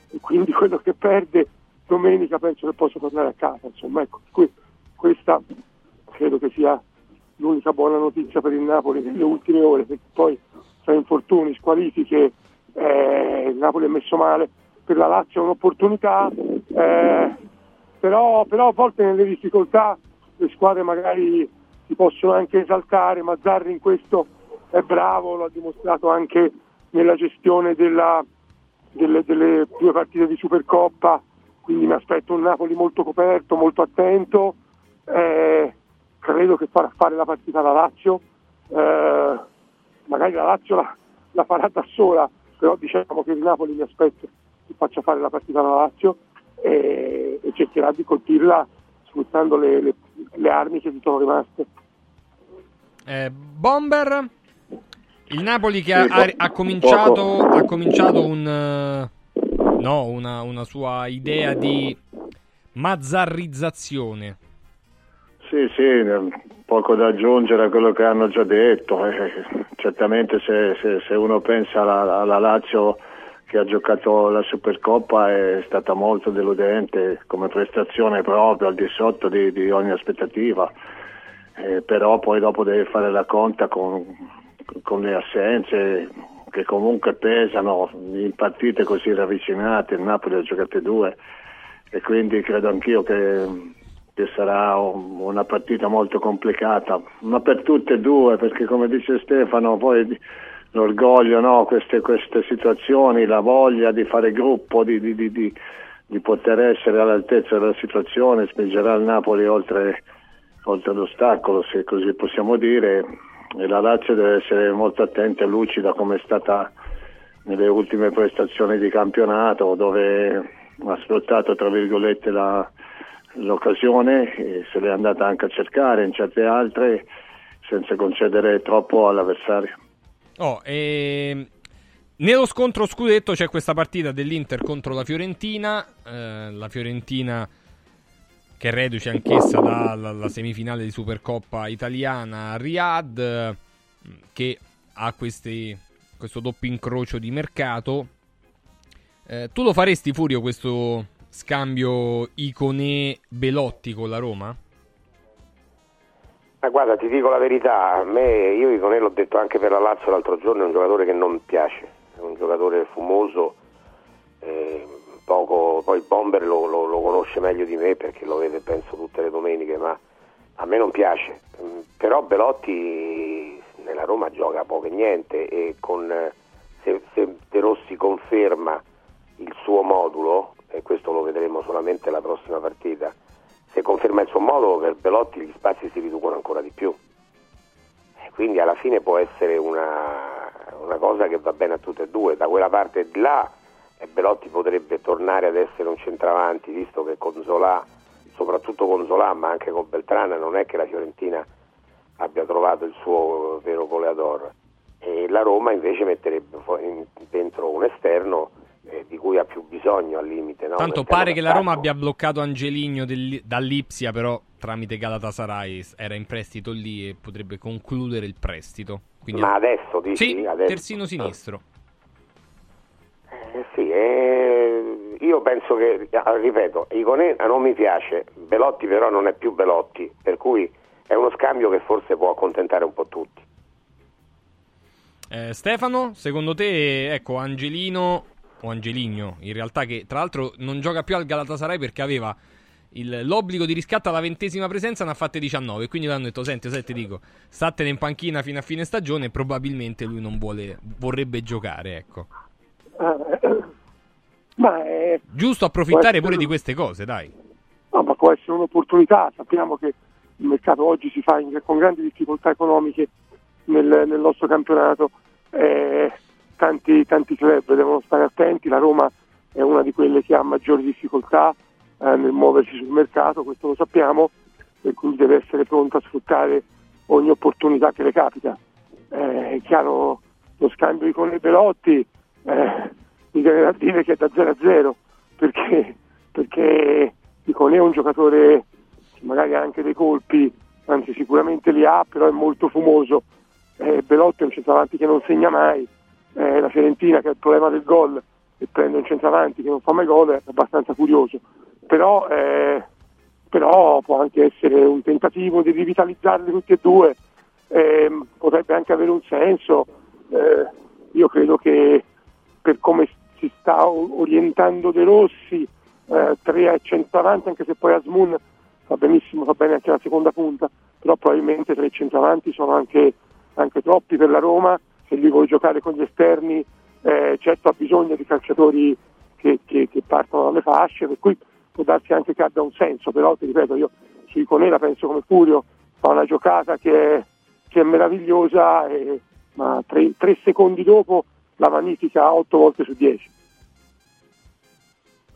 e quindi quello che perde domenica penso che possa tornare a casa. Insomma, ecco, que- questa credo che sia l'unica buona notizia per il Napoli nelle ultime ore, perché poi tra infortuni, squalifiche, eh, il Napoli è messo male, per la Lazio è un'opportunità, eh, però, però a volte nelle difficoltà le squadre magari si possono anche esaltare, ma Zarri in questo è bravo, lo ha dimostrato anche nella gestione della- delle, delle due partite di Supercoppa, quindi mi aspetto un Napoli molto coperto, molto attento, eh, credo che farà fare la partita alla Lazio, eh, magari la Lazio la, la farà da sola, però diciamo che il Napoli mi aspetto che faccia fare la partita alla Lazio e, e cercherà di colpirla sfruttando le, le- le armi che gli sono rimaste. Eh, Bomber, il Napoli che ha, ha- ha cominciato, ha cominciato un, eh, no, una, una sua idea di mazzarrizzazione. Sì, sì, poco da aggiungere a quello che hanno già detto. Eh, certamente se, se- se uno pensa alla, alla Lazio che ha giocato la Supercoppa è stata molto deludente come prestazione proprio al di sotto di, di ogni aspettativa. Eh, però poi dopo deve fare la conta con, con le assenze che comunque pesano in partite così ravvicinate, il Napoli ha giocate due e quindi credo anch'io che, che sarà un- una partita molto complicata, ma per tutte e due, perché come dice Stefano, poi l'orgoglio, no? queste, queste situazioni, la voglia di fare gruppo, di, di- di- di- di poter essere all'altezza della situazione, spingerà il Napoli oltre, oltre l'ostacolo, se così possiamo dire, e la Lazio deve essere molto attenta e lucida come è stata nelle ultime prestazioni di campionato dove ha sfruttato tra virgolette la- l'occasione e se l'è andata anche a cercare in certe altre senza concedere troppo all'avversario. Oh, ehm, nello scontro scudetto c'è questa partita dell'Inter contro la Fiorentina. eh, la Fiorentina che reduce anch'essa dalla semifinale di Supercoppa italiana a Riyadh, che ha questi- questo doppio incrocio di mercato. Eh, tu lo faresti, Furio, questo scambio Icone-Belotti con la Roma? Ma guarda, ti dico la verità, a me, io Iconè l'ho detto anche per la Lazio l'altro giorno, è un giocatore che non mi piace, è un giocatore fumoso, eh, poco, poi Bomber lo, lo- lo conosce meglio di me perché lo vede penso tutte le domeniche, ma a me non piace. Mm, Però Belotti nella Roma gioca poco e niente e con, eh, se, se De Rossi conferma il suo modulo, e questo lo vedremo solamente la prossima partita, se conferma il suo modulo per Belotti gli spazi si riducono ancora di più. Quindi alla fine può essere una, una cosa che va bene a tutte e due. Da quella parte di là Belotti potrebbe tornare ad essere un centravanti, visto che con Zola soprattutto con Zola ma anche con Beltrana non è che la Fiorentina abbia trovato il suo vero goleador e la Roma invece metterebbe dentro un esterno eh, di cui ha più bisogno al limite. No? Tanto pare che la Roma abbia bloccato Angeligno del- dall'Ipsia, però tramite Galatasaray era in prestito lì e potrebbe concludere il prestito. Quindi Ma adesso dici? Sì, Adesso? terzino sinistro. Eh, sì, eh, io penso che, ah, ripeto, Iconè non mi piace, Belotti però non è più Belotti, per cui è uno scambio che forse può accontentare un po' tutti. Eh, Stefano, secondo te, ecco, Angelino o Angeligno, in realtà che tra l'altro non gioca più al Galatasaray perché aveva il- l'obbligo di riscatto alla ventesima presenza, ne ha fatte 19, quindi l'hanno detto, senti, se ti dico, statene in panchina fino a fine stagione probabilmente lui non vuole, vorrebbe giocare, ecco. Eh, ma è, Giusto approfittare pure di queste cose, dai. no, ma può essere un'opportunità. Sappiamo che il mercato oggi si fa in- con grandi difficoltà economiche nel, nel nostro campionato. Eh, tanti, tanti club devono stare attenti. La Roma è una di quelle che ha maggiori difficoltà eh, nel muoversi sul mercato, questo lo sappiamo, e quindi deve essere pronta a sfruttare ogni opportunità che le capita. Eh, è chiaro lo scambio con i Belotti eh, mi viene da dire che è da 0 a 0 perché, perché Iconè è un giocatore che magari ha anche dei colpi, anzi sicuramente li ha, però è molto fumoso. Eh, Belotti è un centravanti che non segna mai, eh, la Fiorentina che ha il problema del gol e prende un centravanti che non fa mai gol è abbastanza curioso. Però, eh, però può anche essere un tentativo di rivitalizzarli tutti e due, ehm, potrebbe anche avere un senso. Eh, io credo che per come si sta orientando De Rossi, eh, tre a centravanti, anche se poi Asmun va benissimo, va bene anche la seconda punta, però probabilmente tre centravanti sono anche, anche troppi per la Roma, se lui vuole giocare con gli esterni, eh, certo ha bisogno di calciatori che, che- che partono dalle fasce, per cui può darsi anche che abbia un senso, però ti ripeto, io su Iconera penso come Furio, fa una giocata che è, che è meravigliosa, e- ma tre, tre secondi dopo la magnifica 8 volte su 10.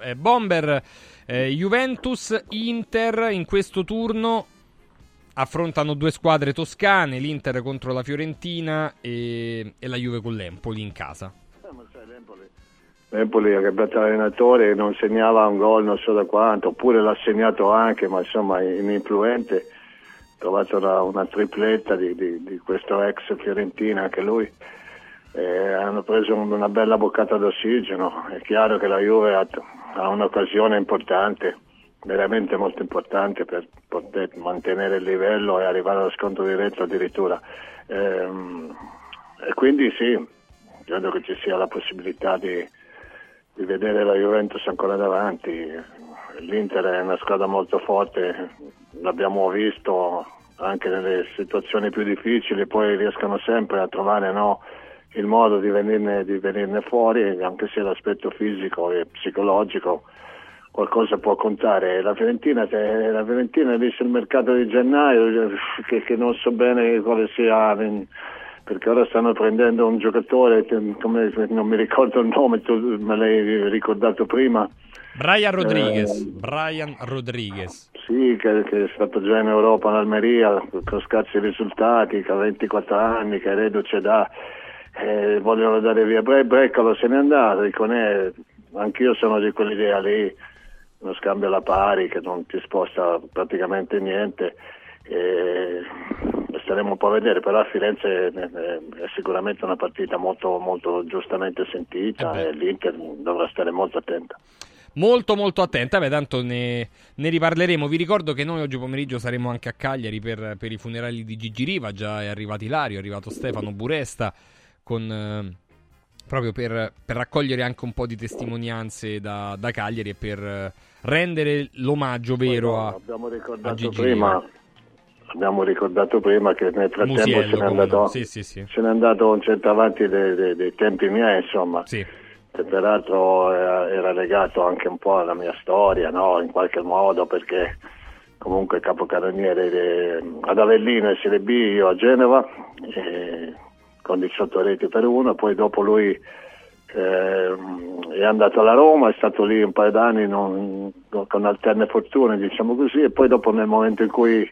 Eh, Bomber, eh, Juventus, Inter in questo turno affrontano due squadre toscane, l'Inter contro la Fiorentina e, e la Juve con l'Empoli in casa. Empoli ha cambiato allenatore, non segnava un gol non so da quanto, oppure l'ha segnato anche, ma insomma ininfluente. Ha trovato una, una tripletta di, di- di questo ex Fiorentina, anche lui. Eh, hanno preso una bella boccata d'ossigeno. È chiaro che la Juve ha, ha un'occasione importante, veramente molto importante per poter mantenere il livello e arrivare allo scontro diretto addirittura. Ehm, e quindi sì, credo che ci sia la possibilità di, di vedere la Juventus ancora davanti. L'Inter è una squadra molto forte, l'abbiamo visto anche nelle situazioni più difficili, poi riescono sempre a trovare no, il modo di venirne, di venirne fuori, anche se l'aspetto fisico e psicologico qualcosa può contare. La Fiorentina, se- la Fiorentina dice il mercato di gennaio, che, che non so bene quale sia, perché ora stanno prendendo un giocatore, che- come- non mi ricordo il nome, tu me l'hai ricordato prima. Brian Rodriguez, Eh, Brian Rodriguez. Sì, che, che è stato già in Europa, in Almeria, con scarsi risultati, che ha 24 anni, che è reduce da... eh, vogliono dare via Bre- Breccolo, se n'è andato, Iconè, anch'io sono di quell'idea lì, uno scambio alla pari che non ti sposta praticamente niente. E staremo un po' a vedere, però a Firenze eh, è sicuramente una partita molto, molto giustamente sentita e l'Inter dovrà stare molto attenta. Molto molto attenta, beh tanto ne, ne riparleremo. Vi ricordo che noi oggi pomeriggio saremo anche a Cagliari per, per i funerali di Gigi Riva, già è arrivato Ilario, è arrivato Stefano Buresta, con, eh, proprio per, per raccogliere anche un po' di testimonianze da, da Cagliari e per eh, rendere l'omaggio vero a, abbiamo a ricordato Gigi prima, abbiamo ricordato prima che nel frattempo Musiello, se n'è, andato, no. Sì, sì, sì. se n'è andato un centravanti dei, dei- dei tempi miei, insomma. Che peraltro era, era legato anche un po' alla mia storia, no? in qualche modo, perché comunque capocannoniere de- ad Avellino e Serie B, io a Genova, e con 18 reti per uno, poi dopo lui è andato alla Roma, è stato lì un paio d'anni non- con alterne fortune, diciamo così, e poi dopo nel momento in cui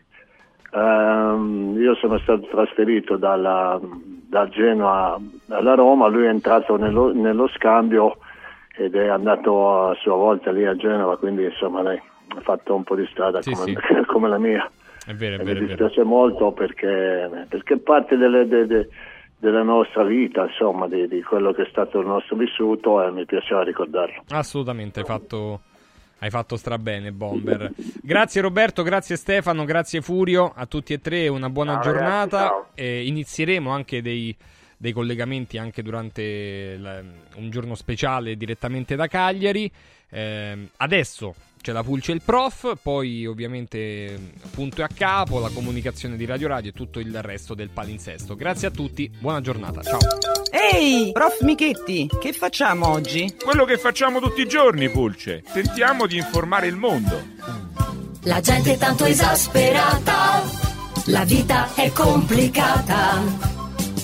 ehm, io sono stato trasferito dalla, da Genoa alla Roma, lui è entrato nello, nello scambio ed è andato a sua volta lì a Genova, quindi insomma lei ha fatto un po' di strada Sì, come, sì. come la mia. È vero, è vero, mi dispiace molto perché, perché parte delle- de- de- della nostra vita, insomma, di, di quello che è stato il nostro vissuto e mi piaceva ricordarlo. Assolutamente, hai fatto, hai fatto strabene, Bomber. Grazie Roberto, grazie Stefano, grazie Furio, a tutti e tre una buona Ciao, giornata. ragazzi, ciao. E inizieremo anche dei, dei collegamenti anche durante la- un giorno speciale direttamente da Cagliari. Ehm, adesso c'è la Pulce e il Prof, poi ovviamente punto e a capo, la comunicazione di Radio Radio e tutto il resto del palinsesto. Grazie a tutti, buona giornata, ciao. Ehi, prof Michetti, che facciamo oggi? Quello che facciamo tutti i giorni, Pulce. Tentiamo di informare il mondo. La gente è tanto esasperata, la vita è complicata.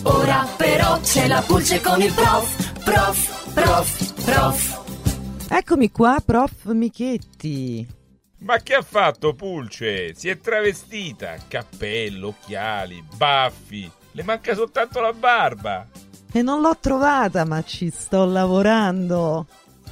Ora però c'è la pulce con il prof, prof, prof, prof. Eccomi qua, prof Michetti. Ma che ha fatto Pulce? Si è travestita. Cappello, occhiali, baffi. Le manca soltanto la barba. E non l'ho trovata, ma ci sto lavorando.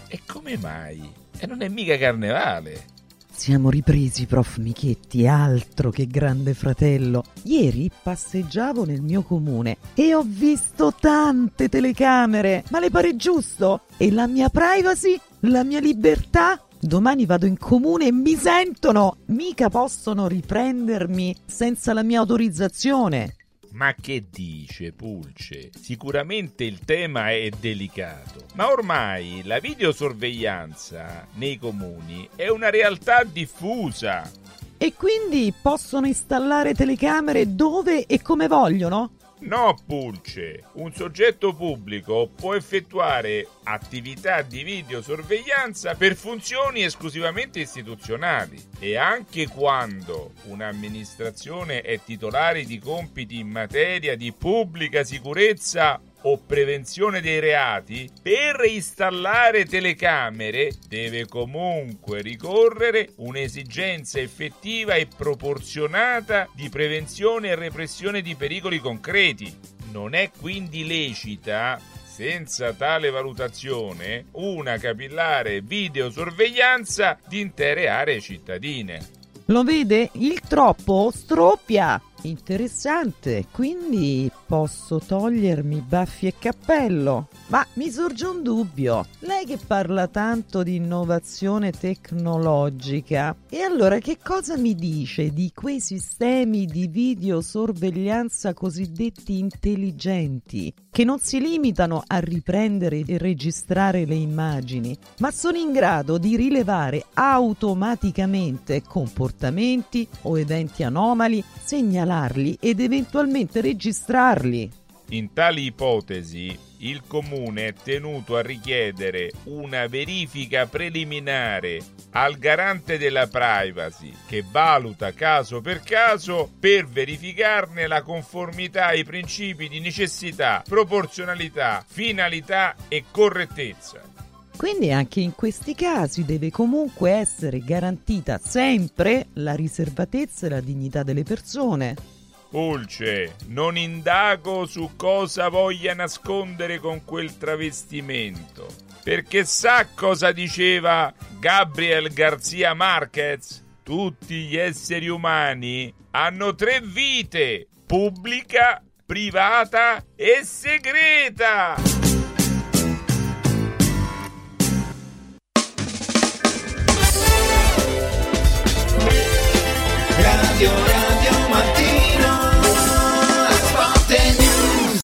E come mai? E non è mica carnevale. Siamo ripresi, prof Michetti, altro che grande fratello. Ieri passeggiavo nel mio comune e ho visto tante telecamere. Ma le pare giusto? E la mia privacy? La mia libertà? Domani vado in comune e mi sentono! Mica possono riprendermi senza la mia autorizzazione. Ma che dice Pulce? Sicuramente il tema è delicato, ma ormai la videosorveglianza nei comuni è una realtà diffusa. E quindi possono installare telecamere dove e come vogliono? No, Pulce, un soggetto pubblico può effettuare attività di videosorveglianza per funzioni esclusivamente istituzionali e anche quando un'amministrazione è titolare di compiti in materia di pubblica sicurezza o prevenzione dei reati, per installare telecamere deve comunque ricorrere un'esigenza effettiva e proporzionata di prevenzione e repressione di pericoli concreti. Non è quindi lecita senza tale valutazione, una capillare videosorveglianza di intere aree cittadine. Lo vede? Il troppo stroppia. Interessante, quindi posso togliermi baffi e cappello. Ma mi sorge un dubbio. Lei che parla tanto di innovazione tecnologica, e allora che cosa mi dice di quei sistemi di videosorveglianza cosiddetti intelligenti, che non si limitano a riprendere e registrare le immagini, ma sono in grado di rilevare automaticamente comportamenti o eventi anomali, segnalarli ed eventualmente registrarli. In tali ipotesi, il comune è tenuto a richiedere una verifica preliminare al garante della privacy che valuta caso per caso per verificarne la conformità ai principi di necessità, proporzionalità, finalità e correttezza. Quindi anche in questi casi deve comunque essere garantita sempre la riservatezza e la dignità delle persone. Pulce, non indago su cosa voglia nascondere con quel travestimento, perché sa cosa diceva Gabriel Garcia Marquez? Tutti gli esseri umani hanno tre vite, pubblica, privata e segreta. Radio